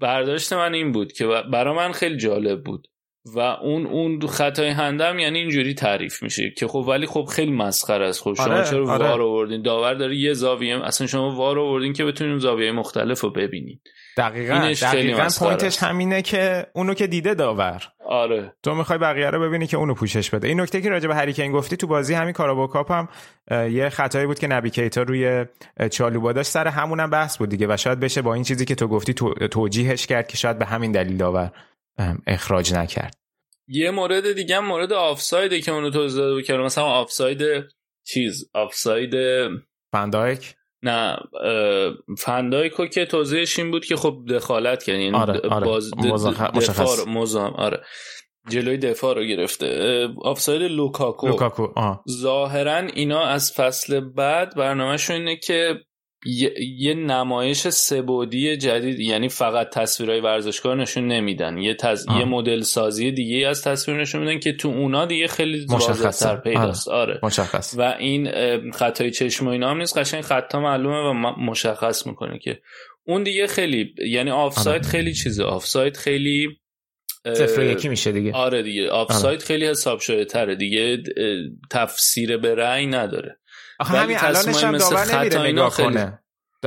برداشت من این بود که برای من خیلی جالب بود و اون اون خطای هندم یعنی اینجوری تعریف میشه که خب ولی خب خیلی مسخره است. خب شما آره، چرا آره. وار آوردین؟ داور داره یه زاویه اصلا شما وار آوردین که بتونین زاویه مختلف رو ببینین. دقیقا دقیقا پوینتش. همینه که اونو که دیده داور. آره. تو می‌خوای بقیه رو ببینی که اونو پوشش بده. این نکته که راجع به هریکین گفتی تو بازی همین کارابو کاپ هم یه خطایی بود که نبی کیتا روی چالوبا داشت. سر همونم بحث بود دیگه و شاید بشه با این چیزی که تو گفتی تو- توجیهش کرد که شاید به همین دلیل داور اخراج نکرد. یه مورد دیگه هم مورد آفسایده که اونو توضیح داده بود مثلا آفساید چیز آفساید فندایک؟ نه فن‌دایکو که توضیحش این بود که خب دخالت کرد یعنی آره، آره. باز د- مزخ- د- مشخص. دفاع رو- مزاحم آره جلوی دفاع رو گرفته آفساید لوکاکو لوکاکو. ظاهرا اینا از فصل بعد برنامهشون اینه که یه, یه نمایش سه‌بعدی جدید یعنی فقط تصویرهای ورزشکار نشون نمیدن. یه, تز... آه. یه مدل سازی دیگه از تصویر نشون میدن که تو اونا دیگه خیلی. واضح‌تر پیداست. آره. مشخص. و این خطای چشم و اینا هم نیست. قشنگ خطا معلومه و مشخص می‌کنه که اون دیگه خیلی یعنی آفساید آره. خیلی چیزه. آفساید خیلی صفر یکی میشه دیگه. آره دیگه. آفساید خیلی حساب شده تره. دیگه تفسیر به رأی نداره. آخه همین الانش هم داور نمیره نگاه خیلی- کنه.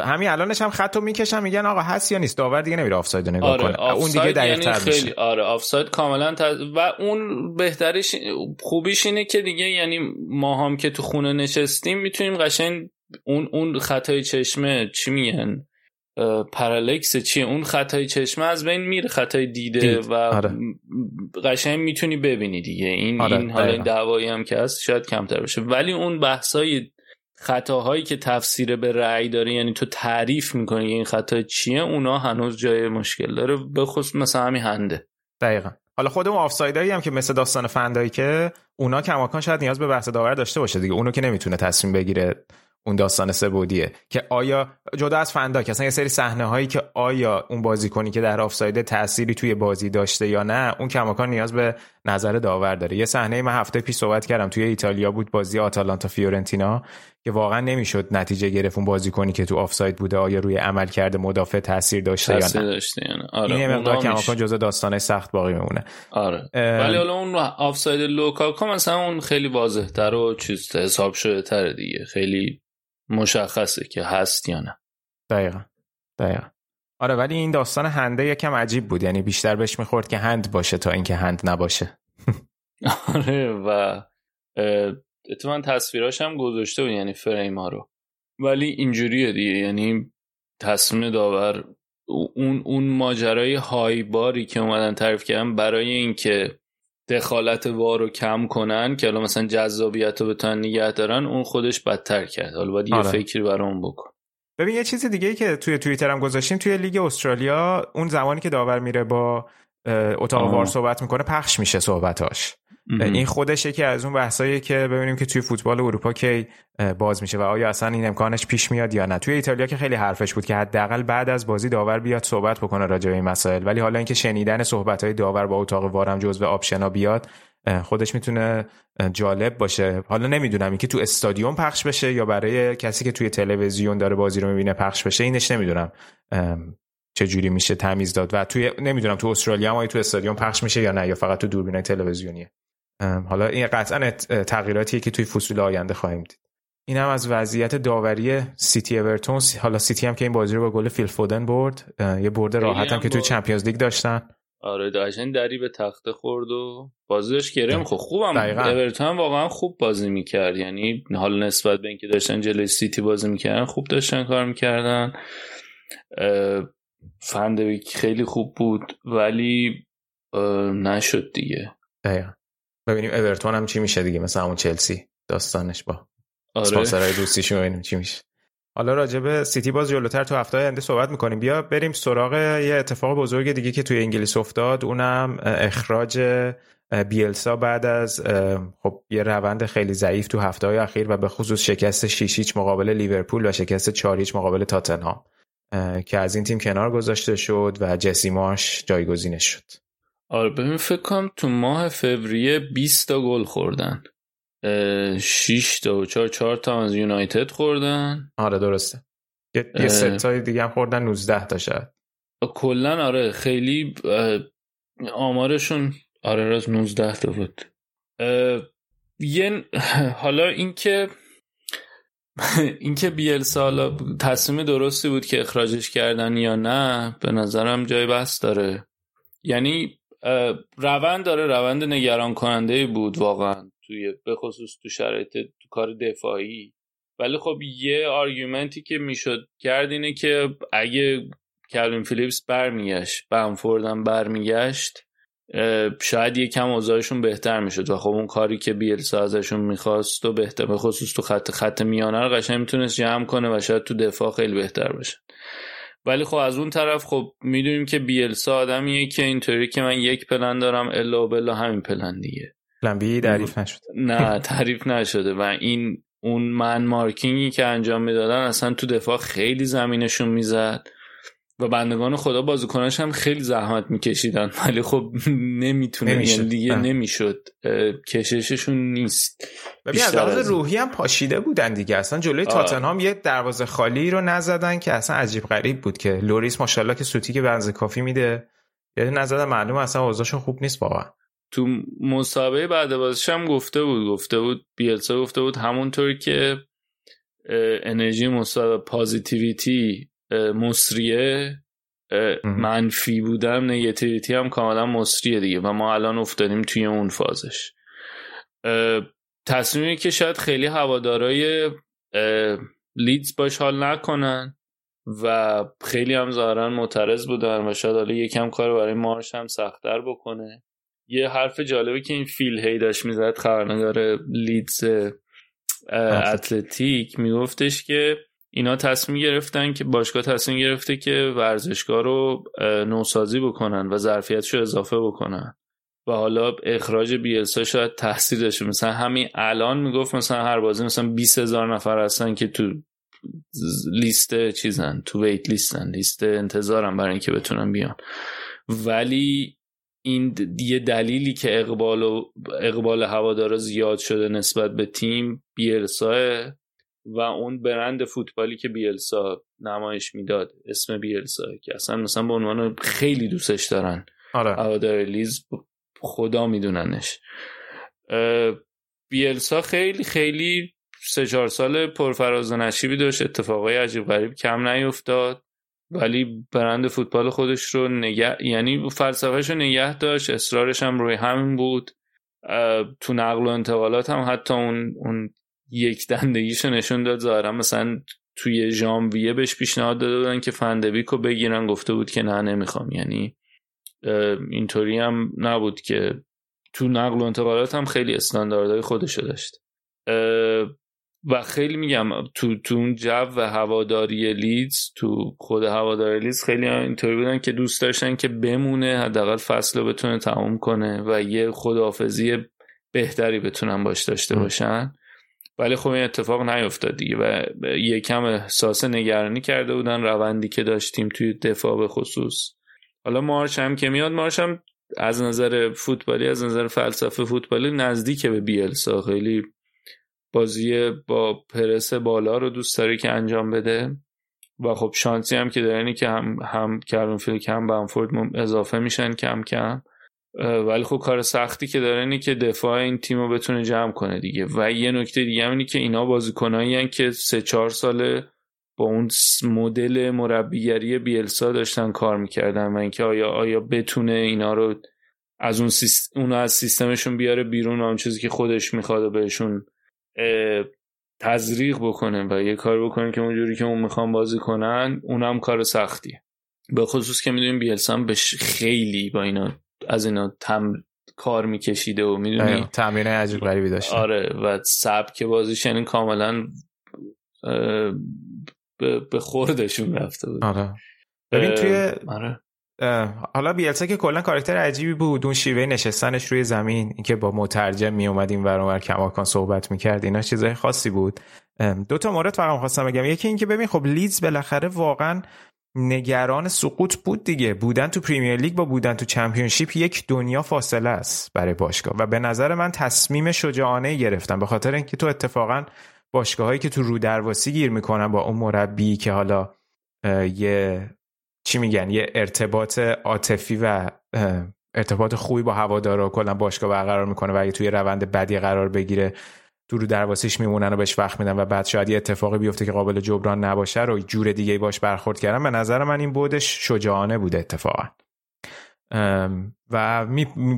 همین الانش هم خطو می‌کشن میگن آقا هست یا نیست؟ داور دیگه نمیره آفساید نگاه آره کنه. اون دیگه آفساید دقیق یعنی خیلی میشه. آره آفساید کاملا تز... و اون بهترش خوبیش اینه که دیگه یعنی ما هم که تو خونه نشستیم می‌تونیم قشنگ اون اون خطای چشمه چی میگن؟ اه، پارالکس چیه؟ اون خطای چشمه از بین میره خطای دیده دید. و آره. قشنگ می‌تونی ببینی دیگه. این آره، این حالا. دعوایی هم که هست شاید کمتر بشه ولی اون بحثای خطاهایی که تفسیر به رأی داره یعنی تو تعریف می‌کنی این خطا چیه اونا هنوز جای مشکل داره. به خصوص مثلا همین هنده. دقیقا. حالا خود اون هم که مثل داستان فن‌دایک که اونا کماکان شاید نیاز به بحث داور داشته باشه دیگه. اونو که نمی‌تونه تصمیم بگیره اون داستان سه‌بعدیه. که آیا جدا از فن‌دایک اصلا یه سری صحنه هایی که آیا اون بازیکنی که در آفساید تأثیری توی بازی داشته یا نه اون کماکان نیاز به نظر داور داره. یه صحنه من هفته پیش صحبت کردم توی ایتالیا بود بازی آتالانتا فیورنتینا. که واقعا نمی‌شد نتیجه گرفت اون بازیکنی که تو آفساید بوده آیا روی عملکرد مدافع تاثیر داشته یا تاثیر نه داشته یعنی آره این مقدار کماکان. جزء داستانه سخت باقی میمونه. آره. ولی حالا اون آفساید لوکاکو مثلا اون خیلی واضح تر و چیز حساب شده تره دیگه. خیلی مشخصه که هست یا نه. دقیقا. دقیقا. آره ولی این داستان هنده یکم عجیب بود. یعنی بیشتر بهش می‌خورد که هند باشه تا اینکه هند نباشه. آره و اتفاقا تصویراش هم گذاشته بود یعنی فریم ها رو ولی اینجوریه دیگه یعنی تصمیم داور اون اون ماجرای های باری که اومدن تعریف کردن برای اینکه دخالت وار رو کم کنن که حالا مثلا جذابیت رو بتونن نگه دارن اون خودش بدتر کرد حالا باید یه آره. فکری برای اون بکن ببین یه چیز دیگه ای که توی توییتر هم گذاشتیم توی لیگ استرالیا اون زمانی که داور میره با اتاق. وار صحبت می‌کنه پخش میشه صحبتاش این خودش یکی از اون بحثایی که ببینیم که توی فوتبال اروپا کی باز میشه و آیا اصلا این امکانش پیش میاد یا نه. توی ایتالیا که خیلی حرفش بود که حداقل بعد از بازی داور بیاد صحبت بکنه راجع به این مسائل. ولی حالا اینکه شنیدن صحبت های داور با اتاق وار هم جزو آپشنا بیاد خودش می‌تونه جالب باشه. حالا نمی‌دونم اینکه تو استادیوم پخش بشه یا برای کسی که توی تلویزیون داره بازی رو می‌بینه پخش بشه اینش نمی‌دونم. چه جوری میشه تمیز داد و توی نمی‌دونم تو استرالیا هم آیا تو استادیوم پخش میشه یا نه یا فقط تو دوربینای تلویزیونیه. حالا این قطعا ات- تغییراتیه که توی فصول آینده خواهیم دید. این هم از وضعیت داوری سیتی اورتون. حالا سیتی هم که این بازی رو با گل فیل فودن برد. یه برد راحت هم هم که توی Champions League داشتن. آره داشتن دری به تخته خورد و بازیش گرم. خب خوبم. اورتون واقعا خوب بازی می‌کرد. یعنی حالا نسبت به اینکه داشتن جلوی سیتی بازی می‌کردن خوب داشتن کار می‌کردن. فن‌دبیک خیلی خوب بود ولی نشد دیگه. دقیقا. ببینیم اورتون هم چی میشه دیگه مثل همون چلسی داستانش با آره. اسپانسرهای روسیشون ببینیم چی میشه. حالا راجع به سیتی باز جلوتر تو هفته آینده صحبت می‌کنیم. بیا بریم سراغ یه اتفاق بزرگ دیگه که توی انگلیس افتاد اونم اخراج بیلسا بعد از خب یه روند خیلی ضعیف تو هفته های اخیر و به خصوص شکست 6 هیچ مقابل لیورپول و شکست 4 هیچ مقابل تاتنهام که از این تیم کنار گذاشته شد و جسی مارش جایگزینش شد. آره ببین فکر کنم تو ماه فوریه 20 تا گل خوردن. 6 تا و 4 4 تا از یونایتد خوردن. آره درسته. یه, یه سه تای دیگه هم خوردن 19 تا شاید. کلا آره خیلی آمارشون آره راست 19 تا بود. یه حالا اینکه اینکه بیلسا حالا تصمیم درستی بود که اخراجش کردن یا نه به نظرم جای بحث داره. یعنی روند داره روند نگران کننده بود واقعا توی به خصوص تو شرایط تو کار دفاعی. ولی خب یه آرگومنتی که می‌شد کرد اینه که اگه کلوین فیلیپس برمیگشت بنفوردم برمیگشت شاید یکم اوضاعشون بهتر می‌شد و خب اون کاری که بیلسا ازشون می‌خواست و بهتر به خصوص تو خط خط میانه رو قشنگ می‌تونست جمع کنه و شاید تو دفاع خیلی بهتر باشه ولی خب از اون طرف خب می‌دونیم که بیلسا آدمیه که اینطوری که من یک پلن دارم الا و بلا همین پلن دیگه. پلن بی تعریف نشده. نه تعریف نشده و این اون من مارکینگی که انجام می‌دادن اصلا تو دفاع خیلی زمینشون می‌زد. و بندگان خدا بازیکناش هم خیلی زحمت میکشیدن. ولی خب نمی‌تونه یعنی دیگه نمی‌شد. کشششون نیست. ببین از روحی هم پاشیده بودن دیگه. اصلا جلوی تاتنهام یه دروازه خالی رو نزدن که اصلا عجیب غریب بود که لوریس ماشاءالله که سوتی که بنز کافی میده. یه نزدن معلوم اصلا اوضاعشون خوب نیست واقعا. تو مسابقه بعد بازش هم گفته بود. گفته بود بیلسا گفته بود همونطور که انرژی مثبت positivity مسریه. منفی بودم negativity هم کاملا مسریه دیگه و ما الان افتادیم توی اون فازش. تصمیمی که شاید خیلی هوادارای لیدز باش حال نکنن و خیلی هم ظاهرا معترض بودن و شاید حالا یکم کار برای مارش هم سختتر بکنه. یه حرف جالبی که این فیل هی داشت می‌زد خبرنگار لیدز اتلتیک میگفتش که اینا تصمیم گرفتن که باشگاه تصمیم گرفته که ورزشگاه رو نوسازی بکنن و ظرفیتش رو اضافه بکنن. و حالا اخراج بیلسا شاید تاثیر داشته. مثلا همین الان می‌گفت مثلا هر بازی مثلا 20 هزار نفر هستن که تو لیست چیزن تو ویت لیستن لیست انتظارم برای اینکه بتونن بیان. ولی این یه دلیلی که اقبال و اقبال هوادارا زیاد شده نسبت به تیم بیلسا و اون برند فوتبالی که بیلسا نمایش می‌داد اسم بیلسا که اصلا مثلا به عنوان خیلی دوستش دارن. آره. لیز خدا میدوننش. بیلسا خیلی خیلی سه چهار سال پرفراز و نشیبی داشت. اتفاقای عجیب غریب کم نیفتاد. ولی برند فوتبال خودش رو نگه یعنی فلسفهش رو نگه داشت. اصرارش هم روی همین بود. تو نقل و انتقالات هم حتی اون اون یک دندگیشو نشون داد. ظاهرا مثلا توی ژانویه بهش پیشنهاد داده بودن که فندویکو بگیرن. گفته بود که نه نمی‌خوام. یعنی اینطوری هم نبود که تو نقل و انتقالات هم خیلی استانداردهای خودشو داشت. و خیلی میگم تو تو اون جو و هواداری لیدز تو خود هواداری لیدز خیلی اینطوری بودن که دوست داشتن که بمونه حداقل فصل رو بتونه تموم کنه و یه خداحافظی بهتری بتونن باش داشته باشن. ولی خب این اتفاق نیفتاد دیگه و یکم احساس نگرانی کرده بودن روندی که داشتیم توی دفاع به خصوص. حالا مارش هم که میاد مارش هم از نظر فوتبالی از نظر فلسفه فوتبالی نزدیک به بیلسا. خیلی بازی با پرس بالا رو دوست داره که انجام بده. و خب شانسی هم که داره که هم هم کرون فیلک هم بنفورد اضافه میشن کم کم. ولی خب کار سختی که داره اینه که دفاع این تیم رو بتونه جمع کنه دیگه. و یه نکته دیگه هم اینه که اینا بازیکنایی که سه چهار ساله با اون مدل مربیگری بیلسا داشتن کار می‌کردن و اینکه آیا آیا بتونه اینا رو از اون سیست... اونو از سیستمشون بیاره بیرون اون چیزی که خودش می‌خواد و بهشون تزریق بکنه و یه کار بکنه که اونجوری که اون می‌خوان بازی کنن اونم کار سختیه. به خصوص که می‌دونیم بیلسا هم خیلی با اینا از اینا تم کار میکشیده و می‌دونی؟ تمرین عجیب غریبی داشته. آره و سبک بازیش یعنی کاملا به خوردشون رفته بود. آره. ببین توی آره. حالا بیلسا که کلا کاراکتر عجیبی بود اون شیوه نشستنش روی زمین اینکه با مترجم می اومد این ور کماکان صحبت می‌کرد اینا چیزای خاصی بود. دو تا مورد فقط خواستم بگم. یکی اینکه ببین خب لیدز بالاخره واقعا نگران سقوط بود دیگه. بودن تو پریمیر لیگ با بودن تو چمپیونشیپ یک دنیا فاصله است برای باشگاه. و به نظر من تصمیم شجاعانه گرفتم به خاطر اینکه تو اتفاقا باشگاه که تو رو درواسی گیر می‌کنن با اون مربی که حالا یه چی میگن؟ یه ارتباط عاطفی و ارتباط خوبی با هوادارا کلا باشگاه برقرار می‌کنه و اگه توی روند بدی قرار بگیره تو رو درواسیش میمونن و بهش وقت میدن و بعد شاید یه اتفاقی بیفته که قابل جبران نباشه رو جور دیگه باش برخورد کردن. به نظر من این بودش شجاعانه بوده اتفاقا. و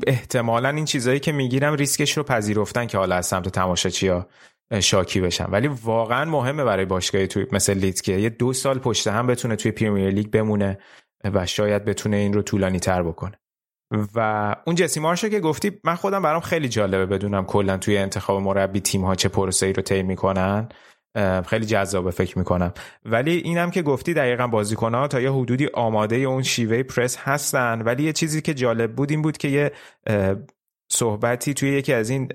احتمالا این چیزایی که می‌گیرم ریسکش رو پذیرفتن که حالا از سمت تماشاچی ها شاکی بشن. ولی واقعا مهمه برای باشگاهی توی مثل لیدز که یه دو سال پشت هم بتونه توی پریمیر لیگ بمونه و شاید بتونه این رو طولانی تر بکنه. و اون جسی مارشو که گفتی من خودم برام خیلی جالبه بدونم کلا توی انتخاب مربی تیم ها چه پروسه ای رو طی می‌کنن. خیلی جذابه فکر می‌کنم. ولی اینم که گفتی دقیقا بازیکن ها تا یه حدودی آماده اون شیوه پرس هستن. ولی یه چیزی که جالب بود این بود که یه صحبتی توی یکی از این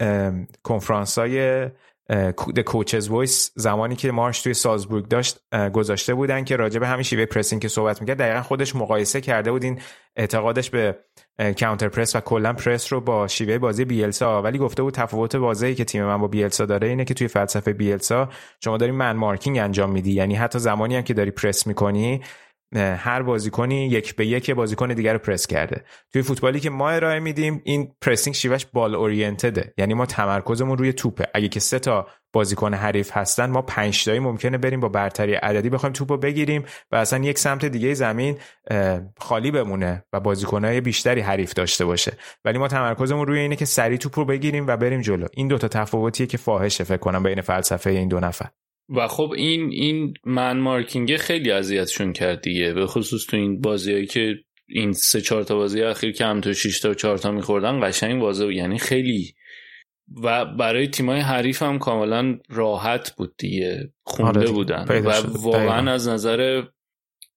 کنفرانس های The Coaches' Voice زمانی که مارش توی سالزبورگ داشت گذاشته بودن که راجع به همین شیوه pressing که صحبت می‌کرد دقیقا خودش مقایسه کرده بود این اعتقادش به counter press و کلا پرس رو با شیوه بازی بیلسا. ولی گفته بود تفاوت واضحی که تیم من با بیلسا داره اینه که توی فلسفه بیلسا شما داری man marking انجام میدی. یعنی حتی زمانی هم که داری پرس می‌کنی هر بازیکنی یک به یک بازیکن دیگر رو پرس کرده. توی فوتبالی که ما ارائه میدیم این پرسینگ شیوهش بال اورینتده یعنی ما تمرکزمون روی توپه. اگه که سه تا بازیکن حریف هستن ما پنج تایی ممکنه بریم با برتری عددی بخوایم توپو بگیریم و اصلا یک سمت دیگه زمین خالی بمونه و بازیکنهای بیشتری حریف داشته باشه. ولی ما تمرکزمون روی اینه که سری توپ رو بگیریم و بریم جلو. این دوتا تفاوتیه که فاحشه فکر کنم بین فلسفه این دو نفر. و خب این این من مارکینگ خیلی اذیتشون کرد دیگه به خصوص تو این بازیایی که این سه چهار تا بازی اخیر که هم تو 6 تا و 4 تا میخوردن قشنگ واضح یعنی خیلی و برای تیمای حریف هم کاملا راحت بود دیگه خونده آره بودن و. واقعا. از نظر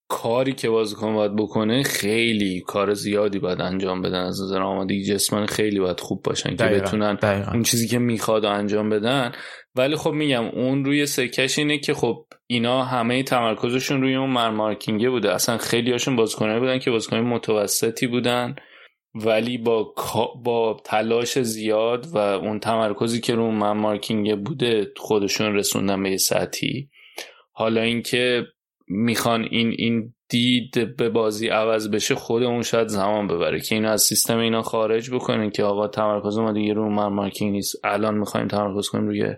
کاری که بازیکن باید بکنه خیلی کار زیادی باید انجام بدن از نظر آمادگی جسمانی خیلی باید خوب باشن که دقیقاً. بتونن دقیقاً. اون چیزی که می‌خواد و انجام بدن ولی خب میگم اون روی سکش اینه که خب اینا همه تمرکزشون روی اون من مارکینگه بوده اصلا خیلی هاشون بازیکنایی بودن که بازیکن متوسطی بودن ولی با با تلاش زیاد و اون تمرکزی که رو اون من مارکینگ بوده خودشون رسوندن به یه سطحی حالا اینکه می‌خوان این این دید به بازی عوض بشه خودمون شاید زمان ببره که اینو از سیستم اینا خارج بکنن که آقا تمرکز ما دیگه رو من مارکینگ نیست. الان می‌خوایم تمرکز کنیم روی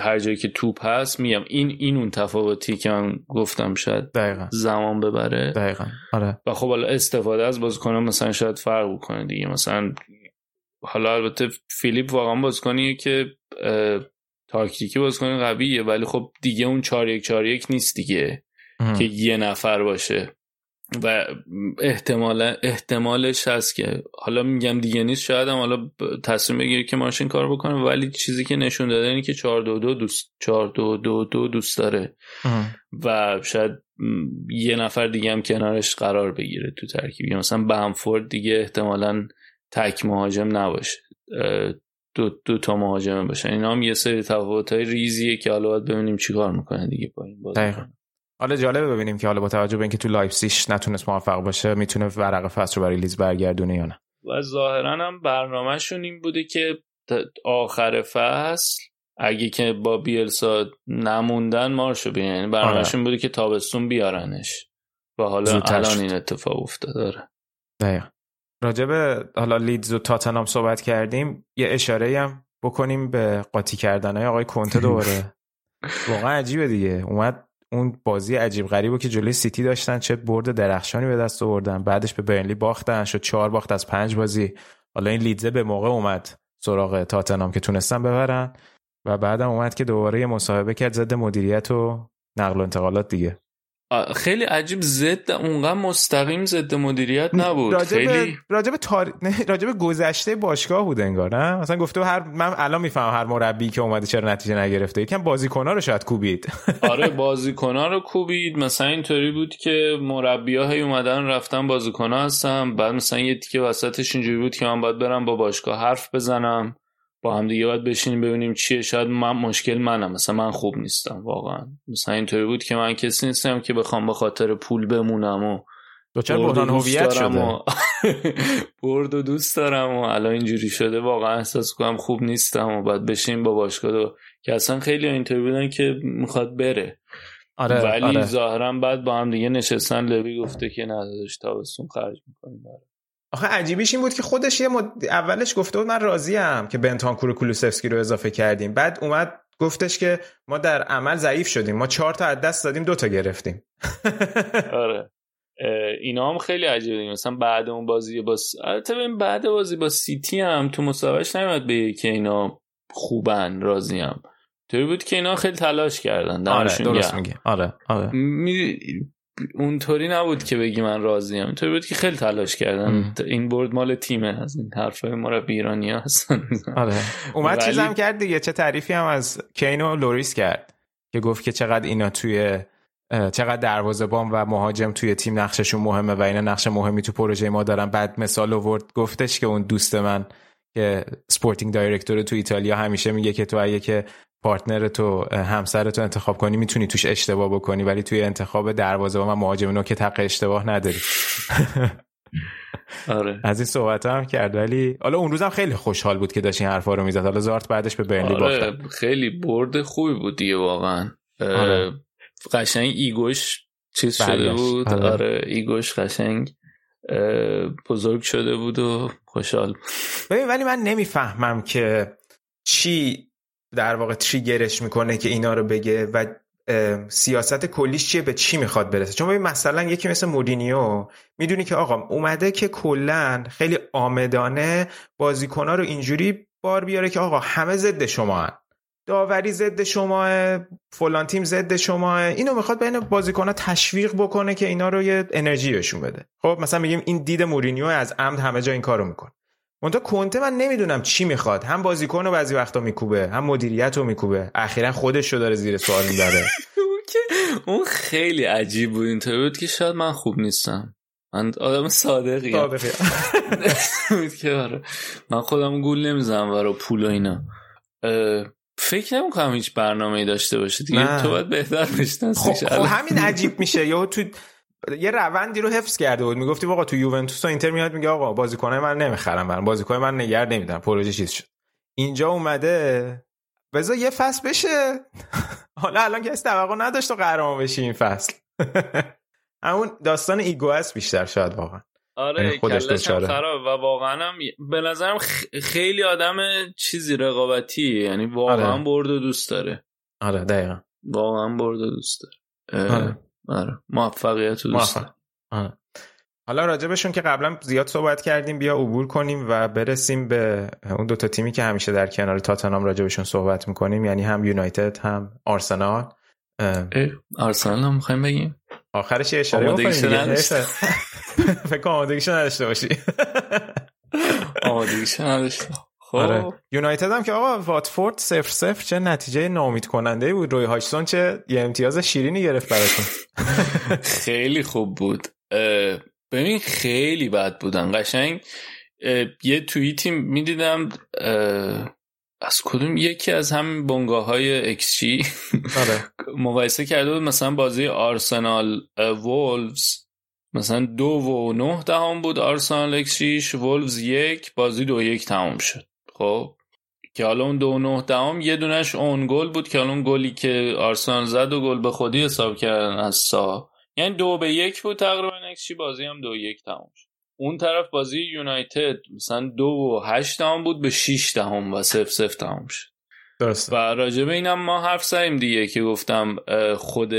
هر جایی که توپ هست میگم. این این اون تفاوتی که من گفتم شاید دقیقا. زمان ببره. دقیقا. آره. و خب حالا استفاده از بازیکنان مثلا شاید فرق بکنه دیگه. مثلا حالا البته فیلیپ واقعا بازیکنیه که تاکتیکی بازیکن قویه ولی خب دیگه اون 4 1 4 1 نیست دیگه اه. که یه نفر باشه و احتمال احتمالش هست که حالا میگم دیگه نیست شاید هم حالا تصمیم بگیره که ماشین کار بکنه ولی چیزی که نشون داده اینه که 4 2 2 دوست 4 2 2 2 دوست داره. و شاید یه نفر دیگه هم کنارش قرار بگیره تو ترکیب مثلا بمفورد دیگه احتمالا تک مهاجم نباشه دو, دو تا مهاجم باشن. اینا هم یه سری تفاوت های ریزیه که حالا باید ببینیم چیکار می‌کنه دیگه با این دقیقاً. حالا جالبه ببینیم که حالا با توجه به اینکه تو لایپسیش نتونست موفق باشه می‌تونه ورق فصل رو برای لیز برگردونه یا نه؟ و ظاهرا هم برنامهشون این بوده که آخر فصل اگه که با بیلسا نموندن مارشو بیارن. یعنی برنامهشون بوده که تابستون بیارنش. و حالا الان. این اتفاق افتاده. داره دقیقا. راجع به حالا لیدز و تاتنام صحبت کردیم یه اشاره هم بکنیم به قاطی کردن های آقای کنته دوباره. واقعا عجیبه دیگه. اومد اون بازی عجیب غریبه که جلوی سیتی داشتن چه برد درخشانی به دست آوردن بعدش به برنلی باختن شد چهار باخت از پنج بازی. حالا این لیدزه به موقع اومد سراغ تاتنام که تونستن ببرن و بعدم اومد که دوباره یه مصاحبه کرد ضد مدیریت و نقل و انتقالات دیگه. خیلی عجیب ضد اونقدر مستقیم ضد مدیریت نبود. راجب خیلی راجب تار... راجب گذشته باشگاه بود انگار نه؟ مثلا گفته هر من الان می‌فهمم هر مربی که اومده چرا نتیجه نگرفته. یکم بازیکن‌ها رو شاید کوبید. آره بازیکنها رو کوبید. مثلا اینطوری بود که مربی ها هی اومدن رفتن بازیکنها هستم بعد مثلا یه تیکه وسطش اینجوری بود که من باید برم با باشگاه حرف بزنم. با هم دیگه باید بشینیم ببینیم چیه. شاید من مشکل منم. مثلا من خوب نیستم. واقعا. مثلا اینطوری بود که من کسی نیستم که بخوام به خاطر پول بمونم و دوچار بحران دوست هویت دارم شده. و برد و دوست دارم و الان اینجوری شده. واقعا احساس کنم خوب نیستم و باید بشین با باشگاه دو... که اصلا خیلی اینطوری بودن که می‌خواد بره. آره ولی آره. ظاهرا بعد با هم دیگه نشستن. لوی گفته که ندادش تابستون خرج می‌کنیم. آخه عجیبیش این بود که خودش یه مد... اولش گفته بود من راضیم که بنتانکور و کولوسفسکی رو اضافه کردیم. بعد اومد گفتش که ما در عمل ضعیف شدیم. ما چهار تا از دست دادیم دو تا گرفتیم. آره. اینا هم خیلی عجیبه. مثلا بعد اون بازی با س... البته ببین بعد بازی با سیتی هم تو مسابقهش نمیاد به که اینا خوبن راضیم. طوری بود که اینا خیلی تلاش کردن. آره درست. میگی. آره آره. می... اونطوری نبود که بگی من راضیم. اونطوری بود که خیلی تلاش کردن ام. این برد مال تیمه. از این حرفای مربی ایرانی هستن آره. اومد ولی- چیزم کرد دیگه. چه تعریفی هم از کین و لوریس کرد که گفت که چقدر اینا توی چقدر دروازه‌بان و مهاجم توی تیم نقششون مهمه و اینا نقش مهمی تو پروژه ما دارن. بعد مثال آورد گفتش که اون دوست من که sporting director تو ایتالیا همیشه میگه که تو اگه که partner تو همسر تو انتخاب کنی می‌تونی توش اشتباه بکنی ولی توی انتخاب دروازه و مهاجم که حق اشتباه نداری آره از این صحبت هم کرد ولی حالا اون روزم خیلی خوشحال بود که داشت این حرفا رو می‌زد حالا زارت بعدش به برنلی باختن آره خیلی برد خوبی بود دیگه واقعا آره. قشنگ ایگوش چیز شده برگشت. بود آره. آره, ایگوش قشنگ بزرگ شده بود و خوشحال بود. ببین ولی من نمی‌فهمم که چی در واقع تریگرش می‌کنه که اینا رو بگه و سیاست کلیش چیه؟ به چی می‌خواد برسه؟ چون ببین مثلا یکی مثل مورینیو می‌دونی که آقا اومده که کلا خیلی آمدانه بازیکنها رو اینجوری بار بیاره که آقا همه ضد شما هن. داوری ضد شما فلان تیم ضد شما اینو می‌خواد بین بازیکنها تشویق بکنه که اینا رو یه انرژی بهشون بده. خب مثلا میگیم این دید مورینیو از عمد همه جا این کارو می‌کنه. منتها کنته من نمی‌دونم چی می‌خواد. هم بازیکن رو بعضی وقتا میکوبه هم مدیریت رو میکوبه. اخیرا خودش رو داره زیر سوال می‌بره. اون خیلی عجیب بود. اینطوری بود که شاید من خوب نیستم. من آدم صادقی که آره. من خودم گول نمی‌زنم برای پول و اینا. فکر نمی‌کنم هیچ برنامه داشته باشه دیگه. تو باید بهتر خب, بشناسیش. خب همین عجیب میشه. یا تو یه روندی رو حفظ کرده بود. می‌گفتی آقا تو یوونتوس و اینتر میاد میگه آقا بازیکنای من نمی‌خرم من بازیکن من نگر نمیدم پروژه چیز شد. اینجا اومده. بذار یه فصل بشه. حالا الان که توقع نداشت تو قهرمان بشی این فصل. همون داستان ایگو است بیشتر شاید واقعا. آره یعنی خودش کلش هم دچاره. خراب و واقعا هم به نظرم خیلی آدم چیزی رقابتی. یعنی واقعا آره. برد و دوست داره. آره دقیقا. واقعا برد و دوست داره. آره. آره. موفقیت دوست. آره. حالا راجبشون که قبلا زیاد صحبت کردیم بیا عبور کنیم و برسیم به اون دوتا تیمی که همیشه در کنار تاتنام راجبشون صحبت می‌کنیم. یعنی هم یونایتد هم آرسنال. آرسنال هم می‌خوایم بگیم؟ آخرش یه اشاره بکنیم آمادگیشو. نداشته. فکر کنم آمادگیشو نداشته باشی. آمادگیش نداشتم خب. آره. یونایتد هم که آقا واتفورد صفر صفر چه نتیجه ناامید کننده بود. روی هاچسون چه یه امتیاز شیرینی گرفت براتون. خیلی خوب بود. ببین خیلی بد بودن. قشنگ یه توییتی می‌دیدم از کدوم یکی از همین بنگاه های XG آره. مقایسه کرده بود. مثلا بازی آرسنال وولفز مثلا دو و نه دهم بود آرسنال اکسیش وولفز یک بازی دو یک تمام شد. خب که حالا اون دو نه دهم یه دونش اون گل بود که حالا اون گلی که آرسنال زد و گل به خودی حساب کردن از سا. یعنی دو به یک بود تقریبا اکسچی بازی هم دو یک تمام شد. اون طرف بازی یونایتد مثلا دو و هشت دهم بود به شیش دهم و سف سف تمام شد. درسته. و راجبه اینم ما حرف زدیم دیگه که گفتم خود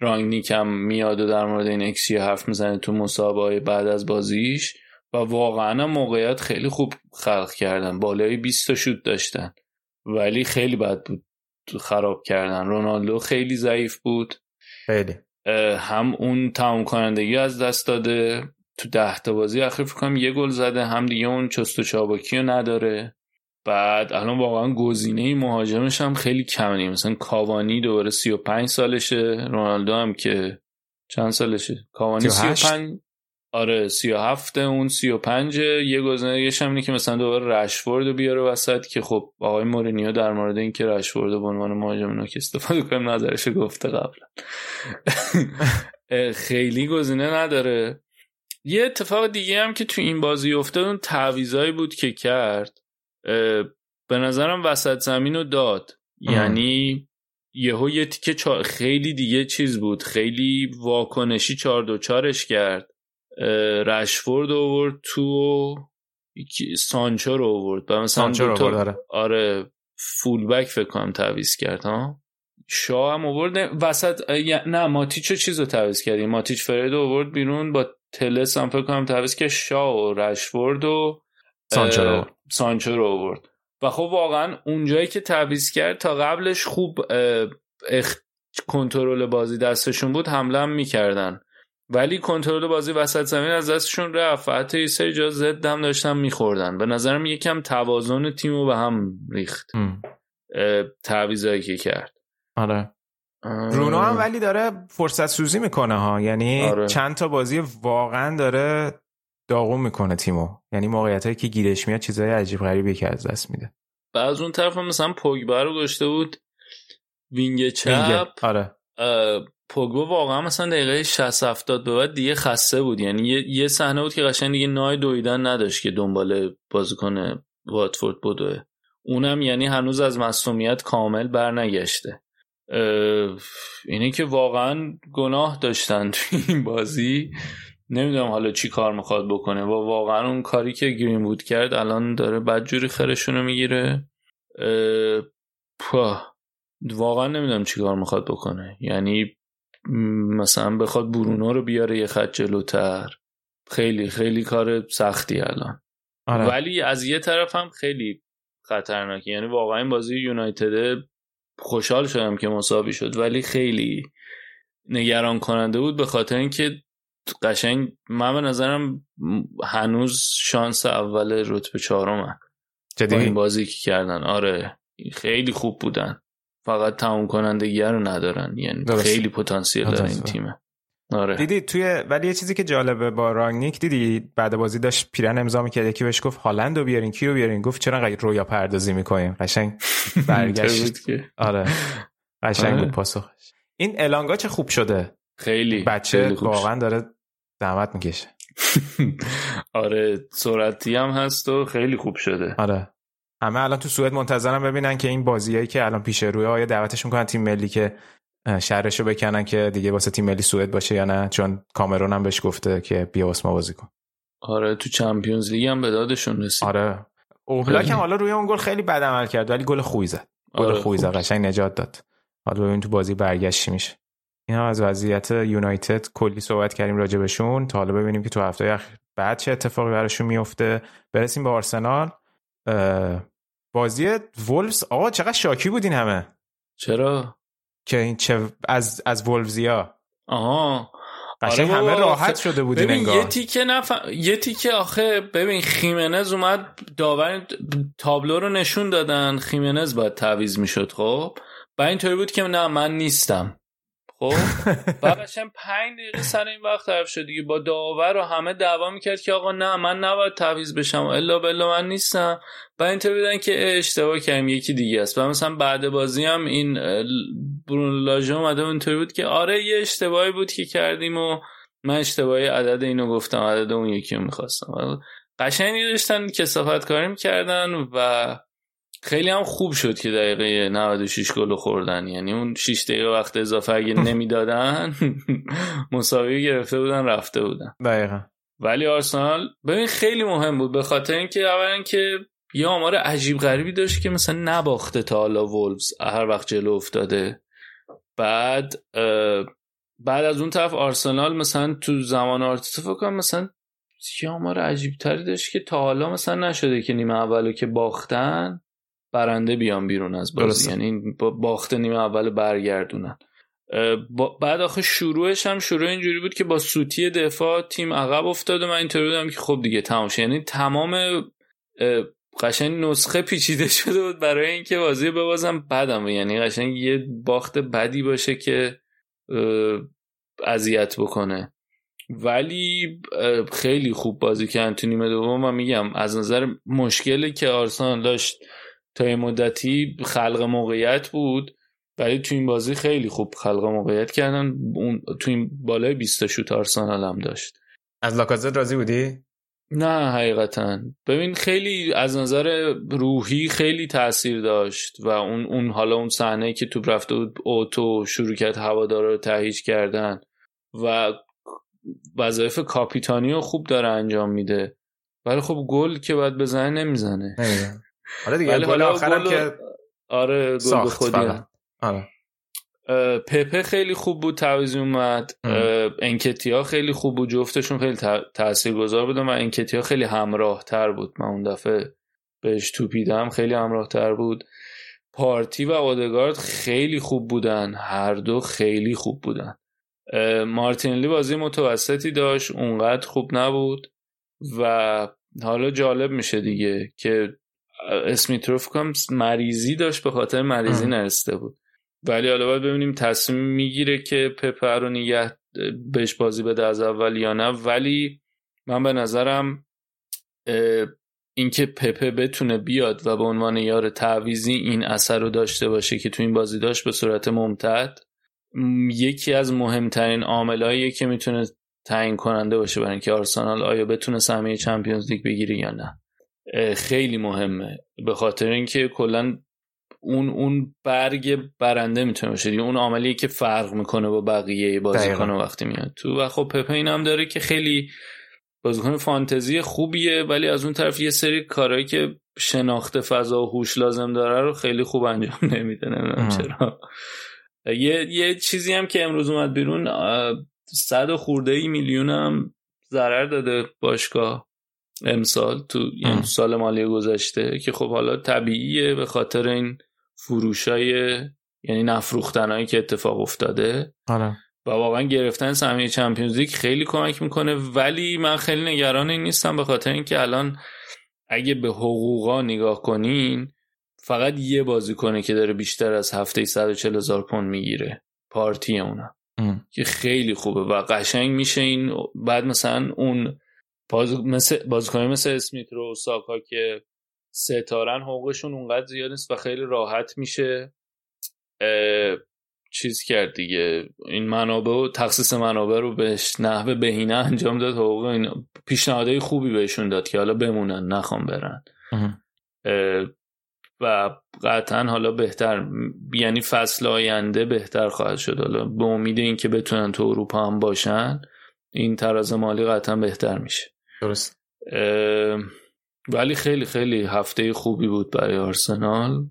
رانگنیک هم میاد و در مورد این اکسی حرف می‌زنه تو مسابقه بعد از بازیش. و واقعا موقعیت خیلی خوب خلق کردن. بالای 20 تا شوت داشتن. ولی خیلی بد بود. خراب کردن. رونالدو خیلی ضعیف بود. خیلی. هم اون تمام کنندگی از دست داده. تو ده تا بازی اخیر فکر کنم یه گل زده. هم دیگه اون چست و چابکی رو نداره. بعد الان واقعا گزینه مهاجمش هم خیلی کمه. مثلا کاوانی دوباره 35 سالشه. رونالدو هم که چند سالشه؟ کاوانی 38. 35 آره 37 اون 35 یه گزینه هم اینه که مثلا دوباره رشفورد رو بیاره وسط که خب آقای مورینیو در مورد اینکه رشفورد به عنوان مهاجم نوک استفاده کنیم نظرش گفته قبلا. خیلی گزینه نداره. یه اتفاق دیگه هم که تو این بازی افتاد اون تعویضایی بود که کرد به نظرم وسط زمین رو داد. یعنی یهو یه تیکه خیلی دیگه چیز بود. خیلی واکنشی چار دو چارش کرد. رشفورد آورد تو سانچو رو آورد. و مثلا سانچو رو آورد، آره. آره فولبک فکر کنم تعویض کرد ها؟ شاه هم آورد. وسط نه ماتیچ چیز رو تعویض کردیم ماتیچ فرید رو آورد بیرون. با تلس هم فکر کنم تعویض که شاه و رشفورد و سانچو رو. سانچو رو آورد. و خب واقعا اونجایی که تعویض کرد تا قبلش خوب اخ... کنترل بازی دستشون بود حمله هم می‌کردن. ولی کنترل بازی وسط زمین از دستشون رفت. و حتی یه سری جا ضد هم داشتن میخوردن. به نظرم یکم توازن تیم رو به هم ریخت. تعویضایی که کرد. آره. اه، برونو هم ولی داره فرصت سوزی می‌کنه ها. یعنی آره. چند تا بازی واقعا داره داغون می‌کنه تیمو. یعنی موقعیت هایی که گیرش میاد چیزای عجیب غریبی که از دست میده. و از اون طرف هم مثلا پوگبا رو گذاشته بود. wing چپ. وینگر. آره. پوگبا واقعا مثلا دقیقه 60 70 به بعد دیگه خسته بود. یعنی یه, صحنه بود که قشنگ دیگه نای دویدن نداشت که دنبال بازیکن واتفورد بدوه اونم یعنی هنوز از مصومیت کامل برنگشته. اینه که واقعا گناه داشتن تو این بازی. نمی‌دونم حالا چی کار می‌خواد بکنه. و واقعا اون کاری که گرین بود کرد الان داره بدجوری خرشونو می‌گیره. واقعا نمی‌دونم چی کار می‌خواد بکنه. یعنی مثلا بخواد برونو رو بیاره یه خط جلوتر. خیلی خیلی کار سختی الان. آره. ولی از یه طرف هم خیلی خطرناکه یعنی واقعا این بازی یونایتد خوشحال شدم که مساوی شد. ولی خیلی نگران کننده بود به خاطر اینکه قشنگ من به نظرم هنوز شانس اول رتبه چهارم با این بازی که کردن. آره خیلی خوب بودن. فقط تموم کنندگی رو ندارن. یعنی درسته. خیلی پتانسیل داره این. تیمه. آره. دیدی توی ولی یه چیزی که جالبه با رانگنیک دیدی بعد بازی داشت پیرن امضا می‌کرد. یکی بهش گفت هالند رو بیارین کی رو بیارین؟ گفت چرا انقدر رویا پردازی می‌کنیم؟ قشنگ برگشت. آره. قشنگ آره. بود پاسخش. این الانگا چه خوب شده؟ خیلی بچه. واقعا داره زحمت می‌کشه. آره سرعتی هم هست و خیلی خوب شده. آره. همه الان تو سوئد منتظرم ببینن که این بازیایی که الان پیش روی آیا دعوتش می‌کنن تیم ملی که شرشو بکنن که دیگه واسه تیم ملی سوئد باشه یا نه؟ چون کامرون هم بهش گفته که بیا واسه ما بازی کن. آره تو چمپیونز لیگ هم به دادشون رسید. آره. اوبلاک. هم حالا روی اون گل خیلی بد عمل کرد ولی گل خوبی زد. گل آره، خوبی خوب. زد قشنگ نجات داد. حالا ببین تو بازی برگشت چی میشه. اینا از وضعیت یونایتد کلی صحبت کردیم راجع بهشون. تا حالا ببینیم که تو هفته اخیر بعد چه اتفاقی براشون میفته. برسیم به آرسنال. بازی وولفز آقا چقدر شاکی بودین همه. چرا؟ که این چه از از وولفزیا. آها. قشنگ آره همه راحت شده بودین ببین انگار. یه تیکه نف... یه تیکه آخه ببین خیمنز اومد داور تابلو رو نشون دادن. خیمنز باید تعویض می‌شد خب؟ و اینطوری بود که نه من نیستم. خب؟ بعد قشنگ 5 دقیقه سر این وقت حرف شد دیگه. با داور و همه دعوا می‌کرد که آقا نه من نباید تعویض بشم. الا بلا من نیستم. و اینطوری بودن که اه، اشتباه کردیم. یکی دیگه است. و مثلا بعد بازی هم این اه، برونو لاژو اومده و اینطوری بود که آره یه اشتباهی بود که کردیم و من اشتباهی عدد اینو گفتم. عدد اون یکی رو می‌خواستم. قشنگی داشتن کسافت کاری می‌کردن و خیلی هم خوب شد که دقیقه 96 گل خوردن. یعنی اون 6 دقیقه وقت اضافه اگه نمی‌دادن مساوی گرفته بودن رفته بودن. دقیقا. ولی آرسنال ببین خیلی مهم بود. به خاطر اینکه اولا که یه آمار عجیب غریبی داشت که مثلا نباخته تا حالا وولفز هر وقت جلو افتاده. بعد بعد از اون طرف آرسنال مثلا تو زمان آرتتا فکر کنم مثلا یه آمار عجیب تری داشت که تا حالا مثلا نشده که نیمه اولو که باختن. برنده بیان بیرون از بازی. درسته. یعنی با- باخته نیمه اول برگردونن. بعد آخه شروعش هم شروع اینجوری بود که با سوتی دفاع تیم عقب افتاد و من اینطوری بودم که خب دیگه تمام شد. یعنی تمام قشنگ نسخه پیچیده شده بود برای اینکه بازی ببازم. بدم یعنی قشنگ یه باخت بدی باشه که اذیت بکنه. ولی خیلی خوب بازی کردن تو نیمه دوم. و میگم از نظر مشکلی که آرسنال داشت تا یه مدتی خلق موقعیت بود ولی تو این بازی خیلی خوب خلق موقعیت کردن. اون تو این بالای 20 تا شوت آرسنال هم داشت. از لاکازت راضی بودی؟ نه حقیقتا. ببین خیلی از نظر روحی خیلی تاثیر داشت و اون اون حالا اون صحنه که توپ رفته بود اوتو شروع کرد هوادارا رو تهیج کردن و وظایف کاپیتانی رو خوب داره انجام میده. ولی خب گل که باید بزنه نمی‌زنه. حالا دیگه گل آخرم که آره گل خودی آره. پپه خیلی خوب بود تعویض اومد انکتیا خیلی خوب بود. جفتشون خیلی تاثیرگذار بودن و انکتیا خیلی همراه تر بود. من اون دفعه بهش توپیدم خیلی همراه تر بود. پارتی و اودگارد خیلی خوب بودن. هر دو خیلی خوب بودن. مارتینلی بازی متوسطی داشت. اونقدر خوب نبود. و حالا جالب میشه دیگه که اسمیتروف کم مریضی داشت به خاطر مریضی نرسته بود. ولی حالا باید ببینیم تصمیم می‌گیره که پپر رو نگه بهش بازی بده از اول یا نه. ولی من به نظرم اینکه پپه بتونه بیاد و به عنوان یار تعویزی این اثر رو داشته باشه که تو این بازی داشت به صورت ممتد یکی از مهمترین عاملاییه که می‌تونه تعیین کننده باشه برای اینکه آرسنال آیا بتونه سهمیه چمپیونز لیگ بگیره یا نه. خیلی مهمه. به خاطر اینکه کلا اون اون برگ برنده می‌تونه باشه اون عاملیه که فرق می‌کنه با بقیه بازیکن وقتی میاد. تو و خب پپه این هم داره که خیلی بازیکن فانتزی خوبیه ولی از اون طرف یه سری کارهایی که شناخت فضا و هوش لازم داره رو خیلی خوب انجام نمیده. نمی‌دونم چرا. یه یه چیزی هم که امروز اومد بیرون صد خورده ای میلیون هم ضرر داده باشگاه. امسال تو یعنی سال مالی گذشته که خب حالا طبیعیه به خاطر این فروشای یعنی نفروختنهایی که اتفاق افتاده. آره. و واقعا گرفتن سهمیه چمپیونز لیگ خیلی کمک می‌کنه. ولی من خیلی نگران این نیستم به خاطر اینکه الان اگه به حقوقا نگاه کنین فقط یه بازیکنه که داره بیشتر از هفته 140 هزار پوند می‌گیره. پارتی اونا. که خیلی خوبه و قشنگ میشه این. بعد مثلا اون باز مثل مثل اسمیت رو ساکا که ستارن حقوقشون اونقدر زیاد نیست و خیلی راحت میشه چیز کرد دیگه. این منابع و تخصیص منابع رو بهش نحوه بهینه انجام داد حقوق این پیشنهادهای خوبی بهشون داد که حالا بمونن نخوام برن. و قطعا حالا بهتر یعنی فصل آینده بهتر خواهد شد. حالا به امید اینکه بتونن تو اروپا هم باشن این تراز مالی قطعا بهتر میشه. درست. ولی خیلی خیلی هفته خوبی بود برای آرسنال.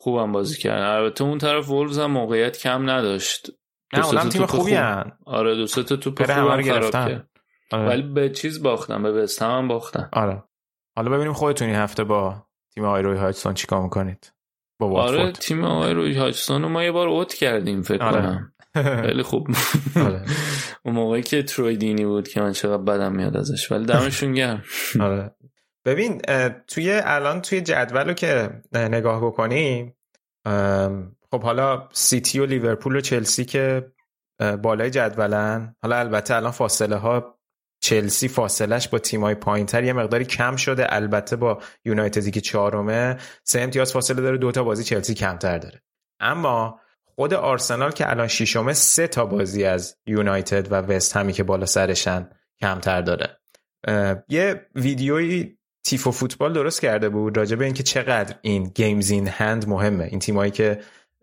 خوبم بازی کردن. البته اون طرف وولفز هم موقعیت کم نداشت. نه اونم تیم خوبی هن. آره دو سه تا توپ خوب گرفتن. آره. ولی به چیز باختن به وستهم هم باختن. آره. حالا ببینیم خودتون این هفته با تیم آقای روی هایتسون چیکار می‌کنید. با واتفورد. آره تیم آقای روی رو ما یه بار اوت کردیم فکر آره. خیلی خوب. آره. اون موقعی که تروی دینی بود که من چقدر بدم میاد ازش ولی دمشون گرم. آره. ببین توی الان توی جدول رو که نگاه بکنیم خب حالا سیتی و لیورپول و چلسی که بالای جدولن. حالا البته الان فاصله ها چلسی فاصلش با تیمای پایینتر یه مقداری کم شده. البته با یونایتدی که چهارمه سه امتیاز فاصله داره دوتا بازی چلسی کمتر داره. اما خود آرسنال که الان ششمه سه تا بازی از یونایتد و وست همی که بالا سرشن کمتر داره. یه ویدیویی Tifo Football درست کرده بود راجع به اینکه چقدر این games in hand مهمه. این تیمایی که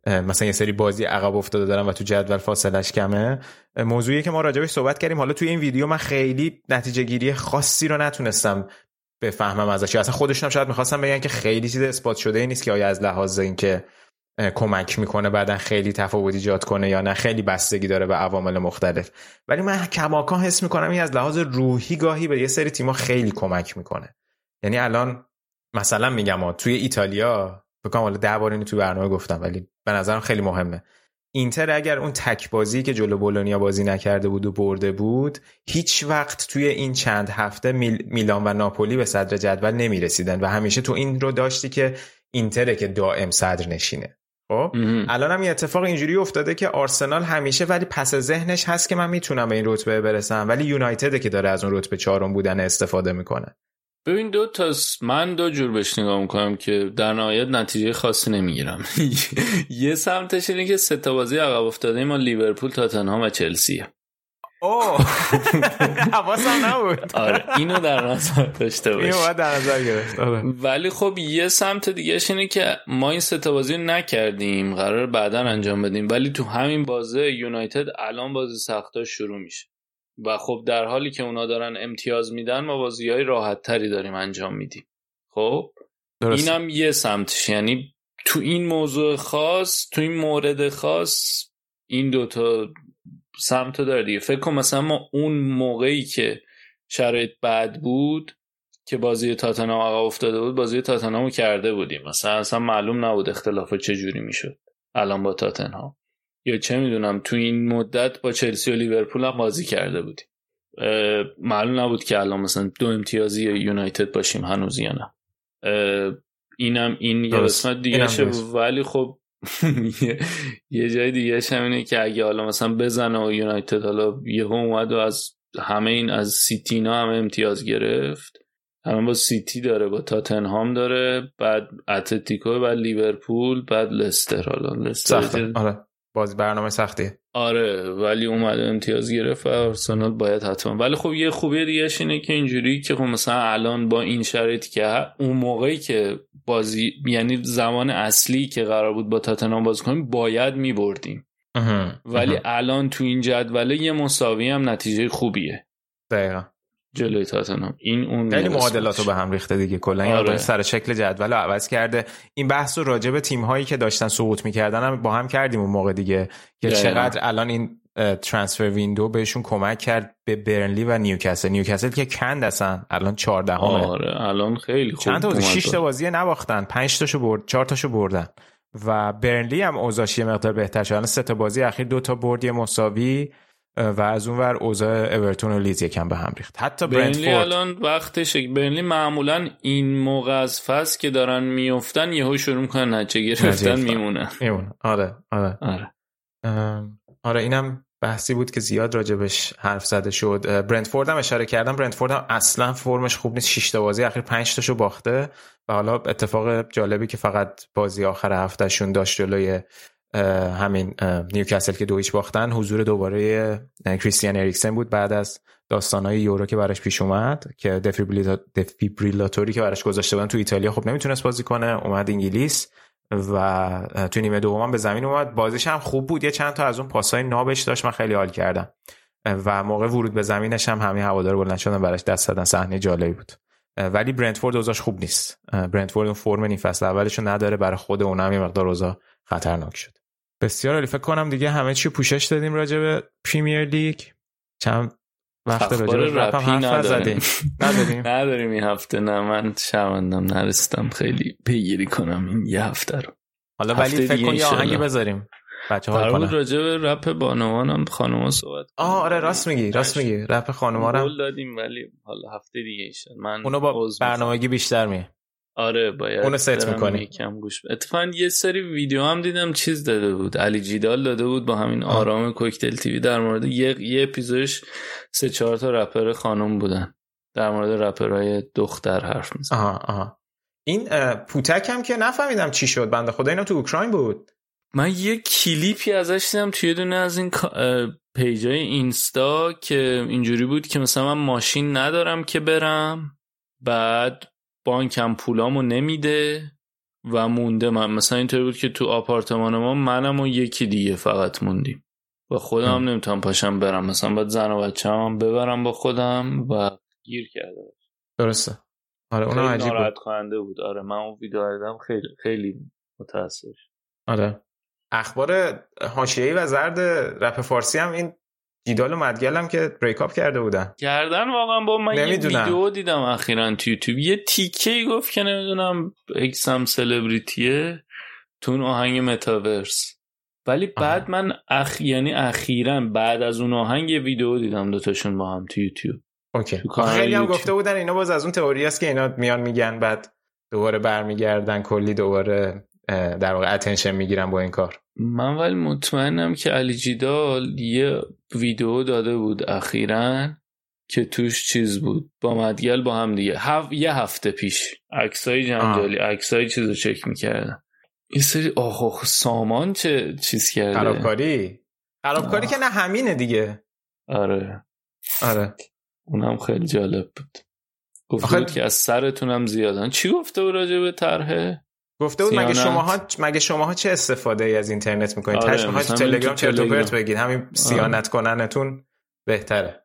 مثلا یه سری بازی عقب افتاده دارن و تو جدول فاصلش کمه. موضوعی که ما راجبش صحبت کردیم. حالا توی این ویدیو من خیلی نتیجه گیری خاصی رو نتونستم بفهمم ازش. اصلا خودشون شاید می‌خواستم بگن که خیلی چیز اثبات شده نیست که آیا از لحاظ اینکه کمک می‌کنه بعدا خیلی تفاوت ایجاد کنه یا نه. خیلی بستگی داره به عوامل مختلف. ولی من کماکان حس می‌کنم این از لحاظ روحی گاهی به یه سری تیما خیلی کمک می‌کنه. یعنی الان مثلا میگم توی ایتالیا بکنم حالا ده بار اینو توی برنامه گفتم ولی به نظرم خیلی مهمه. اینتر اگر اون تک بازی که جلو بولونیا بازی نکرده بود و برده بود هیچ وقت توی این چند هفته میل، میلان و ناپولی به صدر جدول نمی‌رسیدن و همیشه تو این رو داشتی که اینتره که دائم صدر نشینه. خب الان هم یه اتفاق اینجوری افتاده که آرسنال همیشه ولی پس ذهنش هست که من می‌تونم به این رتبه برسم. ولی یونایتد که داره از اون رتبه چهارم بودن استفاده می‌کنه. ببین دو تا من دو جور بهش نگاه می‌کنم که در نهایت نتیجه خاصی نمی‌گیرم. یه سمتش اینه که سه تا بازی عقب افتاده ما لیورپول تاتنهام و چلسیه. اوه. حواسم نبود. آره اینو در نظر داشته باش اینو در نظر گرفت آره. ولی خب یه سمت دیگه اینه که ما این سه تا بازی نکردیم قرار بعدا انجام بدیم. ولی تو همین بازه یونایتد الان بازی سختاش شروع میشه. و خب در حالی که اونا دارن امتیاز میدن ما بازی های راحت تری داریم انجام میدیم. خب؟ درست اینم یه سمتش. یعنی تو این موضوع خاص تو این مورد خاص این دوتا سمت داره دیگه فکر کن مثلا ما اون موقعی که شرایط بد بود که بازی تاتنهام عقب افتاده بود بازی تاتنهام رو کرده بودیم. مثلا اصلا معلوم نبود اختلاف چه جوری می‌شد الان با تاتنهام. یا چه می‌دونم تو این مدت با چلسی و لیورپول هم بازی کرده بودیم. معلوم نبود که الان مثلا دو امتیازی یا یونایتد باشیم هنوز یا نه. اینم این یه. قسمت دیگه. ولی خب یه- جای دیگه هم اینه که اگه حالا مثلا بزنه و یونایتد حالا یهو اومد و از همه این از سیتی اینا همه امتیاز گرفت. همه با سیتی داره با تاتنهام داره بعد اتلتیکو بعد لیورپول بعد لستر. حالا لستر سخته. آره. بازی برنامه سختیه آره ولی اومده امتیاز گرفت و آرسنال باید حتما. ولی خب یه خوبی دیگه اینه که اینجوری که خب مثلا الان با این شرایطی که اون موقعی که بازی یعنی زمان اصلی که قرار بود با تاتنهام بازی کنیم باید میبردیم. ولی الان تو این جدوله یه مساوی هم نتیجه خوبیه. دقیقا. جلوی تاتنهام. این اون خیلی یه معادلات رو قسمتش. به هم ریخته دیگه. کلا آره. سر شکل جدول رو عوض کرده. این بحث رو راجع به تیم هایی که داشتن سقوط می‌کردن هم با هم کردیم اون موقع دیگه. که. چقدر الان این ترانسفر ویندو بهشون کمک کرد به برنلی و نیوکاسل نیوکاسل که کند اصلا. الان 14 همه آره الان خیلی خوب چند تا بازی اومد. 6 تا بازی نباختن. 5 تاشو برد 4 تاشو بردن. و برنلی هم اوضاعش یه مقدار بهتر شد. الان سه تا بازی اخیر دو تا برد یه مساوی. و از اون ور اوضاع اورتون و لیز یکم به هم ریخت. حتی برنلی الان وقتشه برنلی معمولا این موقع از فصل که دارن میفتن یهو شروع می‌کنن نتیجه گرفتن نتیجه میمونن. میمونه آره آره. آره. آره اینم بحثی بود که زیاد راجبش حرف زده شد. اه، برنتفورد هم اشاره کردم. برنتفورد هم اصلا فرمش خوب نیست. 6 تا بازی اخیر 5 تاشو باخته و حالا اتفاق جالبی که فقط بازی آخر هفتهشون داشت جلوی همین نیوکاسل که دو هیچ باختن حضور دوباره کریستیان اریکسن بود بعد از داستانهای یورو که براش پیش اومد که دفیبریلا- دفیبریلاتوری که براش گذاشته بودن تو ایتالیا خب نمی‌تونست بازی کنه اومد انگلیس و تو نیمه دوم به زمین اومد. بازیش هم خوب بود یه چند تا از اون پاسای نابش داشت من خیلی حال کردم. و موقع ورود به زمینش هم همه هوادار بلند شدن براش دست دادن صحنه جالبی بود. ولی برنتفورد اوضاعش خوب نیست. برنتفورد اون فرم نیم فصل اولش نداره برای خود اونم یه مقدار اوضاع خطرناک شد. بسیار عالی. فکر کنم دیگه همه چی پوشش دادیم راجع به پریمیر لیگ. چند وقت راجع به رپ هم حرف نداریم. زدیم نداریم. نداریم این هفته نه من شرمندم نرسیدم. خیلی پیگیری کنم این یه هفته رو. حالا ولی فکر کن یه آهنگی. بذاریم. بچه بود کنن. راجع به رپ بانوانم خانوما صحبت. آه آره راست میگی راست میگی. رپ خانوما رو دادیم ولی حالا هفته دیگه ایشن من اونو با. برنامگی بیشتر میه آره باید اونو ست می‌کنی. یکم گوش اتفاقا یه سری ویدیو هم دیدم چیز داده بود. علی جیدال داده بود با همین. آرام کوکتل تیوی. در مورد یه, یه اپیزودش سه چهار تا رپر خانم بودن. در مورد رپرهای دختر حرف میزن آها آها. این پوتک هم که نفهمیدم چی شد. بنده خدا اینا تو اوکراین بود. من یه کلیپی ازش دیدم توی دونه از این پیجای اینستا که اینجوری بود که مثلا من ماشین ندارم که برم. بعد بانکم پولامو نمیده و مونده. من مثلا اینطوری بود که تو آپارتمان ما منم و یکی دیگه فقط موندیم. و خودم هم. نمی‌تونم پاشم برم. مثلا باید زن و بچه هم ببرم با خودم و گیر کرده درسته. آره اونم خیلی عجیب بود. کننده بود. آره من اون ویدیو دیدم خیلی خیلی متاسف آره. اخبار حاشیه‌ای و زرد رپ فارسی هم این جیدال و مدگل هم که break up کرده بودن کردن واقعا با من نمی‌دونم. یه ویدیو دیدم اخیرا تو یوتیوب یه تیکه گفت که نمی‌دونم ex م سلبریتیه تو اون آهنگ متاورس ولی بعد آها. من اخ... یعنی اخیرا بعد از اون آهنگ یه ویدیو دیدم دوتاشون با هم تو یوتیوب اوکی خیلی هم. گفته بودن اینا باز از اون تئوری است که اینا میان میگن بعد دوباره برمیگردن کلی دوباره در واقع attention می‌گیرن با این کار. من ولی مطمئنم که علی جیدال یه ویدیو داده بود اخیرا که توش چیز بود. با مدگل با هم دیگه. هف... یه هفته پیش. عکسای جنجالی عکسای چیز رو چک می‌کردن یه سری آخ آخ سامان چه چیز کرده؟ خرابکاری؟ خرابکاری آه. که نه همینه دیگه. آره. آره. اونم خیلی جالب بود. گفته آخه- بود که از سرتونم زیادن. چی گفته بود راجع به طرحه گفته بود مگه سیانت. شماها مگه شماها چه استفاده ای از اینترنت می‌کنید؟ آره، تاش می‌خواید تلگرام چرت پرت. بگید همین سیانت کننتون بهتره.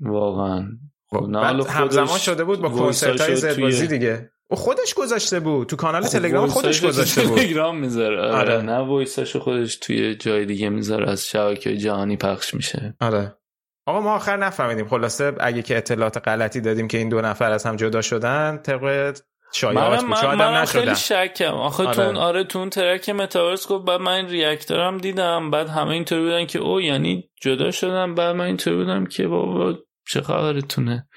واقعا. خب، همزمان شده بود با کنسرت های زدبازی دیگه. او خودش گذاشته بود. تو کانال خب تلگرام خودش گذاشته بود. تلگرام می‌ذاره. آره. آره. نه وایساشو خودش توی جای دیگه می‌ذاره. از شبکه جهانی پخش میشه. آره. آقا ما آخر نفهمیدیم. خلاصه اگه که اطلاعات غلطی دادیم که این دو نفر از هم جدا شدن طبق شایعات منم بود. شاید من هم منم خیلی شکم. آخه آره. تو اون آره تو اون ترک متاورس گفت بعد من ریاکتورم دیدم. بعد همه اینطوری بودن که او یعنی جدا شدم. بعد من اینطوری بودم که بابا چه خبرتونه؟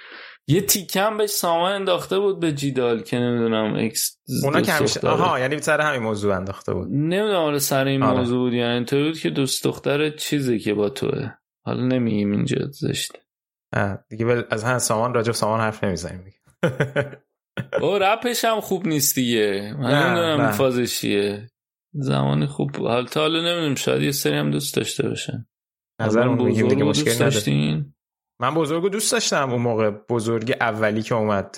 یه تیکم بهش سامان انداخته بود به جیدال که نمی‌دونم اکس اونا که همیشه. آها یعنی سر همین موضوع انداخته بود. نمی‌دونم حالا سر این آره. موضوع بود. یعنی اینطوری بود که دوست دختر چیزی که با توه. حالا نمیگیم اینجا زشته. آه، دیگه بل- از هم سامان راجع به سامان حرف نمی‌زنیم دیگه. او رپش هم خوب نیست دیگه. من نمی‌دونم. فازش چیه. زمانی خوب. حالا تا حالا نمی‌دونم شاید یه سری هم دوست داشته باشن. نظرمون بزرگ دیگه مشکل دوست داشتین؟ من بزرگو دوست داشتم اون موقع بزرگ اولی که اومد.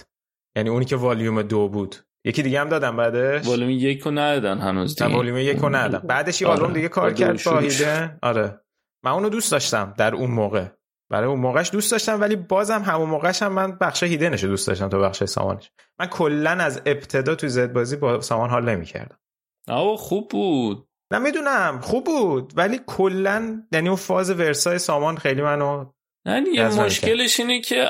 یعنی اونی که والیوم دو بود. یکی دیگه هم دادم بعدش. والومی یک رو ندادن هنوز دیگه. والیوم یک رو ندادم. بعدش یه آره. آلبوم دیگه کار با کرد. فاهیده آره. من اونو دوست داشتم در اون موقع. برای اون موقعش دوست داشتم ولی بازم همون موقعش هم من بخش هیدنش دوست داشتم تا بخش سامانش. من کلا از ابتدا تو زد بازی با سامان حال نمی‌کردم. آه خوب بود. نه می‌دونم خوب بود ولی کلا یعنی اون فاز ورسای سامان خیلی منو نه دیگه یزدان مشکلش اینه که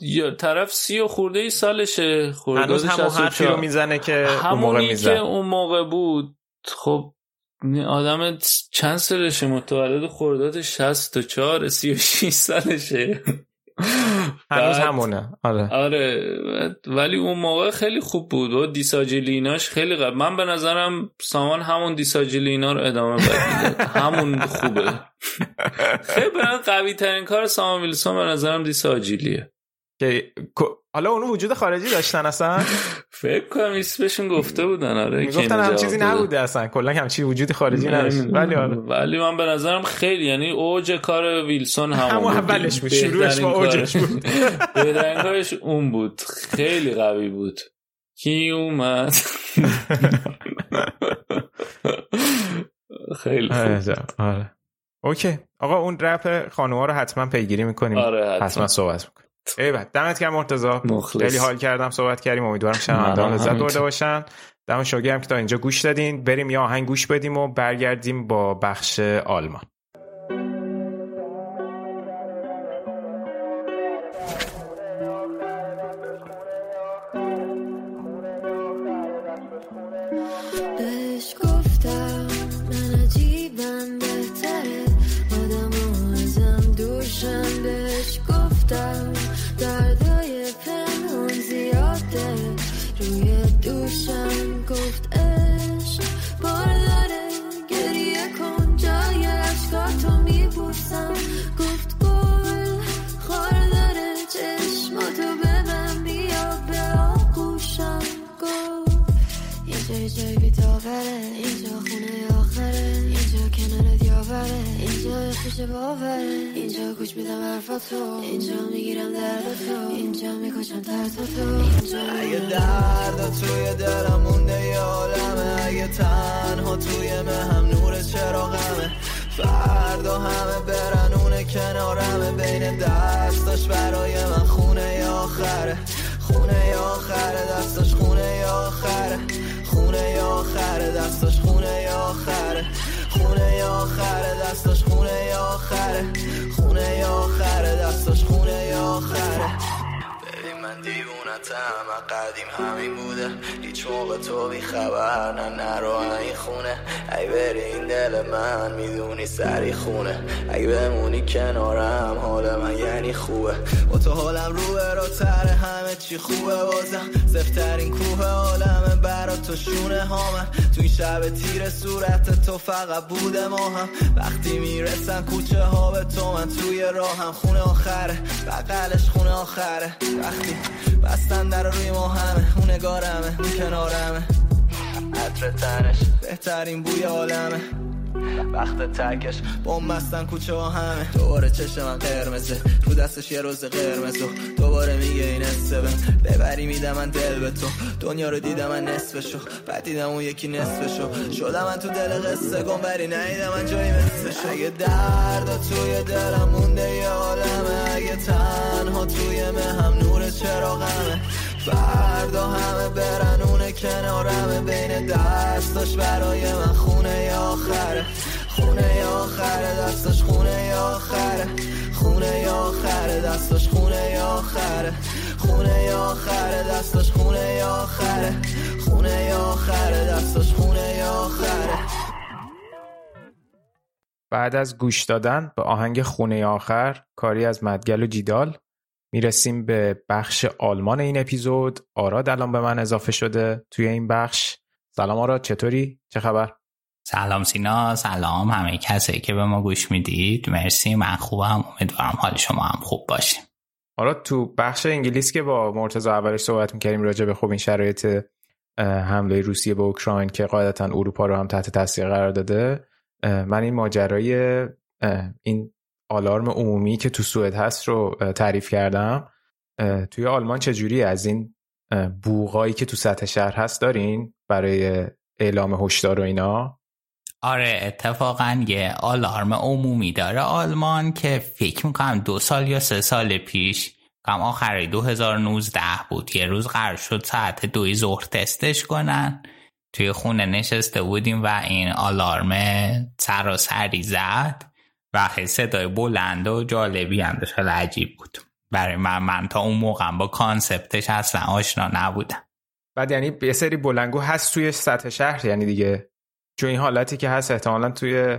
یا طرف سی و خورده ای سالشه خورده هنوز همون حرفی رو می‌زنه که اون موقع همونی که میزن اون موقع بود. خب این آدم چند سالشه؟ متولد خرداد 64 36 سالشه. هنوز همونه. آره. آره. ولی اون موقع خیلی خوب بود. و دیساجلیناش خیلی قبل من به نظرم سامان همون دیساجلینا رو ادامه بده. همون خوبه. خیلی به قوی ترین کار سامان ویلسون به نظرم دیساجیلیه. که حالا اونو وجود خارجی داشتن اصلا؟ فکر کنم اسمشون گفته بودن آره اینو هم چیزی. نبوده اصلا. کلا هم چیزی وجودی خارجی نداشت. ولی آره. ولی من به نظرم خیلی یعنی اوج کار ویلسون همون همون. اولش بود. شروعش با اوجش بود. بهترین کارش اون بود. خیلی قوی بود. کی اومد؟ خیلی خوب. آره آره. اوکی. آقا اون رپ خانوما رو حتما پیگیری می‌کنیم. آره حتما. حتما صحبت می‌کنیم. ایول دمت گرم مرتضی. خیلی حال کردم صحبت کردیم. امیدوارم شنوندگان لذت. برده باشن. دم شما گرم که تا اینجا گوش دادین. بریم یا آهنگ گوش بدیم و برگردیم با بخش آلمان. بهترین بوی عالمه. وقت ترکش بوم بستن کوچه و همه. دوباره چشم من قرمزه. رو دستش یه روز قرمز دوباره میگه این استبه ببری میدم من دل به تو. دنیا رو دیدم من نصفشو. بعد دیدم اون یکی نصفشو. شدم من تو دل قصه گم بری نیدم من جایی مثلشو. اگه درد توی دلم مونده یه عالمه. اگه تنها توی مهم نور چراغمه. فردا همه برنونه کنارمه بین دستاش برای من خونه آخره خونه آخره دستاش خونه آخره خونه آخره دستاش خونه آخره خونه آخره دستاش خونه آخره خونه آخره دستاش خونه آخره بعد از گوش دادن به آهنگ خونه آخر کاری از مدگل و جیدال می‌رسیم به بخش آلمان این اپیزود. آراد الان به من اضافه شده توی این بخش. سلام آراد چطوری؟ چه خبر؟ سلام سینا سلام همه کسی که به ما گوش می‌دید. مرسی من خوبم. امیدوارم حال شما هم خوب باشه. آراد تو بخش انگلیس که با مرتضی اولش صحبت می‌کردیم راجع به خوب این شرایط حمله روسیه به اوکراین که قاعدتا اروپا رو هم تحت تاثیر قرار داده من این ماجرای این آلارم عمومی که تو سوئد هست رو تعریف کردم. توی آلمان چجوری از این بوغایی که تو سطح شهر هست دارین برای اعلام هشدار و اینا؟ آره اتفاقا یه آلارم عمومی داره آلمان که فکر می‌کنم دو سال یا سه سال پیش کم آخر 2019 بود یه روز قرار شد ساعت دوی ظهر تستش کنن. توی خونه نشسته بودیم و این آلارم سراسری زد. و خیلی صدای بلند و جالبی هم داشت. خیلی عجیب بود. برای من من تا اون موقع با کانسپتش اصلا آشنا نبودم. بعد یعنی یه سری بلنگو هست توی سطح شهر یعنی دیگه. چون این حالتی که هست احتمالا توی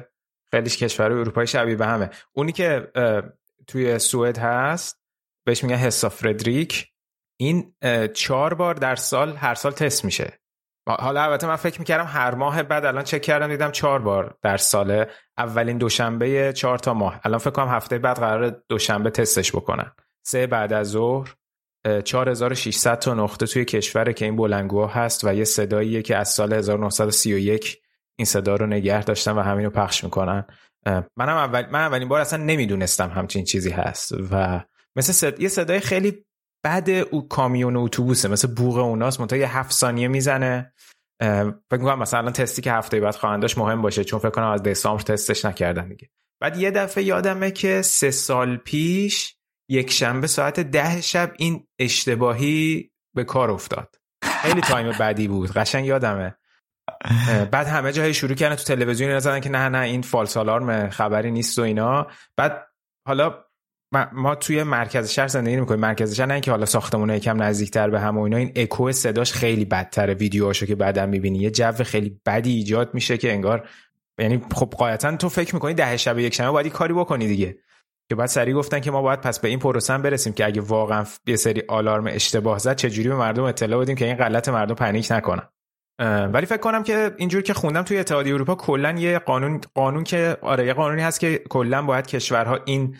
خیلیش کشور اروپای شبیه به همه. اونی که توی سوئد هست بهش میگن حسا فردریک. این چهار بار در سال هر سال تست میشه. حالا البته من فکر می‌کردم هر ماه بعد الان چک کردم دیدم چهار بار در ساله اولین دوشنبه چهار تا ماه. الان فکر کنم هفته بعد قرار دوشنبه تستش بکنن. سه بعد از ظهر 4600 تا نقطه توی کشور که این بلنگوها هست و یه صداییه که از سال 1931 این صدا رو نگه داشتن و همین رو پخش می‌کنن. منم اول من اولین بار اصلا نمی‌دونستم همچین چیزی هست و مثل صد... یه صدای خیلی بعد او کامیون اتوبوسه مثل بوق اوناست منتها یه هفت ثانیه می‌زنه. فکر کنم مثلا تستی که هفته بعد خواهند داشت مهم باشه چون فکر کنم از دسامبر تستش نکردن دیگه. بعد یه دفعه یادمه که سه سال پیش یک شنبه ساعت ده شب این اشتباهی به کار افتاد. خیلی تایم بعدی بود قشنگ یادمه. بعد همه جاهای شروع کردن تو تلویزیون نزدن که نه نه این فالس آلارم خبری نیست و اینا. بعد حالا ما توی مرکز شهر زندگی می‌کنیم مرکز شهر نه اینکه حالا ساختمون یکم نزدیکتر به هم و اینا این اکو صداش خیلی بدتره ویدیوهاشو که بعدا می‌بینی. یه جو خیلی بدی ایجاد میشه که انگار یعنی خب قاعدتا تو فکر می‌کنی ده شب یک شنبه باید کاری بکنی دیگه. که بعد سریع گفتن که ما باید پس به این پروسه برسیم که اگه واقعا یه سری آلارم اشتباه زد چجوری به مردم اطلاع بدیم که این غلط مردم پنیک نکنن. ولی فکر کنم که اینجور که خوندم توی اتحادیه اروپا کلا یه قانون قانون که آره یه قانونی هست که کلا باید کشورها این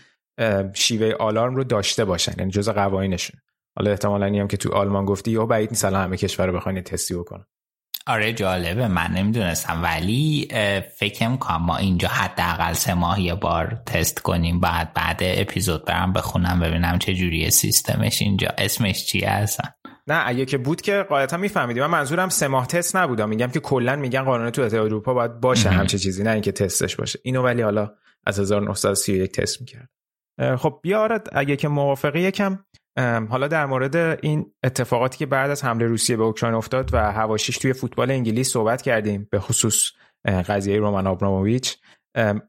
شیوه آلارم رو داشته باشن یعنی جزء قوانینشون. حالا احتمالاً هم که تو آلمان گفتی یا بعید نیست همه کشور رو بخواین تستی بکنن. آره جالبه. من نمی‌دونستم. ولی فکر می‌کنم ما اینجا حداقل سه ماه یه بار تست کنیم. بعد بعد اپیزود برم بخونم ببینم چه جوریه سیستمش اینجا. اسمش چیه هستن نه اگه که بود که قاعدتا میفهمیدیم من منظورم سه ماه تست نبودم میگم که کلا میگن قانون تو اروپا باید باشه همچه چیزی نه اینکه تستش باشه. اینو ولی حالا از 1931 تست می‌کرد. خب بیارد اگه که موافقی یکم حالا در مورد این اتفاقاتی که بعد از حمله روسیه به اوکراین افتاد و حواشیش توی فوتبال انگلیس صحبت کردیم به خصوص قضیه رومان آبراموویچ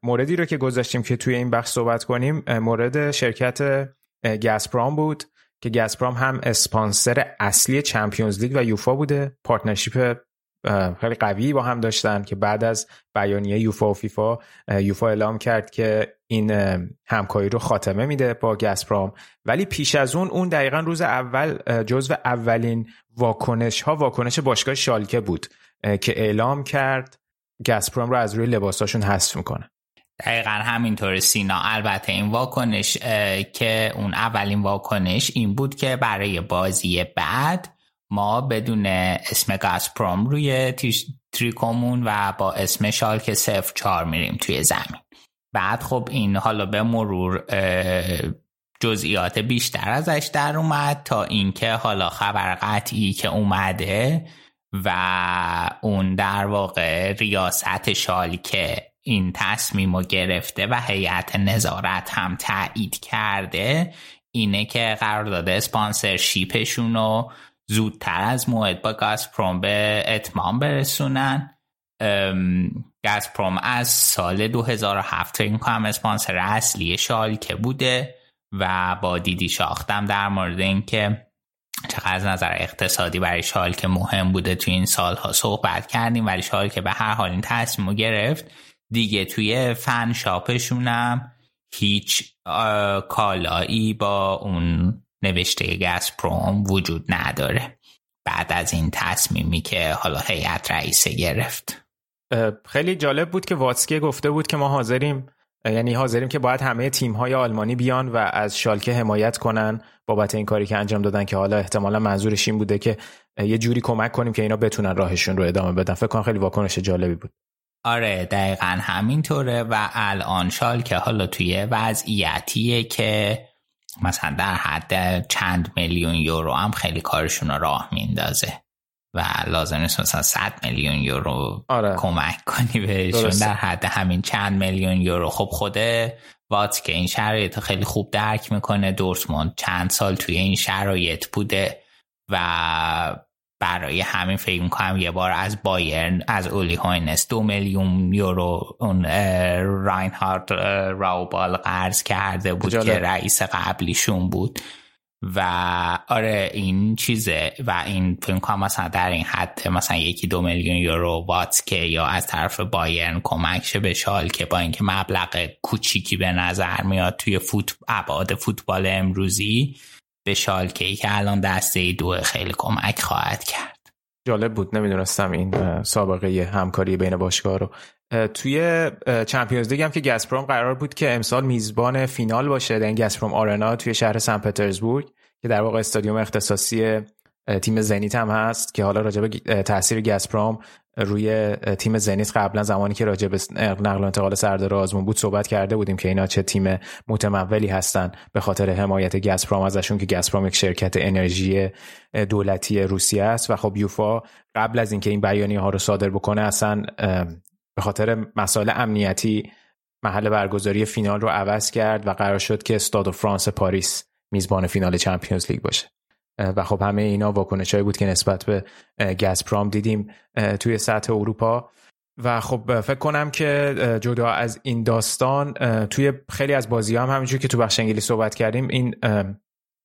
موردی رو که گذاشتیم که توی این بخش صحبت کنیم مورد شرکت گازپروم بود که گازپروم هم اسپانسر اصلی Champions League و یوفا بوده. partnership خیلی قوی با هم داشتن که بعد از بیانیه یوفا و فیفا یوفا اعلام کرد که این همکاری رو خاتمه میده با گسپرام. ولی پیش از اون اون دقیقا روز اول جزو اولین واکنش ها واکنش باشگاه شالکه بود که اعلام کرد گسپرام رو از روی لباساشون حذف می‌کنه. دقیقا همینطور سینا. البته این واکنش که اون اولین واکنش این بود که برای بازی بعد ما بدون اسم گازپروم روی تریکومون و با اسم شالک صفر چار میریم توی زمین. بعد خب این حالا به مرور جزئیات بیشتر ازش در اومد تا اینکه حالا خبر قطعی که اومده و اون در واقع ریاست شالکه این تصمیم رو گرفته و هیئت نظارت هم تایید کرده اینه که قرارداد اسپانسرشیپشون رو زودتر از موعد با گازپروم به اتمام برسونن. گازپروم از سال 2007 فکر کنم اسپانسر اصلی شالکه بوده و با دیدی شاختم در مورد اینکه چقدر از نظر اقتصادی برای شالکه مهم بوده توی این سالها صحبت کردیم ولی شالکه به هر حال این تصمیم رو گرفت. دیگه توی فن شاپشونم هیچ کالایی با اون نوشته گازپروم وجود نداره. بعد از این تصمیمی که حالا هیئت رئیسه گرفت. خیلی جالب بود که واتسکیه گفته بود که ما حاضریم یعنی حاضریم که باید همه تیم های آلمانی بیان و از شالکه حمایت کنن. بابت این کاری که انجام دادن که حالا احتمالا منظورش این بوده که یه جوری کمک کنیم که اینا بتونن راهشون رو ادامه بدن. فکر کنم خیلی واکنش جالبی بود. آره دقیقا همینطوره و الان شالکه حالا توی وضعیتیه که مثلا در حد چند میلیون یورو هم خیلی کارشون رو راه میندازه. و لازم نیست مثلا 100 میلیون یورو آره. کمک کنی بهشون درسته. در حد همین چند میلیون یورو خب خود وات که این شرایط خیلی خوب درک می‌کنه دورتموند چند سال توی این شرایط بوده و برای همین فکر می‌کنم یه بار از بایرن از اولی هاینس دو میلیون یورو اون راینهارد راوبال قرض کرده بود جالب. که رئیس قبلیشون بود و آره این چیزه و این فکر کنم مثلا در این حد مثلا یکی دو میلیون یورو واتس که یا از طرف بایرن کمک شه به که با اینکه مبلغ کوچیکی به نظر میاد توی فوت ابعاد فوتبال امروزی به شالکه که الان دسته دو خیلی کمک خواهد کرد. جالب بود نمی‌دونستم این سابقه همکاری بین باشگاه رو توی چمپیونز لیگ هم که گازپروم قرار بود که امسال میزبان فینال باشه در این گازپروم آرنا توی شهر سن پترزبورگ که در واقع استادیوم اختصاصی تیم زنیت هم هست که حالا راجع به تاثیر گازپروم روی تیم زنیت قبلا زمانی که راجع به نقل و انتقال سردار آزمون بود صحبت کرده بودیم که اینا چه تیم متمولی هستن به خاطر حمایت گازپروم ازشون که گازپروم یک شرکت انرژی دولتی روسیه است. و خب یوفا قبل از اینکه این بیانیه ها رو صادر بکنه اصلا به خاطر مسائل امنیتی محل برگزاری فینال رو عوض کرد و قرار شد که استاد فرانس پاریس میزبان فینال چمپیونز لیگ باشه. و خب همه اینا واکنش بود که نسبت به اه، گازپروم دیدیم توی سطح اروپا. و خب فکر کنم که جدا از این داستان توی خیلی از بازی هم همینجور که تو بخش انگلیس صحبت کردیم این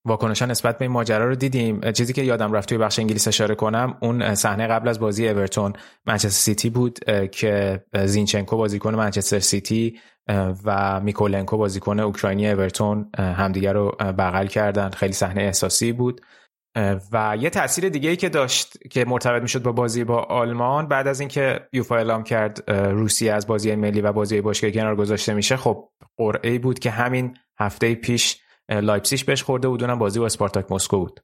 واکنش نسبت به این ماجرا رو دیدیم. چیزی که یادم رفت توی بخش انگلیس اشاره کنم اون صحنه قبل از بازی اورتون منچستر سیتی بود که زینچنکو بازیکن منچستر سیتی و میکولنکو بازیکن اوکراینی اورتون همدیگر رو بغل کردن. خیلی صحنه احساسی بود. و یه تاثیر دیگه ای که داشت که مرتبط می‌شد با بازی با آلمان بعد از اینکه یوفا اعلام کرد روسیه از بازی ملی و بازی باشگاهی کنار گذاشته میشه خب قرعه بود که همین هفته پیش اه، لایپزیگ بهش خورده بود اونم بازی با اسپارتاک مسکو بود.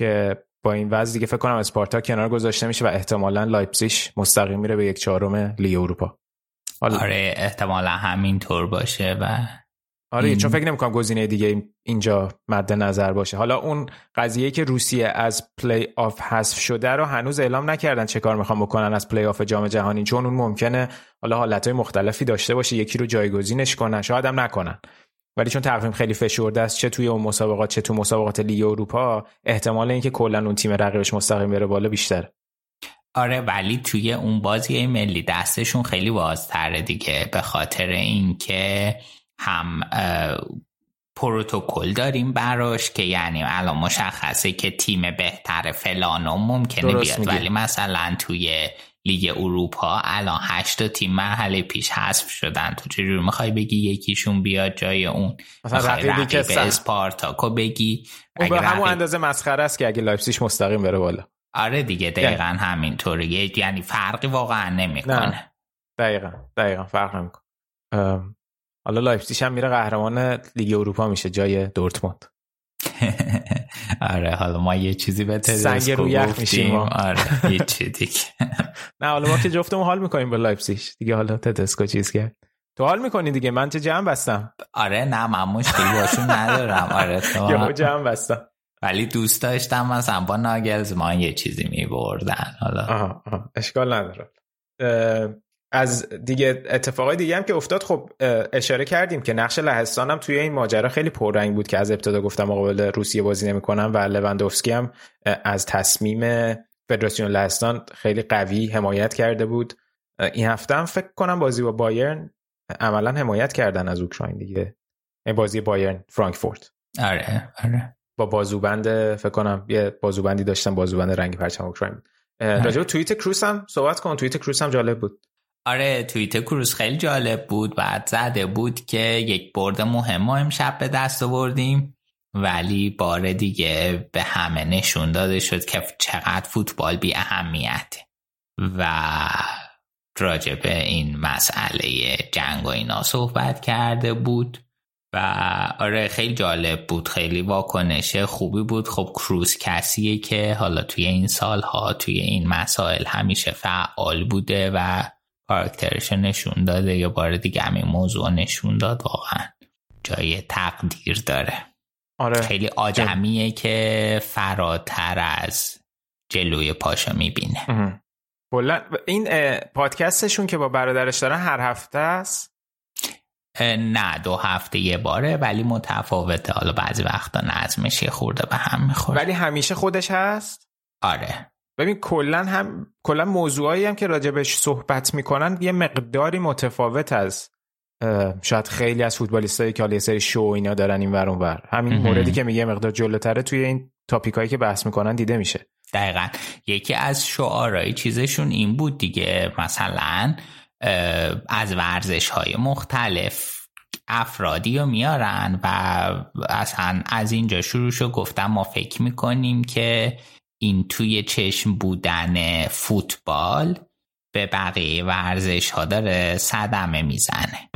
که با این وضع دیگه فکر کنم اسپارتاک کنار گذاشته میشه و احتمالا لایپزیگ مستقیم میره به یک چهارم لیگ اروپا. حالا آره احتمالا همینطور باشه و آره این- چون فکر نمی‌کنم گزینه دیگه اینجا مد نظر باشه. حالا اون قضیه که روسیه از پلی آف حذف شده رو هنوز اعلام نکردن چه کار می‌خوان بکنن از پلی آف جام جهانی چون اون ممکنه حالا حالتهای مختلفی داشته باشه یکی رو جایگزینش کنن شاید هم نکنن. ولی چون تقویم خیلی فشرده است چه توی اون مسابقات چه تو مسابقات لیگ اروپا احتمال اینکه کلا اون تیم رقیبش مستقیم بره بالا بیشتره آره ولی توی اون بازی ملی دستشون خیلی بازتره دیگه به خاطر اینکه هم پروتکل داریم براش که یعنی الان مشخصه که تیم بهتر فلانو ممکنه بیاد. ولی مثلا توی لیگ اروپا الان هشت تیم مرحله پیش حذف شدن. تو چجور می‌خوای بگی یکیشون بیاد جای اون؟ مثلا رقیبی که رقیب سن- اسپارتاکو بگی؟ اون به همون اندازه مسخره است که اگه لایپزیگ مستقیم بره بالا. آره دیگه دقیقا همینطوره. یعنی فرقی واقعا نمی‌کنه. نه. دقیقا دقیقا فرق نمی‌کنه. حالا لایپزیگ هم میره قهرمان لیگ اروپا میشه جای دورتموند. آره حالا ما یه چیزی به سنگ رو یخ میشیم. آره هیچ چی دیگه. نه حالا ما که جفتمون حال می‌کنیم با لایپزیگ. دیگه حالا تدسکو چیز کرد. تو حال می‌کنی دیگه؟ من چه جمع بستم؟ آره نه من مشکلی باشون ندارم. آره تو جمع بستم. ولی دوست داشتم مثلا با ناگلز ما یه چیزی میبردن حالا. اشکال نداره. از دیگه اتفاقای دیگه هم که افتاد خب اشاره کردیم که نقش لهستان هم توی این ماجرا خیلی پررنگ بود که از ابتدا گفتم مقابل روسیه بازی نمی‌کنم و لوندوفسکی هم از تصمیم فدراسیون لهستان خیلی قوی حمایت کرده بود. این هفته هم فکر کنم بازی با بایرن عملا حمایت کردن از اوکراین دیگه. این بازی بایرن فرانکفورت. آره آره. با بازوبند فکر کنم یه بازوبندی داشتن بازوبند رنگی پرچم اوکراین راجع به توییت کروس هم صحبت کن. توییت کروس هم جالب بود. آره توییت کروس خیلی جالب بود بعد زده بود که یک برد مهم ما امشب به دست آوردیم ولی بار دیگه به همه نشون داده شد که چقدر فوتبال بی اهمیت و راجع به این مسئله جنگ و اینا صحبت کرده بود و آره خیلی جالب بود خیلی واکنش خوبی بود. خب کروز کسیه که حالا توی این سالها توی این مسائل همیشه فعال بوده و کاراکترش نشون داده یا بار دیگه همین موضوع نشون داد؟ واقعا جای تقدیر داره. آره. خیلی آدمیه که فراتر از جلوی پاشا می‌بینه. کلا این پادکستشون که با برادرش دارن هر هفته است؟ نه دو هفته یه باره ولی متفاوته. حالا بعضی وقتا نظمش یه خورده به هم می‌خوره. ولی همیشه خودش هست؟ آره. ببین کلا هم کلا موضوعایی هم که راجبش صحبت می‌کنن یه مقداری متفاوت از شاید خیلی از فوتبالیستایی که حالا یه سری شو اینا دارن این ور اون ور. همین مهم. موردی که میگه مقدار جلوتره توی این تاپیکایی که بحث می‌کنن دیده میشه. دقیقا. یکی از شعارهای چیزشون این بود دیگه. مثلا از ورزش های مختلف افرادی رو میارن و اصلا از اینجا شروع شو گفتم ما فکر می‌کنیم که این توی چشم بودن فوتبال به بقیه ورزش ها داره صدمه می‌زنه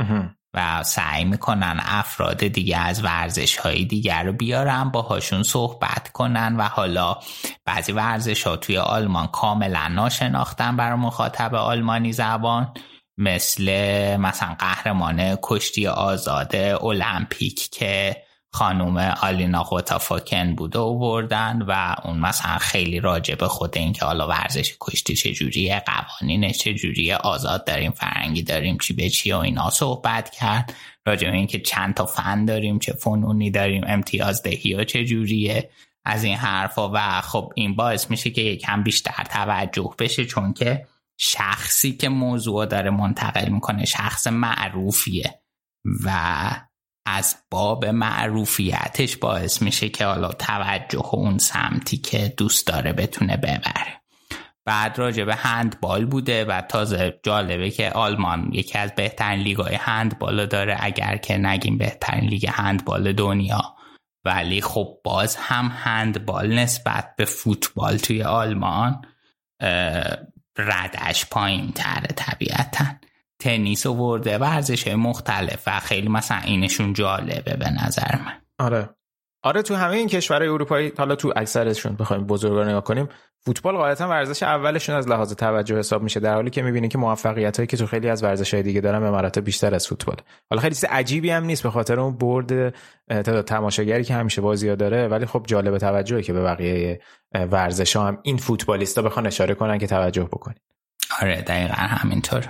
و سعی می‌کنن افراد دیگه از ورزش های دیگر رو بیارن باهاشون صحبت کنن و حالا بعضی ورزش ها توی آلمان کاملا ناشناختن برای مخاطب آلمانی زبان مثل مثلا قهرمان کشتی آزاد المپیک که خانوم آلینا غوتافاکن بوده و بردن و اون مثلا خیلی راجع به خود این که حالا ورزش کشتی چجوریه قوانینش چجوریه آزاد داریم فرنگی داریم چی به چی و اینا صحبت کرد. راجع به این که چند تا فن داریم چه فنونی داریم امتیازدهی ها چجوریه از این حرفا. و خب این باعث میشه که یکم بیشتر توجه بشه چون که شخصی که موضوع داره منتقل می‌کنه شخص معروفیه. و از باب معروفیتش باعث میشه که حالا توجه اون سمتی که دوست داره بتونه ببره. بعد راجع به هندبال بوده و تازه جالبه که آلمان یکی از بهترین لیگای هندبال داره اگر که نگیم بهترین لیگ هندبال دنیا. ولی خب باز هم هندبال نسبت به فوتبال توی آلمان ردش پایین تره طبیعتا. تنیس ورده ورزش های مختلف و خیلی مثلا اینشون جالبه به نظر من. آره. آره تو همه این کشورهای اروپایی حالا تو اکثرشون بخوایم بزرگا نگاه کنیم فوتبال غالبا ورزش اولشون از لحاظ توجه حساب میشه در حالی که می‌بینی که موفقیت هایی که تو خیلی از ورزش های دیگه دارن به مراتب بیشتر از فوتبال. حالا خیلی چیز عجیبی هم نیست به خاطر اون برد تعداد تماشاگری که همیشه بازی داره ولی خب جالب توجهه که به بقیه ورزش ها هم این فوتبالیستا بخوان اشاره کنن که توجه بکنین آره دقیقا همینطور.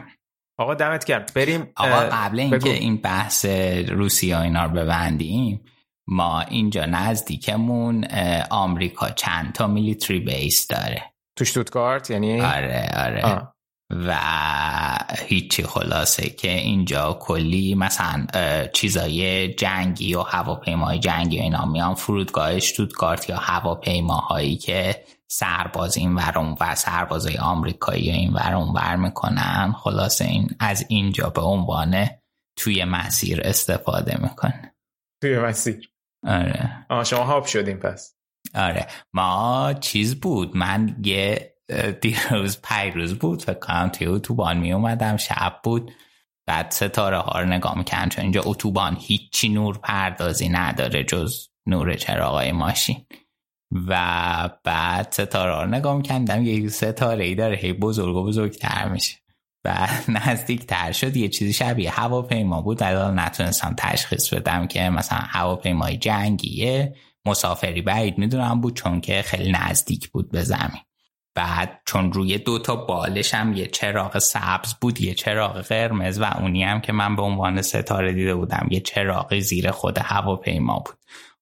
آقا دمت گرم. بریم آقا قبل اینکه این بحث روسیه اینا رو ببندیم ما اینجا نزدیکمون آمریکا چند تا میلیتری بیس داره؟ تو شتوتگارت؟ یعنی؟ آره آره. آه. و هیچی خلاصه که اینجا کلی مثلا چیزای جنگی و هواپیمای جنگی و اینا میان فرودگاه شتوتگارت یا هواپیماهایی که سرباز این ورون و سربازای آمریکایی این ور می‌کنن. خلاصه این از اینجا به عنوان توی مسیر استفاده می‌کنه. توی مسیر. آره. آه شما هاپ شدیم پس. آره. ما چیز بود. من یه دیروز پیروز بود. فکر کنم توی اتوبان می اومدم. شب بود. بعد ستاره ها رو نگاه می‌کنم چون اینجا اتوبان هیچی نور پردازی نداره جز نور چراغای ماشین. و بعد ستاره رو نگاه کردم یه ستاره ای داره هی بزرگ و بزرگتر میشه. و نزدیک تر شد یه چیزی شبیه هواپیما بود. الان نتونستم تشخیص بدم که مثلا هواپیمای جنگیه مسافری بعید می‌دونم بود چون که خیلی نزدیک بود به زمین. بعد چون روی دو تا بالش هم یه چراغ سبز بود یه چراغ قرمز و اونی هم که من به عنوان ستاره دیده بودم یه چراغ زیر خود هواپیما بود.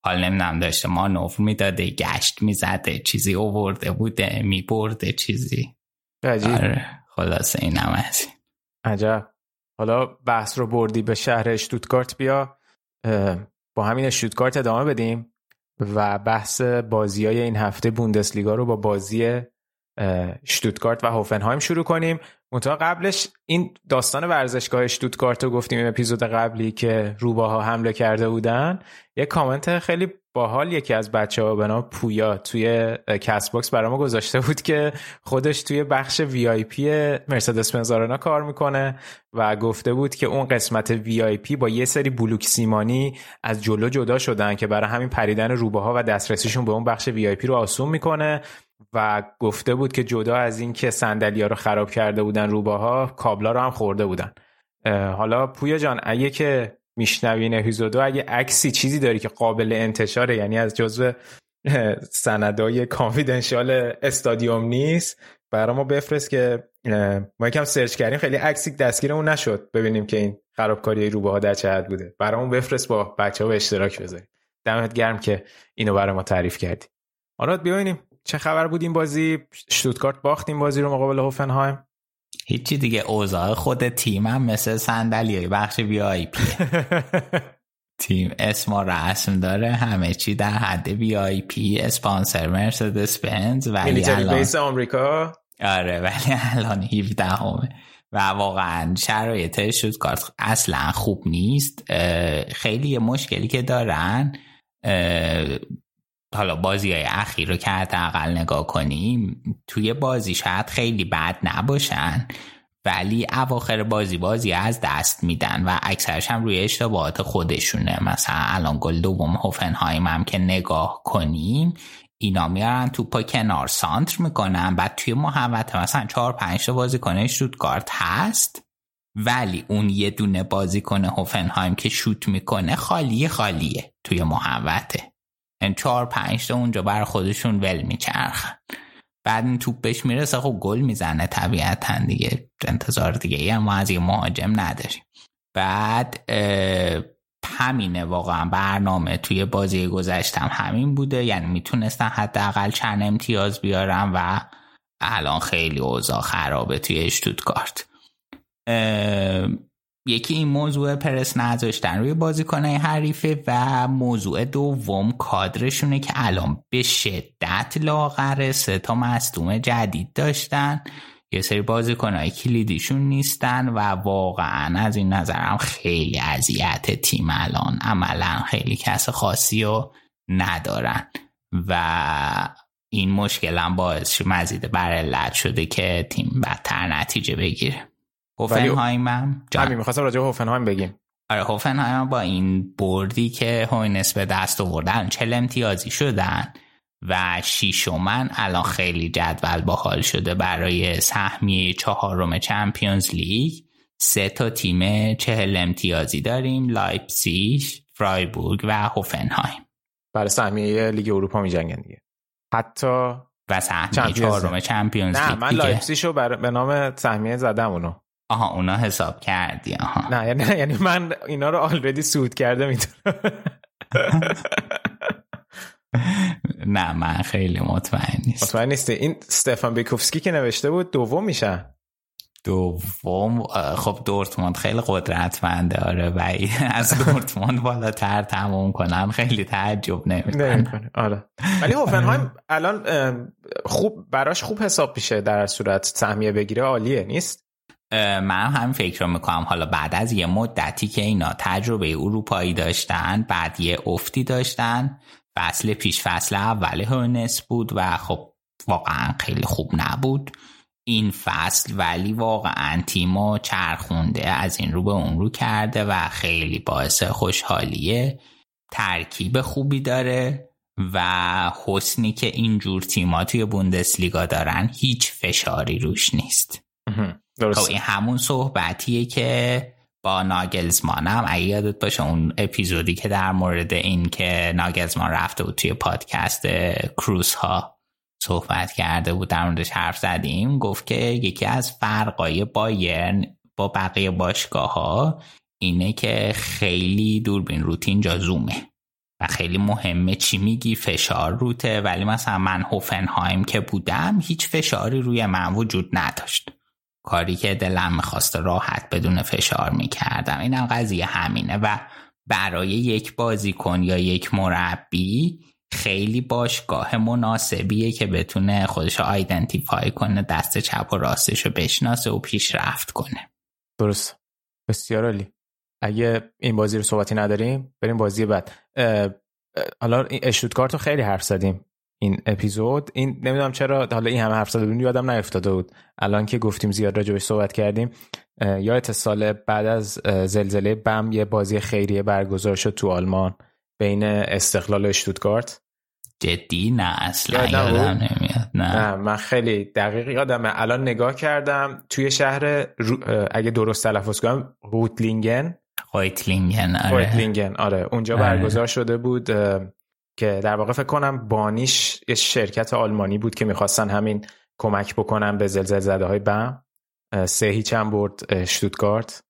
حال نمی‌دونم داشته ما نوف می‌داده گشت می‌زده چیزی اوورده بوده میبرده چیزی. عجیب. آره خلاصه این هم از. عجب. حالا بحث رو بردی به شهر اشتوتگارت بیا با همین اشتوتگارت ادامه بدیم و بحث بازی های این هفته بوندسلیگا رو با بازی شتوتگارت و هوفنهایم شروع کنیم. منتها قبلش این داستان ورزشگاه شتوتگارت رو گفتیم اپیزود قبلی که روباها حمله کرده بودن. یه کامنت خیلی باحال یکی از بچه ها به نام پویا توی Castbox برای ما گذاشته بود که خودش توی بخش VIP مرسدس بنز کار می‌کنه و گفته بود که اون قسمت VIP با یه سری بلوک سیمانی از جلو جدا شدن که برای همین پریدن روباها و دسترسیشون به اون بخش VIP رو آسون می‌کنه. و گفته بود که جدا از این که صندلی‌ها رو خراب کرده بودن روباها کابلا رو هم خورده بودن. حالا پویا جان اگه که میشنوین اپیزودو اگه عکسی چیزی داری که قابل انتشاره یعنی از جزو سندای confidential استادیوم نیست برای ما بفرست که ما یکم سرچ کردیم خیلی عکسی دستگیرمون نشد. ببینیم که این خرابکاری روباها در چه بوده. برامون بفرست با بچه ها به اشتراک بذاریم. دمت گرم که اینو برای ما تعریف کردی. آراد ببینیم چه خبر بود این بازی؟ شتوتگارت باخت این بازی رو مقابل هوفنهایم؟ هیچی دیگه اوضاع خود تیمم مثل صندلی بخش VIP. تیم اسم و رسم داره همه چی در حد VIP اسپانسر مرسدس بنز ولی الان بیس آمریکا؟ آره ولی الان 17 همه و واقعا شرایط شوتگارت اصلا خوب نیست. خیلی مشکلی که دارن حالا بازی های اخیر رو که حداقل نگاه کنیم توی بازی شاید خیلی بد نباشن ولی اواخر بازی بازی از دست میدن و اکثرش هم روی اشتباهات خودشونه. مثلا الان گل دوم هوفنهایم هم که نگاه کنیم اینا میارن توپا کنار سانتر می‌کنن بعد توی محوطه مثلا چهار پنج تا بازیکن شوتگارد هست ولی اون یه دونه بازیکن هوفنهایم که شوت می‌کنه خالیه خالیه توی محوطه. چهار پنج تا اونجا بر خودشون ول میچرخن. بعد این توپ بهش می‌رسه خب گل می‌زنه طبیعتا دیگه انتظار دیگه ای ما از یه مهاجم نداریم. بعد همینه واقعا برنامه توی بازی گذشتم همین بوده. یعنی می‌تونستن حداقل چند امتیاز بیارن و الان خیلی اوضاع خرابه توی اشتوتگارت اه، یکی این موضوع پرس نذاشتن روی بازیکنهای حریفه و موضوع دوم کادرشونه که الان به شدت لاغره. سه تا مصدوم جدید داشتن. یه سری بازیکنهای کلیدیشون نیستن و واقعا از این نظرم خیلی اذیت تیم الان عملا خیلی کس خاصی رو ندارن. و این مشکل هم باعث مزید بر علت شده که تیم بدتر نتیجه بگیره. هوفنهایم هم. همین می‌خواستم راجع به هوفنهایم بگیم. آره هوفنهایم با این بردی که هوفنهایم به دست آوردن چل امتیازی شدن و شیشومن الان خیلی جدول باحال شده برای سهمیه چهارم Champions League. سه تا تیم چهل امتیازی داریم لایپسیش فرایبورگ و هوفنهایم. برای سهمیه لیگ اروپا میجنگن دیگه. حتی و سهمیه چهارم چمپیونز نه لیگ من دیگه. لایپزیشو بر... به نام سهمیه زدم اونو آها اونا حساب کردی آها. نه یعنی نه یعنی من اینا رو آلردی سود کرده می‌تونم. نه من خیلی مطمئن نیست مطمئن نیستی؟ این استفان بیکوفسکی که نوشته بود دوم میشن دوم خب دورتموند خیلی قدرتمنده آره و از دورتموند بالاتر تموم کنن خیلی تعجب نمی‌کنه آره. ولی هوفنهایم الان خوب براش خوب حساب میشه در صورت سهمیه بگیره عالیه نیست؟ من هم فکر رو می‌کنم حالا بعد از یه مدتی که اینا تجربه اروپایی داشتن بعد یه افتی داشتن فصل پیش فصل اول هونس بود و خب واقعا خیلی خوب نبود. این فصل ولی واقعا تیمو چرخونده از این رو به اون رو کرده و خیلی باعث خوشحالیه. ترکیب خوبی داره و حسنی که اینجور تیما توی بوندسلیگا دارن هیچ فشاری روش نیست. درست خب این همون صحبتیه که با ناگلزمانم اگه یادت باشه اون اپیزودی که در مورد این که ناگلزمان رفته بود توی پادکست کروز ها صحبت کرده بود در موردش حرف زدیم گفت که یکی از فرقای بایرن با بقیه باشگاه ها اینه که خیلی دوربین روتین جا زومه و خیلی مهمه چی میگی فشار روته ولی مثلا من هوفنهایم که بودم هیچ فشاری روی من وجود نداشت. کاری که دلم می‌خواست راحت بدون فشار می‌کردم. اینم قضیه همینه و برای یک بازیکن یا یک مربی خیلی باشگاه مناسبیه که بتونه خودش رو آیدنتیفای کنه دست چپ و راستش رو بشناسه و پیشرفت کنه. درست. بسیار عالی. اگه این بازی رو صحبتی نداریم بریم بازی بعد. حالا اشتوتگارت رو خیلی حرف زدیم. این اپیزود. این نمی‌دونم چرا حالا این همه حرف زده بودیم یادم نیفتاده بود. الان که گفتیم زیاد راجبش صحبت کردیم یا سال بعد از زلزله بم یه بازی خیریه برگزار شد تو آلمان بین استقلال و اشتوتگارت جدی؟ نه اصلا یادم یادم؟ نمیاد نه. نه من خیلی دقیق یادمه. الان نگاه کردم توی شهر رو- اگه درست تلفظ کنم روتلینگن خویتلینگن آره. آره. اونجا آره. برگزار شده بود که در واقع فکر کنم بانیش یه شرکت آلمانی بود که می‌خواستن همین کمک بکنن به زلزله زده های بم سه هیچ هم برد شتوتگارت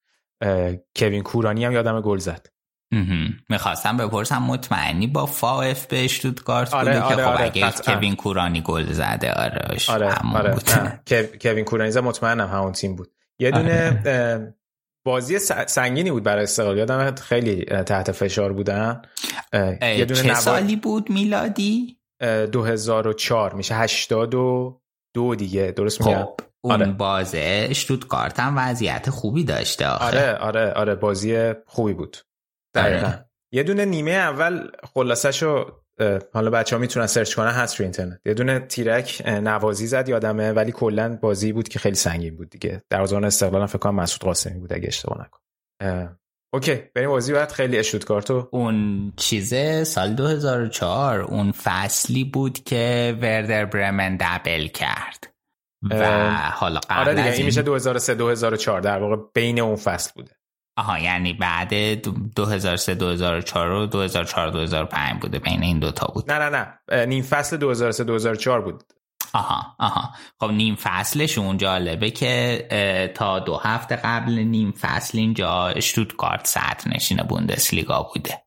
کوین کورانی هم یادم گل زد. می‌خواستم بپرسم مطمئنی با فاف به اشتوتگارت آره، بوده که آره، خب آره، اگه. کوین کورانی گل زده آره آره آره بود. کوین کورانی زد مطمئنم همون تیم بود یه دونه اه، بازی سنگینی بود برای استقلال. یادم خیلی تحت فشار بودن. یه دونه چه نوا- سالی بود میلادی؟ اه، 2004 میشه 82 دیگه. درست میگم؟ خب اون آره. بازه اشتوتگارت هم وضعیت خوبی داشته آخه. آره آره آره بازی خوبی بود. دقیقا. آره. یه دونه نیمه اول خلاصشو اه، حالا بچه ها می‌تونن سرچ کنن هست روی اینترنت. یه دونه تیرک نوازی زد یادمه ولی کلا بازی بود که خیلی سنگین بود دیگه. دروازه‌بان استقلال هم فکر کنم مسعود قاسمی بود اگه اشتباه نکنم. اوکی بریم بازی بعد. خیلی اشتوتگارتو اون چیزه سال 2004 اون فصلی بود که وردر برمن دبل کرد. و حالا قبل آره دیگه این میشه 2003 2004 در واقع بین اون فصل بوده. آها یعنی بعد دو- 2003 2004 و 2004 2005 بوده. بین این دوتا بود. نه نه نه. نیم فصل 2003 2004 بود. آها آها. خب نیم فصلشون جالبه که تا دو هفته قبل نیم فصل اینجا اشتوتگارت صدر نشین بوندسلیگا بوده.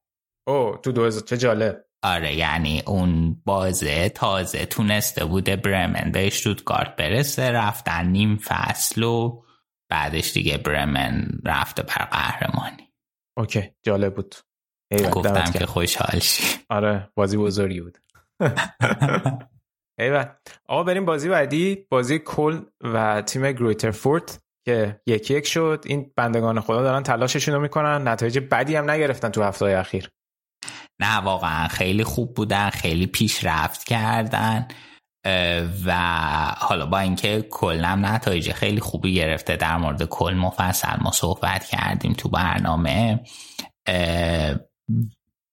او تو 2000 چه جالب. آره یعنی اون بازه تازه تونسته بوده برمن به اشتوتگارت برسه رفتن نیم فصل و بعدش دیگه برمن رفته بر قهرمانی. اوکی جالب بود. گفتم که. خوشحال شی. آره بازی بزرگی بود. ایول آقا بریم بازی بعدی. بازی کل و تیم گرویترفورت که یکی یک شد. این بندگان خدا دارن تلاششون رو می‌کنن. نتایج بدی هم نگرفتن تو هفته اخیر. نه واقعا خیلی خوب بودن خیلی پیشرفت کردن. و حالا با اینکه کلم نتایج خیلی خوبی گرفته در مورد کل مفصل ما صحبت کردیم تو برنامه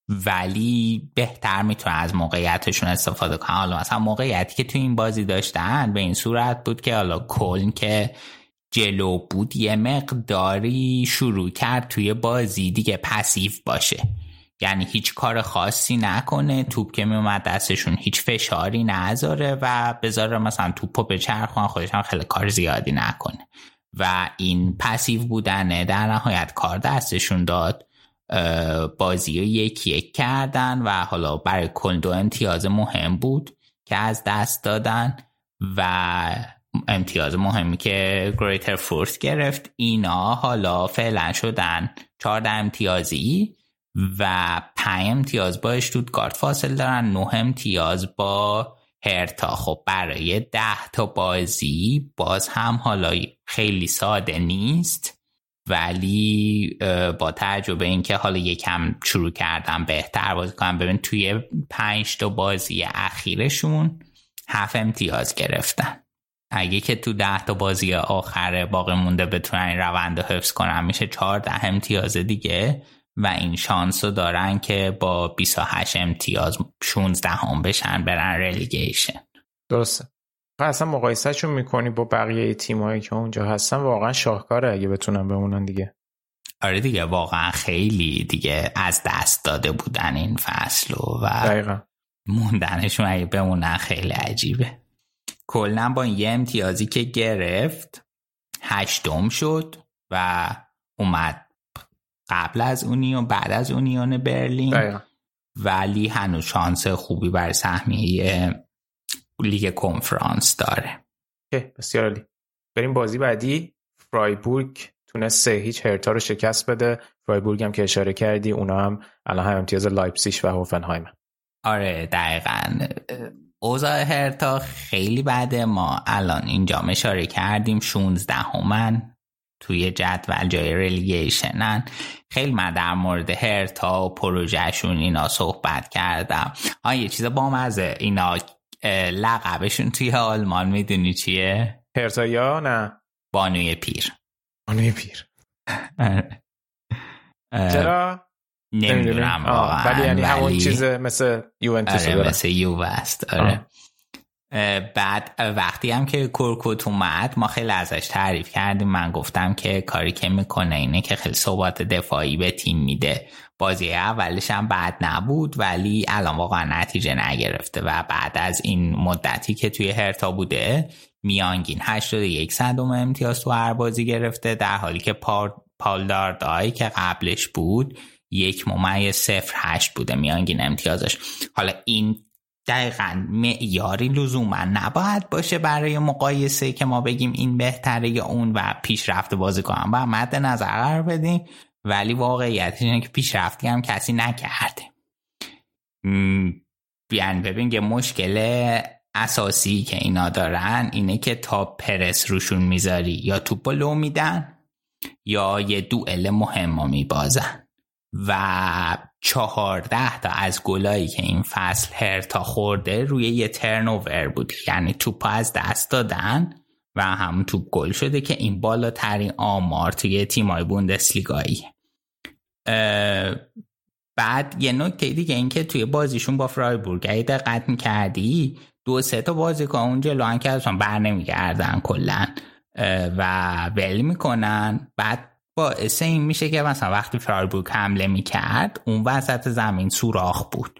ولی بهتر می‌تونه از موقعیتشون استفاده کنن حالا مثلا موقعیتی که تو این بازی داشتن به این صورت بود که حالا کلن که جلو بود یه مقداری شروع کرد توی بازی دیگه پسیو باشه. یعنی هیچ کار خاصی نکنه توپ که میومد دستشون هیچ فشاری نذاره و بذاره مثلا توپو به چرخون خودش هم خیلی کار زیادی نکنه. و این پسیو بودنه در نهایت کار دستشون داد. بازی رو یک یک کردن و حالا برای کل دو امتیاز مهم بود که از دست دادن و امتیاز مهمی که گریتر فورس گرفت. اینا حالا فعلا شدن 14 امتیازی. و 5 امتیاز با اشتوتگارت فاصل دارن. 9 امتیاز با هرتا. خب برای 10 تا بازی باز هم حالا خیلی ساده نیست. ولی با تجربه اینکه حالا یکم شروع کردم بهتر بازی کنم. ببین توی پنج تا بازی اخیرشون هفت امتیاز گرفتن. اگه که تو ده تا بازی آخر باقی مونده بتونن این روند رو حفظ کنن میشه چهارده امتیاز دیگه. و این شانس رو دارن که با 28 امتیاز 16 هم بشن برن رلیگیشن درسته. اصلا مقایسهشون می‌کنی با بقیه تیمایی که اونجا هستن؟ واقعا شاهکاره اگه بتونن بمونن دیگه. آره دیگه واقعا خیلی دیگه از دست داده بودن این فصل و دقیقا. موندنشون اگه بمونن خیلی عجیبه. کلا با یه امتیازی که گرفت هشتم شد و اومد قبل از اونیون بعد از اونیون برلین. دقیقا. ولی هنوز شانس خوبی بر سهمیه لیگ کنفرانس داره. بسیار عالی. بریم بازی بعدی. فرایبورگ تونست سه هیچ هرتا رو شکست بده. فرایبورگ هم که اشاره کردی اونا هم الان هم امتیاز لایپسیش و هوفنهایم. آره دقیقا. اوضاع هرتا خیلی بده. ما الان اینجا اشاره کردیم 16 همن توی جدول جای رلیگیشنن خیلی من در مورد هرتا و پروژهشون اینا صحبت کردم. آن یه چیز با مزه اینا لقبشون توی آلمان می‌دونی چیه؟ هرتا یا نه؟ بانوی پیر. بانوی پیر. چرا؟ نمی‌دونم واقعا ولی یعنی همون چیز مثل یوونتوس آره مثل یووه است. آره. بعد وقتی هم که کورکوت اومد ما خیلی ازش تعریف کردیم. من گفتم که کاری که می‌کنه اینه که خیلی ثبات دفاعی به تیم میده. بازی اولش هم بد نبود ولی الان واقعا نتیجه نگرفته و بعد از این مدتی که توی هرتا بوده میانگین 81 صدم امتیاز تو هر بازی گرفته. در حالی که پال داردای که قبلش بود یک ممیز صفر هشت بوده میانگین امتیازش. حالا این دقیقا معیاری لزوما نباید باشه برای مقایسه که ما بگیم این بهتره یا اون و پیشرفت بازی کنم و مد نظر قرار بدیم. ولی واقعیتش اینه که پیشرفتی هم کسی نکرده. بیان ببین یه مشکل اساسی که اینا دارن اینه که تا پرس روشون می‌ذاری یا توپ لو میدن یا یه دوئل مهم میبازن. و چهارده تا از گلایی که این فصل هرتا خورده روی یه ترنوور بود. یعنی توپ از دست دادن و هم توپ گل شده که این بالاترین آمار توی تیمای بوندسلیگایی. بعد یه نکته دیگه این که توی بازیشون با فرایبورگ اگه دقت می‌کردی دو سه تا بازیکن اون جلو که ازشون بر نمیگردن کلا و ول می‌کنن. بعد باعث این میشه که مثلا وقتی فرایبورگ حمله می‌کرد اون وسط زمین سوراخ بود.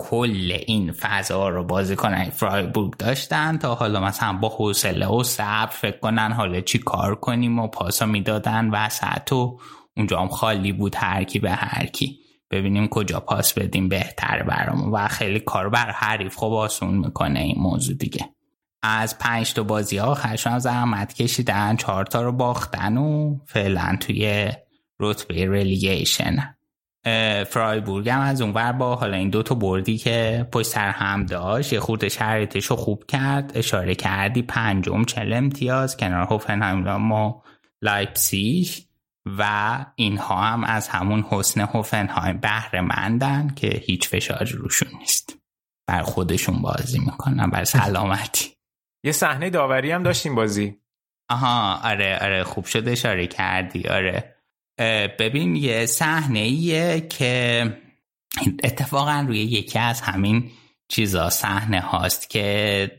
کل این فضا رو بازی کنن فرایبورگ داشتن تا حالا مثلا با حوصله و صبر فکر کنن حالا چی کار کنیم و پاسا می‌دادن وسط و اونجا هم خالی بود هر کی به هر کی. ببینیم کجا پاس بدیم بهتر برامون و خیلی کار بر حریف خب آسون می‌کنه این موضوع دیگه. از پنج تا بازی آخرشون هم زحمت کشیدن چهار تا رو باختن و فعلا توی رتبه رلیگیشن فرایبورگ هم از اونور با حالا این دو تا بردی که پشت سر هم داشت یه خورده شرایطش رو خوب کرد. اشاره کردی پنجم چل امتیاز کنار هوفنهایم و لایپسیش و اینها هم از همون حسن هوفنهایم بهره مندن که هیچ فشاری روشون نیست. بر خودشون بازی می‌کنن بر سلامتی. یه صحنه داوری هم داشتیم بازی. آها آره آره خوب شد اشاره کردی آره. ببین یه صحنه ایه که اتفاقا روی یکی از همین چیزا صحنه هاست که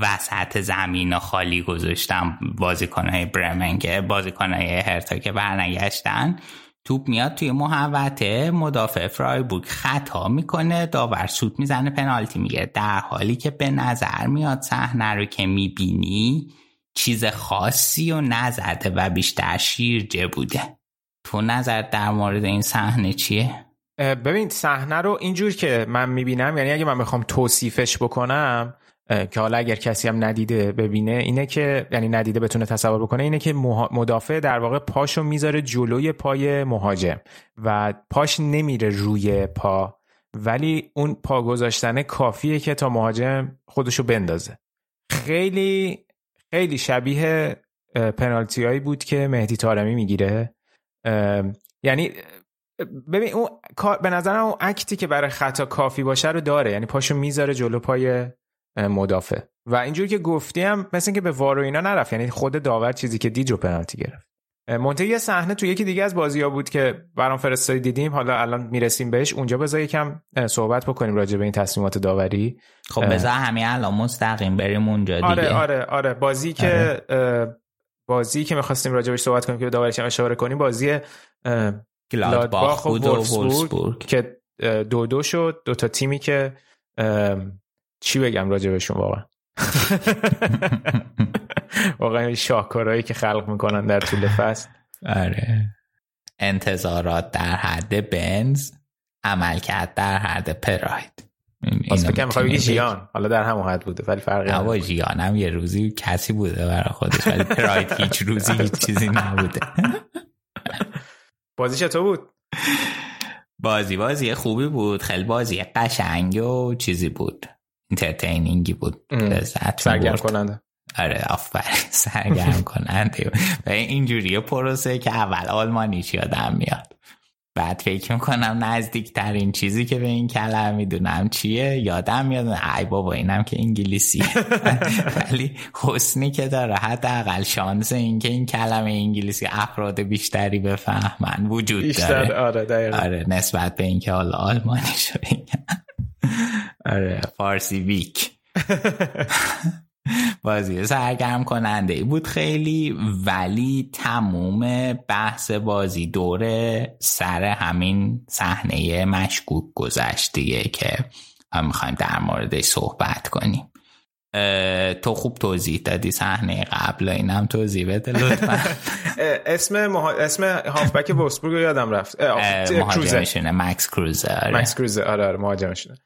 وسط زمین خالی گذاشتم بازیکنهای برمن که بازیکنهای هرتا که برنگشتن. توپ میاد توی محوطه مدافع فرایبورگ خطا می‌کنه داور سوت می‌زنه پنالتی می‌گیره در حالی که به نظر میاد صحنه رو که می‌بینی چیز خاصی و نزده و بیشتر شیرجه بوده تو نظر در مورد این صحنه چیه؟ ببین صحنه رو اینجور که من می‌بینم یعنی اگه من بخوام توصیفش بکنم که حالا اگر کسی هم ندیده ببینه اینه که یعنی ندیده بتونه تصور بکنه اینه که مدافع در واقع پاشو می‌ذاره جلوی پای مهاجم و پاش نمیره روی پا ولی اون پا گذاشتن کافیه که تا مهاجم خودشو بندازه. خیلی خیلی شبیه پنالتی هایی بود که مهدی تارمی می‌گیره. یعنی ببین اون به نظرم اون اکتی که برای خطا کافی باشه رو داره. یعنی پاشو می‌ذاره جلو پای مدافع. و اینجور که گفتیم مثل که به وارو اینا نرفت یعنی خود داور چیزی که دید رو پنالتی گرفت. منتها یه صحنه تو یکی دیگه از بازی ها بود که برام فرستادی دیدیم. حالا الان می‌رسیم بهش. اونجا بذار یکم صحبت بکنیم راجع به این تصمیمات داوری. خب بذار همین الان مستقیم بریم اونجا دیگه. آره آره آره. بازی که آره. بازی که می‌خواستیم راجع بهش صحبت کنیم که به داوریش هم اشاره کنیم بازی گلادباخ و و که دو دو شد. دو تا تیمی که چی بگم راجع بهشون واقعا؟ واقعا این شاهکارهایی که خلق می‌کنن در طول فصل. آره. انتظارات در حد بنز عملکرد در حد پراید. این- فکر می‌خوای بگی ژیان. حالا در همون حد بوده ولی فرقی نداره. ژیان هم یه روزی کسی بوده برای خودش ولی پراید هیچ روزی هیچ چیزی نبوده. بازی چطور بود؟ بازی بازی خوبی بود خیلی بازی قشنگ و چیزی بود. انترتینینگی بود. لذت سرگرم. کننده. آره آفرین سرگرم کننده و اینجوری پروسه که اول آلمانیش یادم میاد. بعد فکر می‌کنم نزدیکترین چیزی که به این کلمه می‌دونم چیه؟ یادم میاد. ای بابا اینم که انگلیسی ولی حسنی که داره. حداقل شانس این که این کلمه انگلیسی افراد بیشتری بفهمن وجود داره. آره آره نسبت به اینکه حالا آلمانیشو بگم. آره. فارسی ویک. بازی سرگرم کننده ای بود خیلی ولی تموم بحث بازی دور سر همین صحنه مشکوک گذشت دیگه که هم می‌خوایم در موردش صحبت کنیم. تو خوب توضیح دادی صحنه قبل اینم توضیح بده لطفا. اسم مها... اسم هافبک وولفسبورگ رو یادم رفت. مهاجمشونه مکس کروزه آره. مکس کروزه آره آره مهاجمشونه.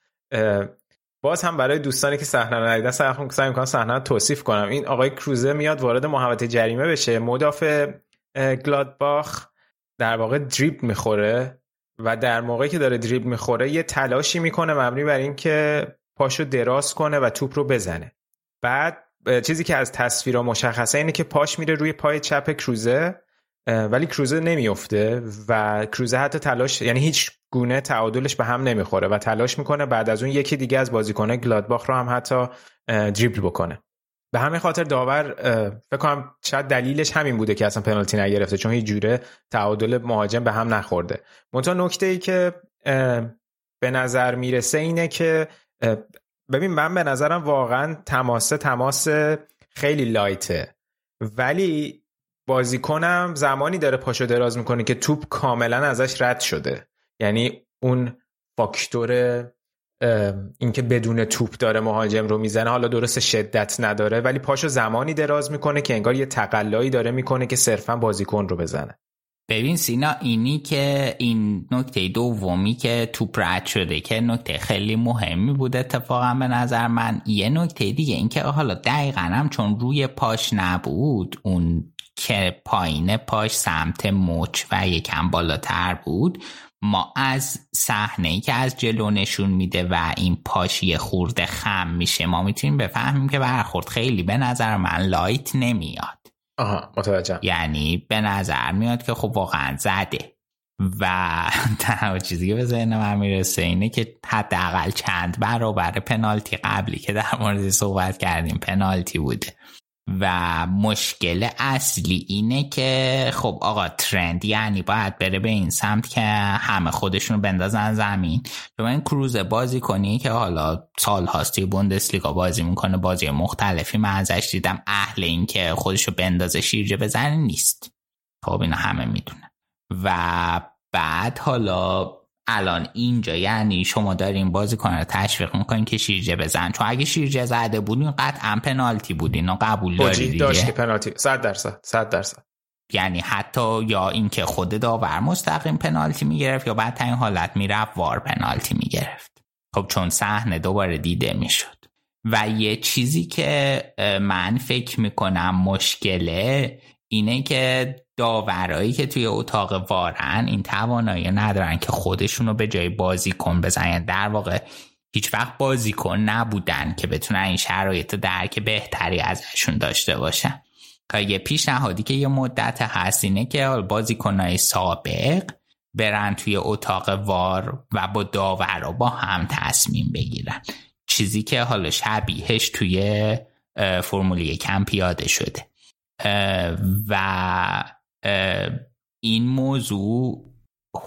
باز هم برای دوستانی که صحنه رو ندیدن سعی کنم سعی می‌کنم صحنه رو توصیف کنم. این آقای کروزه میاد وارد محوطه جریمه بشه. مدافع گلادباخ در واقع دریب می‌خوره و در موقعی که داره دریب می‌خوره یه تلاشی می‌کنه مبنی بر اینکه پاشو دراز کنه و توپ رو بزنه. بعد چیزی که از تصویرها مشخصه اینه که پاش میره روی پای چپ کروزه ولی کروزه نمیفته و کروزه حتی تلاش یعنی هیچ گونه تعادلش به هم نمی‌خوره و تلاش می‌کنه بعد از اون یکی دیگه از بازیکنه گلادباخ رو هم حتی دریبل بکنه. به همین خاطر داور فکر کنم شاید دلیلش همین بوده که اصلا پنالتی نگرفته چون هیچ جوره تعادل مهاجم به هم نخورده. منتها نکته ای که به نظر می‌رسه اینه که ببین من به نظرم واقعا تماسه تماس خیلی لایته. ولی بازیکنم زمانی داره پاشو دراز می‌کنه که توپ کاملا ازش رد شده. یعنی اون فاکتور اینکه بدون توپ داره مهاجم رو می‌زنه حالا درست شدت نداره ولی پاشو زمانی دراز می‌کنه که انگار یه تقلایی داره می‌کنه که صرفا بازیکن رو بزنه. ببین سینا اینی که این نکته دومی که توپ رد شده که نکته خیلی مهمی بود اتفاقا به نظر من. یه نکته دیگه این که حالا دقیقا هم چون روی پاش نبود اون که پایین پاش سمت مچ و یکم بالاتر بود ما از صحنه ای که از جلو نشون میده و این پاش یه خورده خم میشه ما می‌تونیم بفهمیم که برخورد خیلی به نظر من لایت نمیاد. آها متوجهم. یعنی به نظر میاد که خب واقعا زده. و تنها چیزی که به ذهن من می‌رسه اینه که حداقل چند برابر پنالتی قبلی که در مورد صحبت کردیم پنالتی بوده. و مشکل اصلی اینه که خب آقا ترند یعنی باید بره به این سمت که همه خودشون بندازن زمین. چون این کروز بازی کنی که حالا سال هاستی بوندسلیگا بازی می‌کنه بازی مختلفی من ازش دیدم. اهل این که خودشو بندازه شیرجه بزنه نیست. خب اینا همه می‌دونن و بعد حالا الان اینجا یعنی شما دارین بازی کنه تشویق می‌کنین که شیرجه بزن. چون اگه شیرجه زده بودین قطعا پنالتی بود اینو قبول داری دیگه. داشت که پنالتی. 100 درصد 100 درصد. یعنی حتی یا اینکه خود داور مستقیم پنالتی می‌گرفت یا بعد این حالت می‌رفت وار پنالتی می‌گرفت. خب چون صحنه دوباره دیده می‌شد. و یه چیزی که من فکر می‌کنم مشکله اینه که داورایی که توی اتاق وارن این توانایی ندارن که خودشونو به جای بازیکن بزنن. در واقع هیچ وقت بازیکن نبودن که بتونن این شرایط درک بهتری ازشون داشته باشن. یه پیشنهادی که یه مدت هست اینه که بازیکنهای سابق برن توی اتاق وار و با داورا با هم تصمیم بگیرن. چیزی که حالا شبیهش توی اه، فرمول یکم پیاده شده. و این موضوع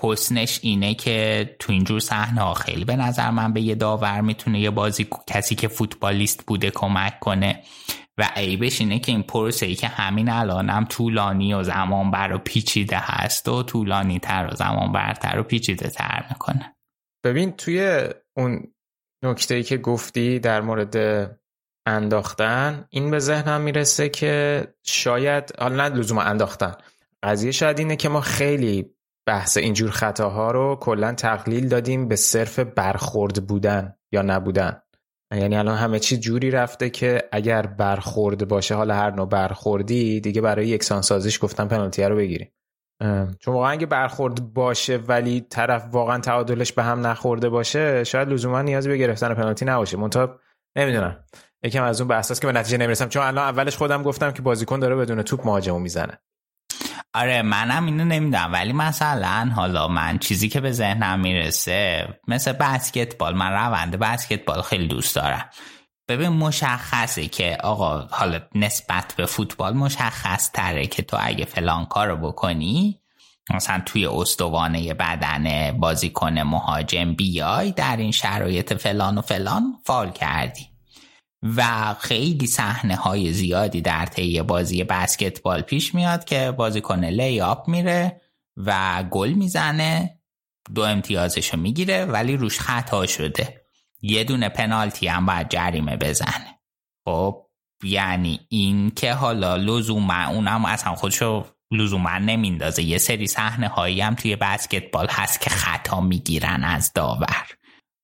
حسنش اینه که تو اینجور صحنه ها خیلی به نظر من به یه داور می‌تونه یه بازی کسی که فوتبالیست بوده کمک کنه. و عیبش اینه که این پروسه ای که همین الانم هم طولانی و زمان بر و پیچیده هست و طولانی تر و زمان برتر و پیچیده تر می‌کنه. ببین توی اون نکته ای که گفتی در مورد انداختن این به ذهنم می‌رسه که شاید حالا نه لزوم انداختن. قضیه شاید اینه که ما خیلی بحث اینجور خطاها رو کلا تقلیل دادیم به صرف برخورد بودن یا نبودن. یعنی الان همه چی جوری رفته که اگر برخورد باشه حالا هر نوع برخوردی دیگه برای یکسان سازیش گفتن پنالتی رو بگیریم. چون واقعا اگه برخورد باشه ولی طرف واقعا تعادلش به هم نخورده باشه شاید لزوما نیازی به گرفتن پنالتی نباشه. منتها نمی‌دونم. یکم از اون بحثاست که به نتیجه نمی‌رسم. چون الان اولش خودم گفتم که بازیکن داره بدون توپ مهاجمو می‌زنه. آره منم اینو نمی‌دونم ولی مثلا حالا من چیزی که به ذهنم می‌رسه مثل بسکتبال من روند بسکتبال خیلی دوست دارم. ببین مشخصه که آقا حالا نسبت به فوتبال مشخص تره که تو اگه فلان کارو بکنی مثلا توی استوانه بدن بازیکن مهاجم بیای در این شرایط فلان و فلان فال کردی. و خیلی صحنه های زیادی در طی بازی بسکتبال پیش میاد که بازیکن لیاپ میره و گل می‌زنه دو امتیازش رو می‌گیره ولی روش خطا شده. یه دونه پنالتی هم باید جریمه بزنه. خب یعنی این که حالا لزوما اونم اصلا خودشو لزوما نمیندازه. یه سری صحنه هایی هم توی بسکتبال هست که خطا می‌گیرن از داور.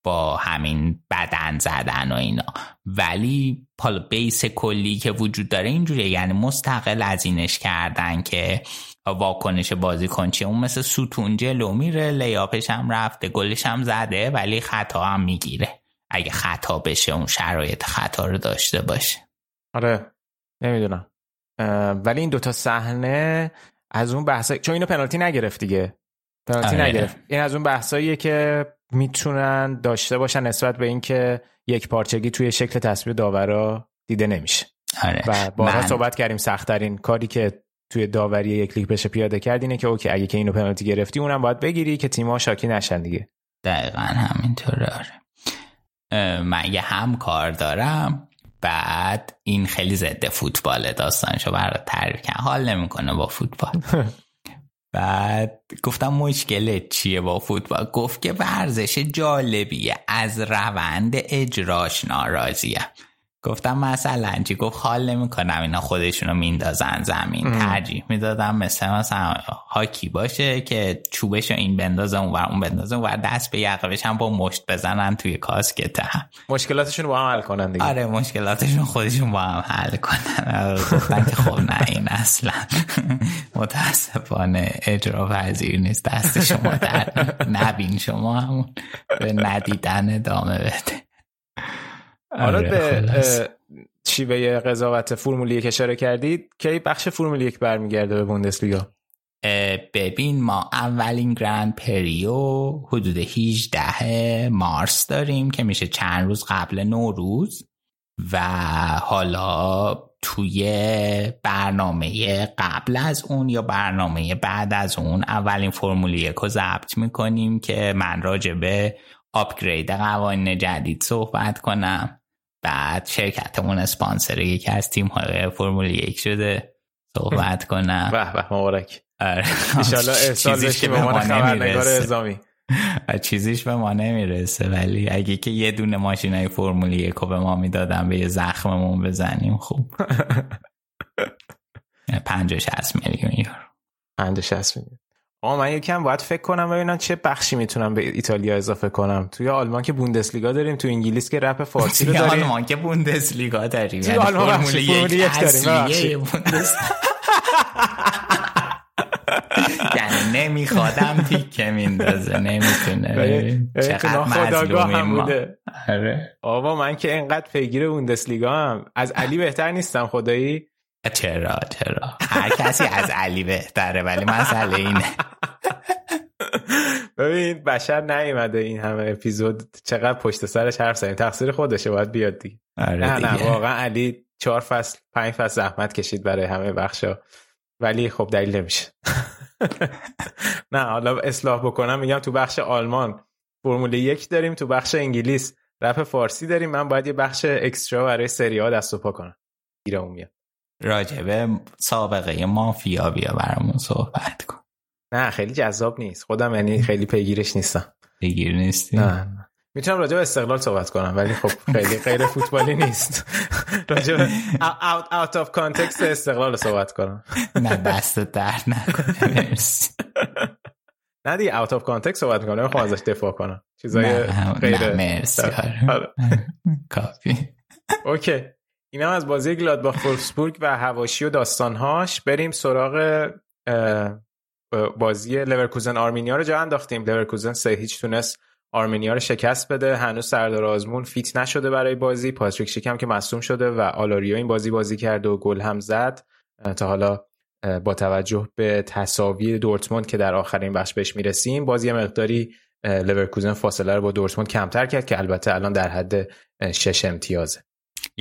با همین بدن زدن و اینا. ولی حالا بیس کلی که وجود داره اینجوریه. یعنی مستقل از اینش کردن که واکنش بازیکن چیه. اون مثل ستون جلو میره لیاپش هم رفته گلش هم زده ولی خطا هم می‌گیره. اگه خطا بشه اون شرایط خطا رو داشته باشه. آره نمی‌دونم. ولی این دوتا صحنه از اون بحثا چون اینو پنالتی نگرفت دیگه. پنالتی آره. نگرفت. این از اون بحثاییه که می‌تونن داشته باشن نسبت به اینکه یک پارچگی توی شکل تصویر داورا دیده نمیشه. آره. و بارها من... صحبت کردیم سختترین کاری که توی داوری یک لیگ بشه پیاده کرد اینه که اوکی اگه که اینو پنالتی گرفتی اونم باید بگیری که تیم‌ها شاکی نشن دیگه. دقیقا همینطوره آره. من یه هم کار دارم بعد این خیلی ضد فوتباله داستانشو برای تعریف حال نمی‌کنه با فوتبال. بعد گفتم مشکل چیه با فوتبال؟ گفت که ورزش جالبیه از روند اجراش ناراضیه گفتم مثلا چی؟ گفت حال نمی‌کنم اینا خودشونو میندازن زمین. ترجیح می‌دادم مثل مثلا هاکی باشه که چوبشو این بندازه اون اون بندازه و دست به یقه هم با مشت بزنن توی کاسکت. هم مشکلاتشون با هم حل کنن دیگه. آره مشکلاتشون خودشون با هم حل کنن. گفتن که خب نه این اصلا متاسفانه اجرا پذیر نیست. دست شما در نبین شما همون به ندیدن ادامه بده. حالا آره، به شیوه قضاوت فرمول یک اشاره کردید کی بخش فرمول یک برمیگرده به بوندسلیگا؟ ببین ما اولین گرند پریو حدود 18 مارس داریم که میشه چند روز قبل نوروز و حالا توی برنامه قبل از اون یا برنامه بعد از اون اولین فرمول یک رو ضبط می‌کنیم که من راجع به آپگرید قوانین جدید صحبت کنم. بعد شرکتمون اسپانسر یکی از تیم های فرمول یک شده. صحبت کنم. به به مبارک. آره. انشالله بشی به ما خبرنگار ازامی چیزیش به ما نمی‌رسه ولی اگه که یه دونه ماشین های فرمول یک به ما می‌دادن به یه زخممون بزنیم خوب. پنج شست میلیون یورو. پنج شست میلیون. آقا من یکم باید فکر کنم ببینم چه بخشی می‌تونم به ایتالیا اضافه کنم. توی آلمان که بوندسلیگا داریم توی انگلیس که رپ فارسی رو داریم. آلمان که بوندسلیگا داریم. توی آلمان فرمول یک داریم یعنی نمیخوادم تیکه میندازه نمی‌تونه. چقدر مظلومیم ما. آره. آبا من که اینقدر پیگیر بوندسلیگا هم. از علی بهتر نیستم خدایی. چرا چرا؟ هر کسی از علی بهتره ولی مسئله اینه. ببین بشر نیومده این همه اپیزود چقدر پشت سرش حرف زنیم تقصیر خودشه باید بیاد دیگه. آره نه نه واقعا علی چهار فصل پنج فصل زحمت کشید برای همه بخشا. ولی خب دلیل نمیشه. نه حالا اصلاح بکنم میگم تو بخش آلمان فرمول یک داریم تو بخش انگلیس رپ فارسی داریم. من باید یه بخش اکسترا برای سری ها دست و پا کنم. گیرمون میاد. راجبه سابقه مافیا بیا برامون صحبت کن. نه خیلی جذاب نیست. خودم یعنی خیلی پیگیرش نیستم. پیگیر نیستی؟ نه می‌تونم راجع به استقلال صحبت کنم ولی خب خیلی غیر فوتبالی نیست. راجع به out of context استقلال صحبت کنم. نه دست درد نکنه. مرسی. نه دیگه out of context صحبت می‌کنم نمی‌خوام ازش دفاع کنم. چیزای غیر مرسی آره. کافی. okay. این هم از بازی گلادباخ وولفسبورگ و حواشی و داستانهاش. بریم سراغ بازی لورکوزن آرمینیا رو جا انداختیم. لورکوزن سه هیچ تونست آرمینیا رو شکست بده. هنوز سردار آزمون fit نشده برای بازی. پاتریک شیکم که مصدوم شده و آلاریو این بازی بازی کرد و گل هم زد. تا حالا با توجه به تساوی دورتموند که در آخرین بخش بهش می‌رسیم بازی مقداری لورکوزن فاصله رو با دورتموند کمتر کرد که البته الان در حد شش امتیازه.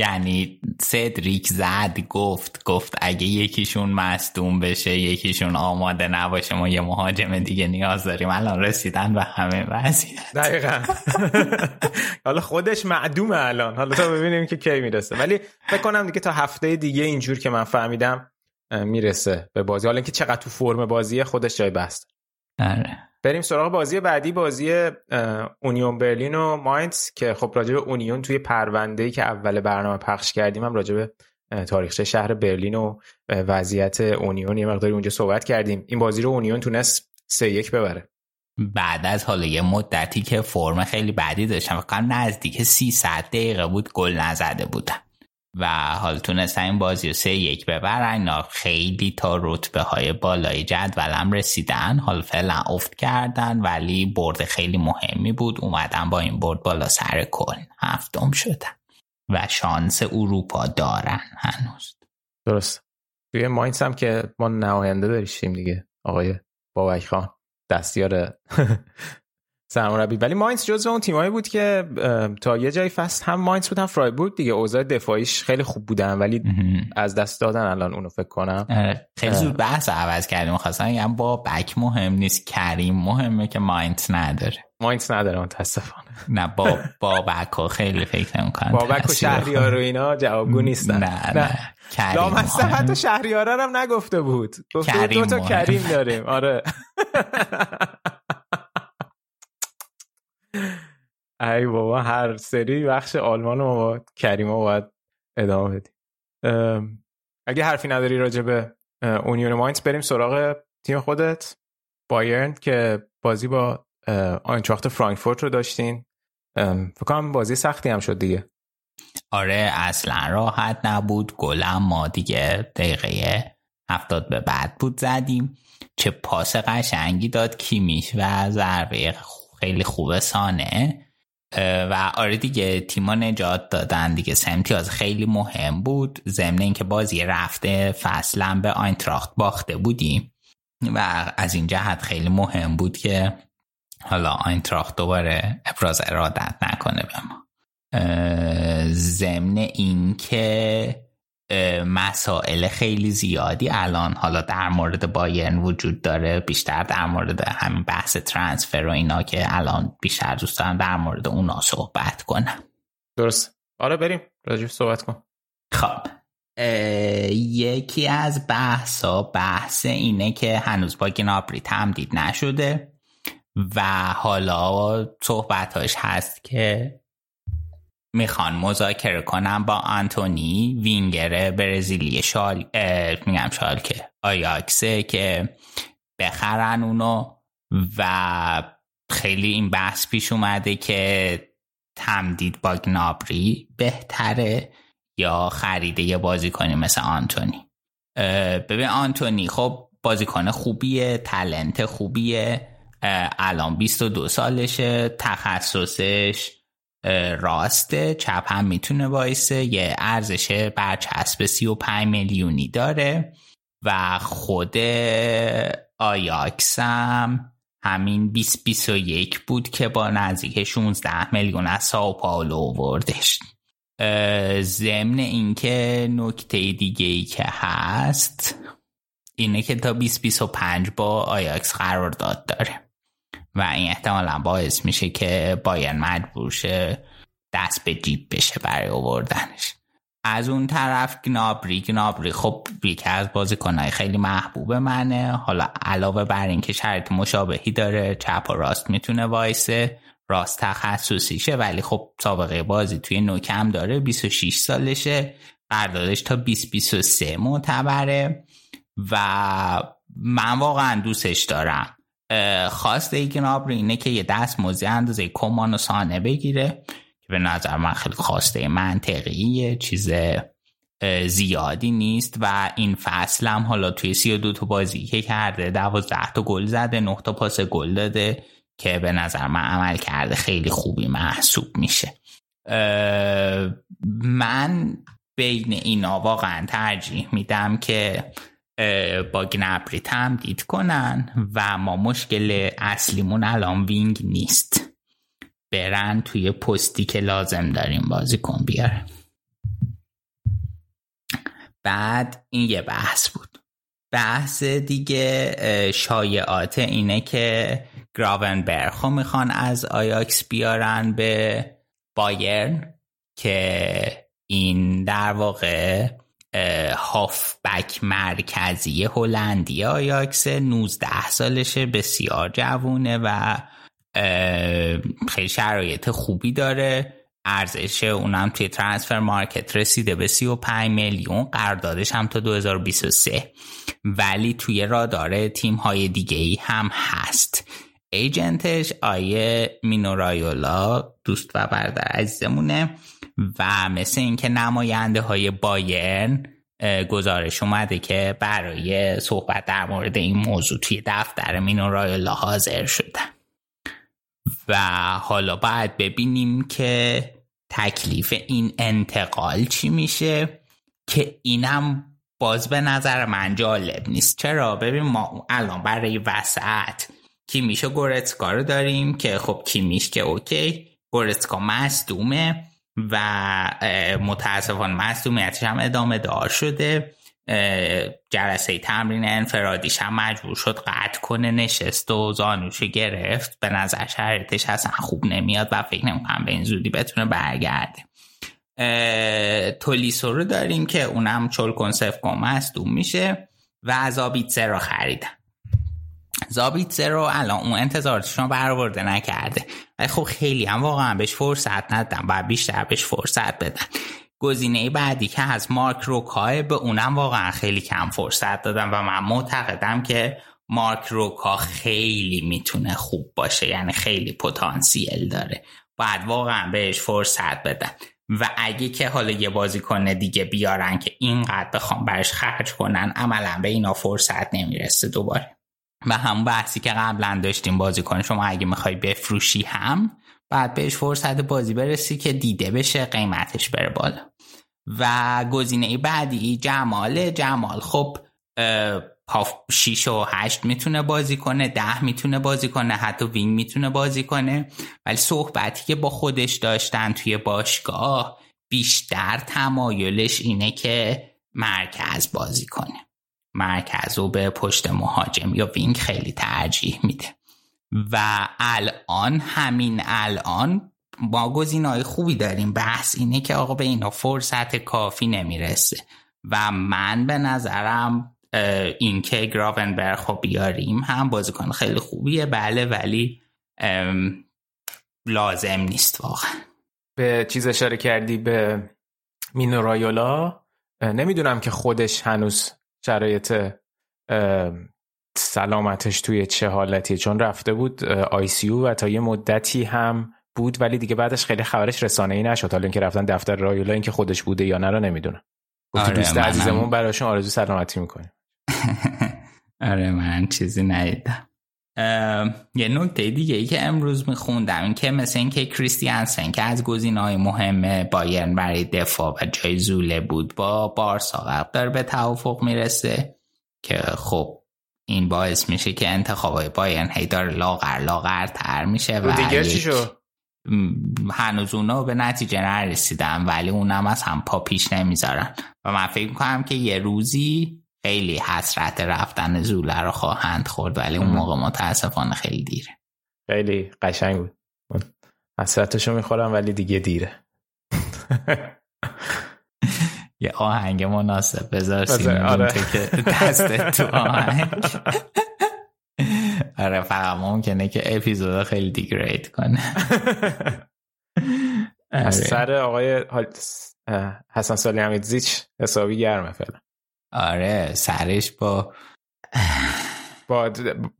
یعنی سدریک زد گفت گفت اگه یکیشون مصدوم بشه یکیشون آماده نباشه ما یه مهاجم دیگه نیاز داریم. الان رسیدن به همه وضعیت. دقیقا. حالا خودش معدومه الان. حالا تا ببینیم که کی می‌رسه. ولی فکر کنم دیگه تا هفته دیگه اینجور که من فهمیدم می‌رسه به بازی. حالا اینکه چقدر تو فرم بازیه خودش جای بست آره. بریم سراغ بازی بعدی بازی اونیون برلین و ماینز که خب راجع به اونیون توی پرونده که اول برنامه پخش کردیم هم راجع به تاریخچه شهر برلین و وضعیت اونیون یه مقداری اونجا صحبت کردیم. این بازی رو اونیون تونست سه یک ببره. بعد از حالا یه مدتی که فرم خیلی بدی داشتم فکر نزدیک 300 دقیقه بود گل نزده بودن. و حالا تونستن این بازی رو سه یک ببرن. خیلی تا رتبه های بالای جدولم رسیدن. حالا فعلا افت کردن ولی برد خیلی مهمی بود. اومدن با این برد بالا سر کل. هفتم شدن. و شانس اروپا دارن هنوز. درست. توی ماینس هم که ما نماینده داشتیم دیگه. آقای بابک خان. دستیار سرمربی. ولی ماینز جزو اون تیمایی بود که تا یه جای فصل هم ماینز بود هم فرایبورگ دیگه. اوضاع دفاعیش خیلی خوب بودن ولی از دست دادن الان اونو فکر کنم. خیلی زود بحث عوض کردیم. خواستم بگم با بک مهم نیست کریم مهمه که ماینز نداره. ماینز نداره متاسفانه. نه با با بک ها خیلی فکر نمی‌کنم. با بک و شهریار و اینا جوابگو نیستن. نه نه. کریم حتی شهریارا هم نگفته بود. گفته دو تا کریم داریم. آره. ای بابا هر سری بخش آلمان رو با کریما باید ادامه بدیم. اگه حرفی نداری راجع به اونیون ماینز بریم سراغ تیم خودت بایرن که بازی با آینتراخت فرانکفورت رو داشتین. فکر کنم بازی سختی هم شد دیگه. آره اصلا راحت نبود. گلم ما دیگه دقیقه هفتاد به بعد بود زدیم. چه پاس قشنگی داد کیمیش و ضربه خیلی خوبه سانه. و آره دیگه تیما نجات دادن دیگه. سه امتیاز خیلی مهم بود. ضمن اینکه بازی رفته فصلا به آینتراخت باخته بودیم. و از این جهت خیلی مهم بود که حالا آینتراخت دوباره ابراز ارادت نکنه به ما. ضمن اینکه مسائل خیلی زیادی الان. حالا در مورد بایرن وجود داره بیشتر در مورد همین بحث ترانسفر و اینا که الان بیشتر دوست دارم در مورد اونا صحبت کنم. درست. آره بریم. راجب صحبت کن. خب. یکی از بحثا بحث اینه که هنوز با گنابری تمدید نشده و حالا صحبتاش هست که می‌خوان مذاکره کنم با آنتونی وینگر برزیلی شال میگم شال که آیاکسه که بخرن اونو و خیلی این بحث پیش اومده که تمدید با گنابری بهتره یا خریده یه بازیکنی مثل آنتونی. ببین آنتونی خب بازیکن خوبیه تلنت خوبیه الان 22 سالشه تخصصش راسته چپ هم می‌تونه بایسته یه ارزش برچسب 35 میلیونی داره و خود آیاکس هم همین 2021 بود که با نزدیک 16 میلیون از ساو پاولو وردش ضمن اینکه نکته دیگه ای که هست اینه که تا 2025 با آیاکس قرار داد داره. و این احتمالا باعث میشه که باین مجبور شه دست به جیب بشه برای آوردنش. از اون طرف گنابری گنابری خب یکی از بازیکنهای خیلی محبوب منه. حالا علاوه بر اینکه شرط مشابهی داره چپ و راست می‌تونه وایسه راست تخصصیشه ولی خب سابقه بازی توی نوکم داره 26 سالشه. قراردادش تا 2023 معتبره. و من واقعا دوستش دارم. خواست گنابری اینه که یه دست موزی اندازه کمان و سانه بگیره به نظر من خیلی خواسته منطقیه چیز زیادی نیست و این فصل هم حالا توی سی و دو تا بازی که کرده دوازده تا گل زده نه تا پاس گل داده که به نظر من عمل کرده خیلی خوبی محسوب میشه. من بین اینا واقعا ترجیح میدم که با گنبری تمدید کنن و ما مشکل اصلیمون الان وینگ نیست. برن توی پستی که لازم داریم بازی کن بیار. بعد این یه بحث بود. بحث دیگه شایعات اینه که گراونبرخو می‌خوان از آیاکس بیارن به بایرن که این در واقع هافبک مرکزی هلندی آیاکس 19 سالشه بسیار جوونه و خیلی شرایط خوبی داره. ارزش اونم توی Transfermarkt رسیده به 35 میلیون قراردادش هم تا 2023 ولی توی رادار تیم های دیگه ای هم هست. ایجنتش آیه مینورایولا دوست و برادر عزیزمونه. و مثل اینکه نماینده های بایرن گزارش اومده که برای صحبت در مورد این موضوع توی دفتر مینورایولا حاضر شدن. و حالا باید ببینیم که تکلیف این انتقال چی میشه که اینم باز به نظر من جالب نیست. چرا؟ ببین ما الان برای وسط کیمیش و گورتسکا رو داریم که خب کیمیش که اوکی. گورتسکا مصدومه. و متاسفانه مصدومیتش هم ادامه دار شده. جلسه تمرین انفرادیش هم مجبور شد قطع کنه نشست و زانوشو گرفت. به نظر شرطش اصلا خوب نمیاد و فکر نمی‌کنم به این زودی بتونه برگرده. تولیسو رو داریم که اونم چل کنسف مصدوم میشه و از رو خریدن. زابیتسه رو الان اون انتظاراتشون برآورده نکرده. ولی خب خیلی هم واقعا بهش فرصت ندن و بیشتر بهش فرصت بدن گزینه بعدی که از مارک روکای به اونم واقعا خیلی کم فرصت دادم و من معتقدم که مارک روکا خیلی می‌تونه خوب باشه یعنی خیلی پتانسیل داره. باید واقعا بهش فرصت بدن و اگه که حالا یه بازیکن دیگه بیارن که اینقدر بخوام برش خرج کنن عملا به اینا فرصت نمی‌رسه دوباره. و همون بحثی که قبلا داشتیم بازیکن شما اگه می‌خوای بفروشی هم بعد بهش فرصت بازی برسی که دیده بشه قیمتش بره بالا. و گزینه بعدی جمال جمال خب 6 و 8 می‌تونه بازی کنه 10 می‌تونه بازی کنه حتی وینگ می‌تونه بازی کنه. ولی صحبتی که با خودش داشتن توی باشگاه بیشتر تمایلش اینه که مرکز بازی کنه. مرکز رو به پشت مهاجم یا وینگ خیلی ترجیح میده. و الان همین الان ما گزینه‌های خوبی داریم. بحث اینه که آقا به اینا فرصت کافی نمی‌رسه. و من به نظرم این که گراونبرگ خب بیاریم هم بازیکن خیلی خوبیه بله ولی لازم نیست واقعا. به چیز اشاره کردی به مینو رایولا. نمی‌دونم که خودش هنوز شرایط سلامتش توی چه حالتیه؟ چون رفته بود آی سی و تا یه مدتی هم بود ولی دیگه بعدش خیلی خبرش رسانه ای نشد. حالا اینکه رفتن دفتر رایولا اینکه خودش بوده یا نه رو نمی‌دونم. آره دوست عزیزمون براشون آرزو سلامتی می‌کنیم. آره من چیزی ندیدم. یه نکته دیگه ای که امروز میخوندم این که مثل اینکه کریستیانسن که از های مهم بایرن برای دفاع و جای زوله بود با بارسا داره به توافق می‌رسه که خب این باعث میشه که انتخاب بایرن هی داره لاغر لاغر تر میشه و دیگه چی شد؟ هنوز اونا به نتیجه نرسیدن ولی اونم از هم پا پیش نمی‌ذارن و من فکر می‌کنم که یه روزی خیلی حسرت رفتن زوله رو خواهند خورد ولی اون موقع متاسفانه خیلی دیره. خیلی قشنگ بود. حسرتشو می‌خورم ولی دیگه دیره. یه آهنگ مناسب بذار سیمون آره. تو که دستت تو آهنگ. آره فقط ممکنه که اپیزود خیلی دیگرید کنه. از آره. سر آقای حسن سالی حمید زیچ حسابی گرمه فعلا. آره سرش با با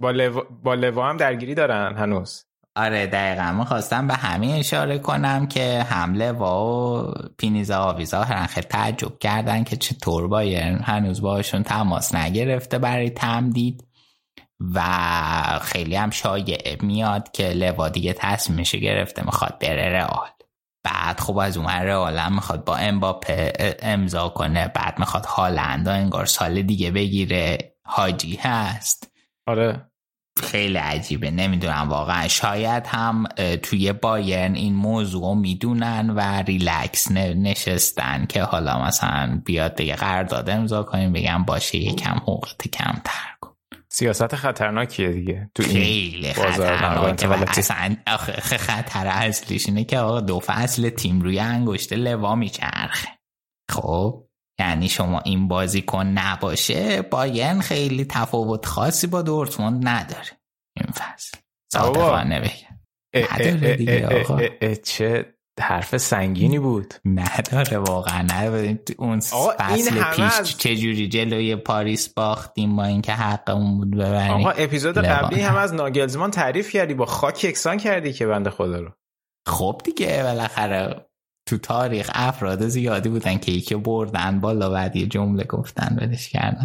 با لوا, با لوا هم درگیری دارن هنوز. آره دقیقا. می‌خواستم به همین اشاره کنم که حمله و پینیزا آویزا هرن خیلی تعجب کردن که چطور بایرن هنوز باشون تماس نگرفته برای تمدید و خیلی هم شایع میاد که لوا دیگه تصمیمش گرفته می‌خواد بره رئال. بعد خب از اون رئال هم می‌خواد با امباپه امضا کنه بعد می‌خواد هالند و انگار سال دیگه بگیره. حاجی هست. آره. خیلی عجیبه. نمی‌دونم واقعا. شاید هم توی بایرن این موضوع می‌دونن و ریلکس نشستن که حالا مثلا بیاد دیگه قرارداد امضا کنیم بگم باشه یکم حقوقت کمتر کن. سیاست خطرناکیه دیگه تو این خیلی خطرناکه و. اصلا خطر اصلیش اینه که آقا دو فصل تیم روی انگشت لوا میچرخه خب یعنی شما این بازیکن نباشه بایرن خیلی تفاوت خاصی با دورتموند نداره این فصل صادقانه بگم نداره دیگه آقا. چه حرف سنگینی بود. نداره واقعا نداره اون فصل پیش از- چجوری جلوی پاریس باختیم با اینکه حقمون بود ببریم؟ آقا اپیزود. قبلی هم از ناگلزمان تعریف کردی با خاک یکسان کردی که بنده خدا رو. خب دیگه بالاخره تو تاریخ افراد زیادی بودن که یکی بردن بالا بعد یه جمله گفتن ولش کردن.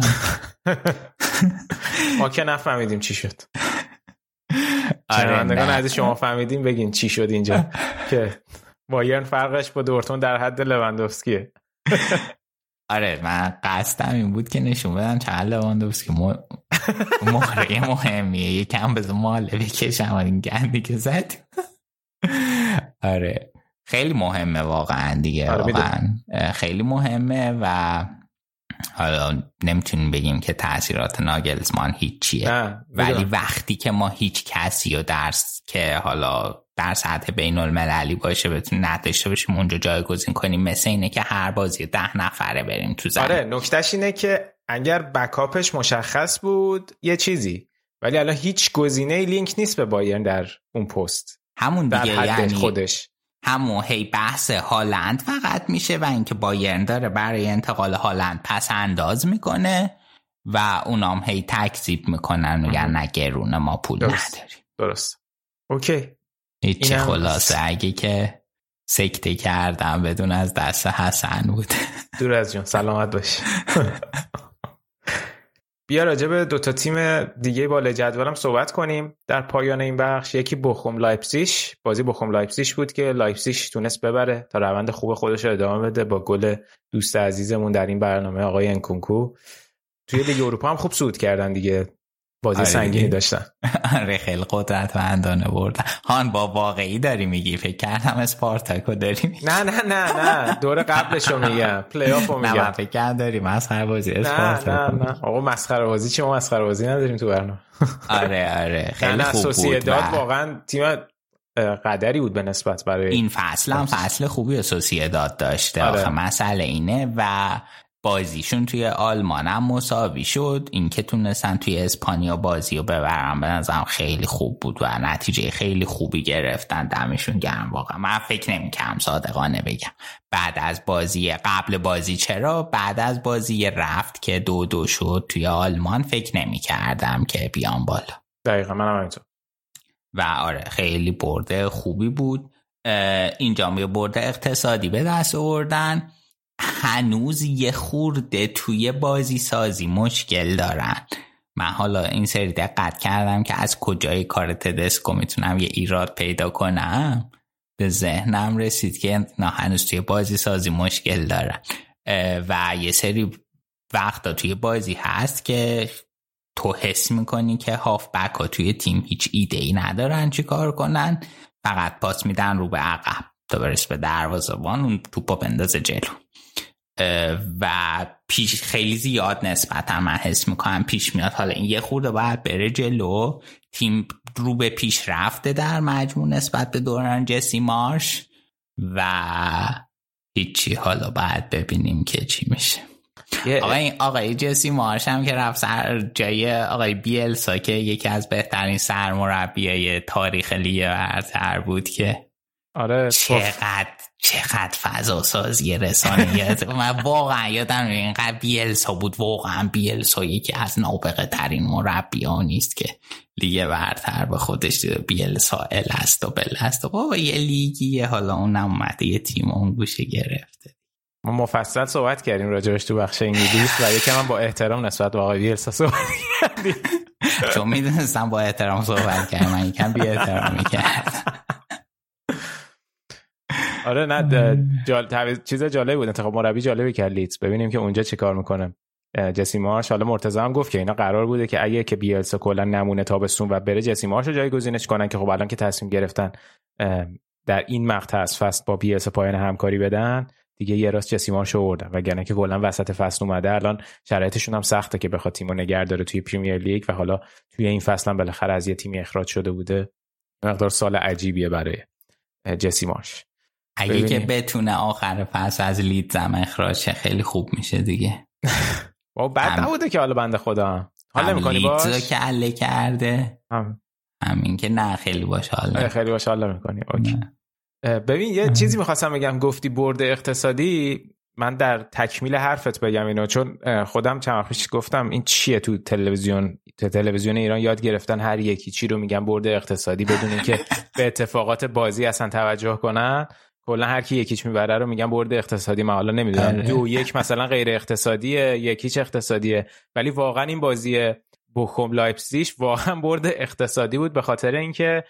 ما که نفهمیدیم چی شد. آره، نه. عزیز شما فهمیدیم بگین چی شد اینجا. که بایرن فرقش با دورتون در حد لوندوفسکیه آره من قصدم این بود که نشون بدم چقدر لواندوفسکی. م... مهره مهمیه یکم بذار ماله بکشم این گندی که زد. آره خیلی مهمه واقعا دیگه. آره، واقعا خیلی مهمه و حالا نمی‌تونیم بگیم که تاثیرات ناگلزمان هیچیه. نه ولی. وقتی که ما هیچ کسی و درس که حالا در سطح بین المللی باشه بتونیم نداشته باشیم اونجا جایگزین کنیم. مثل اینه که هر بازی ده نفره بریم تو زمین. آره نکتهش اینه که اگر بکاپش مشخص بود یه چیزی. ولی الان هیچ گزینه لینک نیست به بایرن در اون پست. همون در دیگه حد یعنی خودش. همون هی بحث هالند فقط میشه و اینکه بایرن داره برای انتقال هالند پس انداز می‌کنه و اونام هی تکذیب می‌کنن میگن نه گرونه ما پول درست. نداریم. درست. اوکی. اینم خلاصه اگه که سکته کردم بدون از دست حسن بود. دور از جون سلامت باش. بیا راجع به دوتا تیم دیگه بالا جدولم صحبت کنیم. در پایان این بخش یکی بخوم لایپسیش بازی بخوم لایپسیش بود که لایپسیش تونست ببره تا روند خوب خودش رو ادامه بده با گل دوست عزیزمون در این برنامه آقای انکونکو توی لیگ اروپا هم خوب صعود کردن دیگه. بازی آره. سنگینی. داشتن. آره خیلی قدرتمندانه بردن هان با واقعی داری میگی؟ فکر کردم اسپارتاکو داری میگی. نه نه نه نه. دور قبلش رو میگم. پلی آف رو نه میگم. فکر کردم داری مسخره بازی نه نه اسپارتاکو. نه. آقا مسخره بازی ما مسخره بازی نداریم تو برنامه. آره آره. نه خیلی نه خوب بود و واقعا تیم قدری بود به نسبت برای این فصل هم فصل خوبی سوسییداد داشته. آره. آخه مسئله اینه و بازیشون توی آلمان. هم مساوی شد. اینکه تونستن توی اسپانیا بازی رو ببرن به نظرم خیلی خوب بود و نتیجه خیلی خوبی گرفتن. دمشون گرم. واقعا من فکر نمی‌کنم صادقانه بگم. بعد از بازی قبل بازی چرا؟ بعد از بازی رفت که دو دو شد توی آلمان. فکر نمی‌کردم که بیام بالا. دقیقا من همینطور. و آره خیلی برده خوبی بود. اینجا یه برده اقتصادی به دست آوردن. هنوز یه خورده توی بازی سازی مشکل دارن. من حالا این سری دقت کردم که از کجای کار تدسکو می‌تونم یه ایراد پیدا کنم. به ذهنم رسید که نه هنوز توی بازی سازی مشکل دارن و یه سری وقتا توی بازی هست که تو حس می‌کنی که هاف بک ها توی تیم هیچ ایده ای ندارن چی کار کنن. فقط پاس میدن رو به عقب. تا برس به دروازه‌بان اون توپا بندازه جلو. و پیش خیلی زیاد نسبتا من حس می‌کنم پیش میاد. حالا این یه خورده باید بره جلو. تیم رو به پیش رفته در مجموع نسبت به دوران جسی مارش و هیچی. حالا باید ببینیم که چی میشه. آقای آقای جسی مارش هم که رفت سر جای آقای بیلسا که یکی از بهترین سرمربیای تاریخ لیگ برتر بود که آره چقدر چقدر فضا سازی رسانه من واقعا یادم اینقدر بیلسا بود. واقعا بیلسا یکی از نابغه ترین مربیان نیست که لیگ برتر به خودش بیلسا ال است و بل است و بابا یه لیگیه. حالا اون اومده یه تیم اون گوشه گرفته. ما مفصل صحبت کردیم راجبش تو بخش انگلیس و یکم هم با احترام نسبت به آقای بیلسا صحبت کردیم. چون می‌دونستم با احترام صحبت کردم. من یکم بی احترامی کردم. آره نه جال... چیز جالبی بود انتخاب مربی جالبی کرد لیتز ببینیم که اونجا چه کار می‌کنه. جسی مارش حالا مرتضی هم گفت که اینا قرار بوده که اگه که بیلسا کلا نمونه تابستون و بره جسی مارش رو جایگزینش کنن که خب الان که تصمیم گرفتن در این مقطع از فصل با بیلسا پایان همکاری بدن دیگه یه راست جسی مارش آوردن. وگرنه که کلا وسط فصل اومده الان شرایطشون هم سخته که بخواد تیمو نگه داره توی پریمیر لیگ و حالا توی این فصل هم بالاخره از یه تیمی اخراج شده بوده. مقدار سال عجیبیه برای جسی مارش. اگه که بتونه آخر فصل از لید زم اخراج خیلی خوب میشه دیگه. با بعد نبوده که حالا بنده خدا. حالا می‌کنی باش؟ که عله کرده. هم. همین که نه خیلی باشه حالا خیلی باشه حالا می‌کنی اوکی. ببین یه چیزی می‌خواستم بگم. گفتی برد اقتصادی. من در تکمیل حرفت بگم اینو چون خودم چند وقت گفتم این چیه تو تلویزیون؟ تو تلویزیون ایران یاد گرفتن هر یکی چی رو میگن برد اقتصادی بدون اینکه به اتفاقات بازی اصلا توجه کنن. کلا هر کی یک هیچ می‌بره رو میگن برد اقتصادی. من حالا نمی‌دونم. دو یک مثلا غیر اقتصادیه یک هیچ اقتصادیه. ولی واقعا این بازی بوخوم لایپزیش واقعا برد اقتصادی بود به خاطر اینکه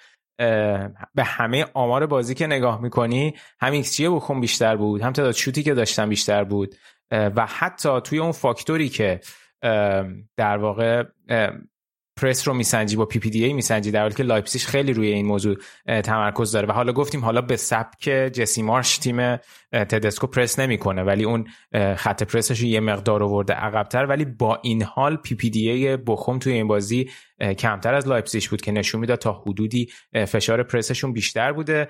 به همه آمار بازی که نگاه می‌کنی هم ایکس جی بخون بیشتر بود. هم تعداد شوتی که داشتن بیشتر بود. و حتی توی اون فاکتوری که در واقع پرس رو میسنجی با PPDA میسنجی در حالی که لایپسیش خیلی روی این موضوع تمرکز داره. و حالا گفتیم حالا به سبک جسی مارش تیم تدسکو پرس نمی‌کنه ولی اون خط پرسش یه مقدار آورده عقبتر. ولی با این حال پی پی دی ای بخوم توی این بازی کمتر از لایپسیش بود که نشون می‌داد تا حدودی فشار پرسشون بیشتر بوده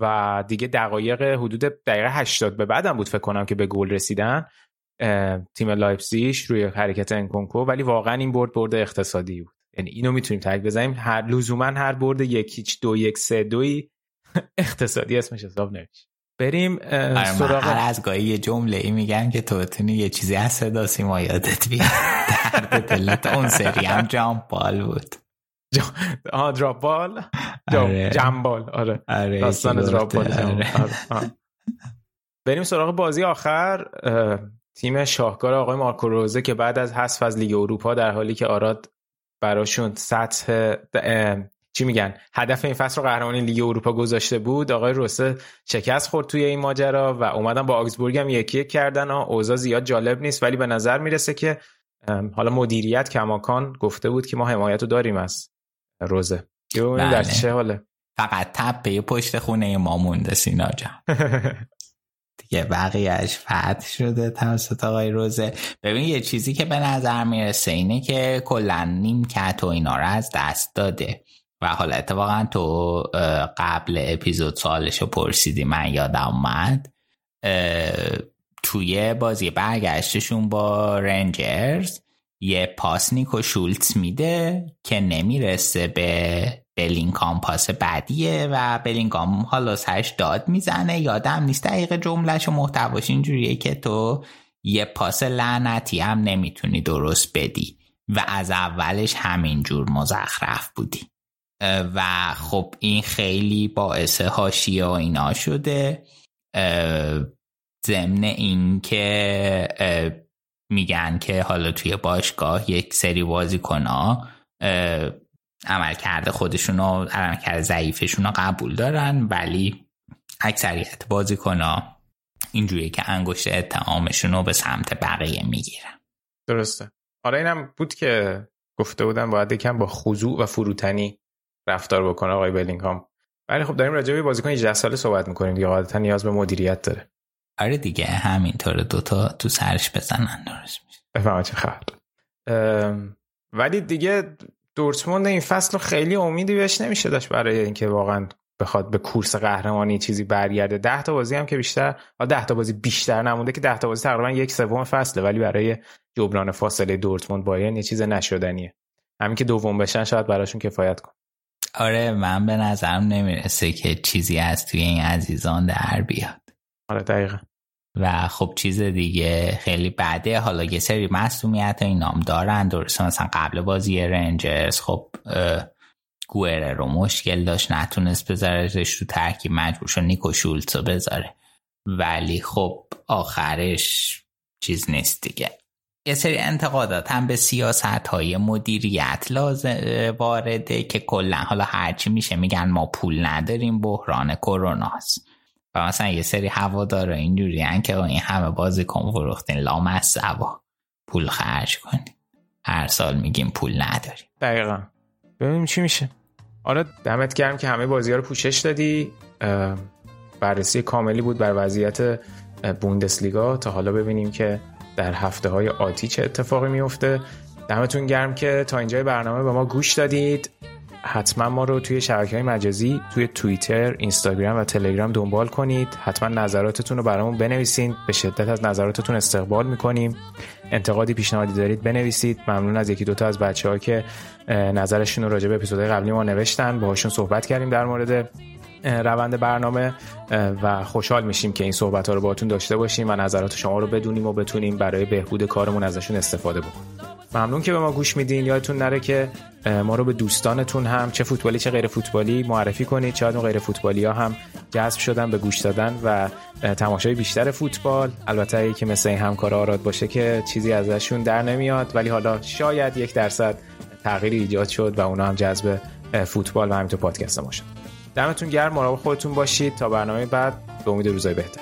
و دیگه دقایق حدود دقیقه 80 به بعدم بود فکر کنم که به گل رسیدن. تیم لایپزیش روی حرکت انکونکو ولی واقعا این برد برد اقتصادی بود. یعنی اینو می‌تونیم tag بزنیم. هر لزوما هر برد یک هیچ دو یک سه دوی اقتصادی اسمش حساب نمیشه. بریم سراغ هر از گاهی یه جمله ای میگن که تو بتونی یه چیزی از صدا سیما یادت بیاد. درد دلت. اون سری هم جامپ بال بود. آه دراپ بال؟ جمبال آره, آره. داستان دراپ بال آره. بریم سراغ بازی آخر. تیم شاهکار آقای مارکو روزه که بعد از حذف از لیگ اروپا در حالی که آراد براشون سطح چی میگن؟ هدف این فصل رو قهرمانی لیگ اروپا گذاشته بود آقای روسه شکست خورد توی این ماجرا و اومدن با آگزبورگ هم یکی یک کردن اوضاع زیاد جالب نیست ولی به نظر می‌رسه که حالا مدیریت کماکان گفته بود که ما حمایت رو داریم از روزه. بله. در چه حاله. فقط تپه پشت خونه ما مونده سینا جان. دیگه بقیهش فتح شده توسط آقای روزه. ببین یه چیزی که به نظر می‌رسه اینه که کلا نیمکت و اینا رو از دست داده. و حالا اتفاقا تو قبل اپیزود سالشو پرسیدی من یادم اومد. توی بازی برگشتشون با رنجرز یه پاس نیکو شولتز میده که نمی‌رسه به بلینگام پاس بعدیه و بلینگام حالا سرش داد می‌زنه. یادم نیست. دقیقه جملهش و محتواش اینجوریه که تو یه پاس لعنتی هم نمی‌تونی درست بدی و از اولش همینجور مزخرف بودی. و خب این خیلی باعث هاشیه و اینا شده. ضمن این که میگن که حالا توی باشگاه یک سری بازیکن ها عمل کرده خودشون و عمل کرده ضعیفشون رو قبول دارن ولی اکثریت بازیکن ها اینجوریه که انگشت اتهامشون رو به سمت بقیه می‌گیرن. درسته. آره اینم بود که گفته بودن باید یکم با خضوع و فروتنی رفتار بکنه آقای بلینگهام. ولی خب داریم راجع به بازیکن 18 ساله صحبت می‌کنیم دیگه غالبا نیاز به مدیریت داره. آره دیگه همینطوره. دوتا تو سرش بزنن درست میشه. بفهمم چه خبر ولی دیگه دورتموند این فصل رو خیلی امیدی بهش نمیشه داشت برای اینکه واقعا بخواد به کورس قهرمانی چیزی برگرده. ده تا بازی هم که بیشتر ده تا بازی بیشتر نمونده که ده تا بازی تقریبا یک سوم فصله ولی برای جبران فاصله دورتموند بایرن یه چیز نشدنیه. همین که دوم بشن شاید براشون کفایت کن آره من به نظرم نمی‌رسه که چیزی از توی این عزیزان در بیاد. آره دقیقا. و خب چیز دیگه خیلی بعده حالا یه سری مسئولیت اینام دارن. درسته مثلا قبل بازی رنجرز خب اه، گوئره رو مشکل داشت نتونست بذارهش رو ترکیب مجبور شد نیکو شولتز رو بذاره. ولی خب آخرش چیز نیست دیگه. یه سری انتقادات هم به سیاست های مدیریت لازم وارده که کلا حالا هرچی میشه میگن ما پول نداریم بحران کروناست مثلا یه سری هوادارا اینجوری هن که این همه بازیکن فروختین لامصبا پول خرج کنیم هر سال میگیم پول نداریم دقیقا. ببینیم چی میشه. آره دمت گرم که همه بازی ها رو پوشش دادی. بررسی کاملی بود بر وضعیت بوندسلیگا. تا حالا ببینیم که در هفته های آتی چه اتفاقی میفته دمتون گرم که تا اینجای برنامه به ما گوش دادید. حتما ما رو توی شبکه های مجازی توی توییتر، اینستاگرام و تلگرام دنبال کنید. حتما نظراتتون رو برامون بنویسید به شدت از نظراتتون استقبال می‌کنیم. انتقادی پیشنهادی دارید بنویسید. ممنون از یکی دوتا از بچه ها که نظرشون رو راجع به اپیزودهای قبلی ما نوشتن. باهاشون صحبت کردیم در مورد روند برنامه و خوشحال میشیم که این صحبت ها رو باهاتون داشته باشیم و نظرات شما رو بدونیم و بتونیم برای بهبود کارمون ازشون استفاده بکنیم. ممنون که به ما گوش میدین. یادتون نره که ما رو به دوستانتون هم چه فوتبالی چه غیر فوتبالی معرفی کنید. شاید اون غیر فوتبالی ها هم جذب شدن به گوش دادن و تماشای بیشتر فوتبال. البته که مثل این همکار آراد باشه که چیزی ازشون در نمیاد ولی حالا شاید یک درصد تغییری ایجاد شد و اونا هم جذب فوتبال و همینطور پادکست ما شد. دمتون گرم مراقب خودتون باشید. تا برنامه بعد به امید روزای بهتر.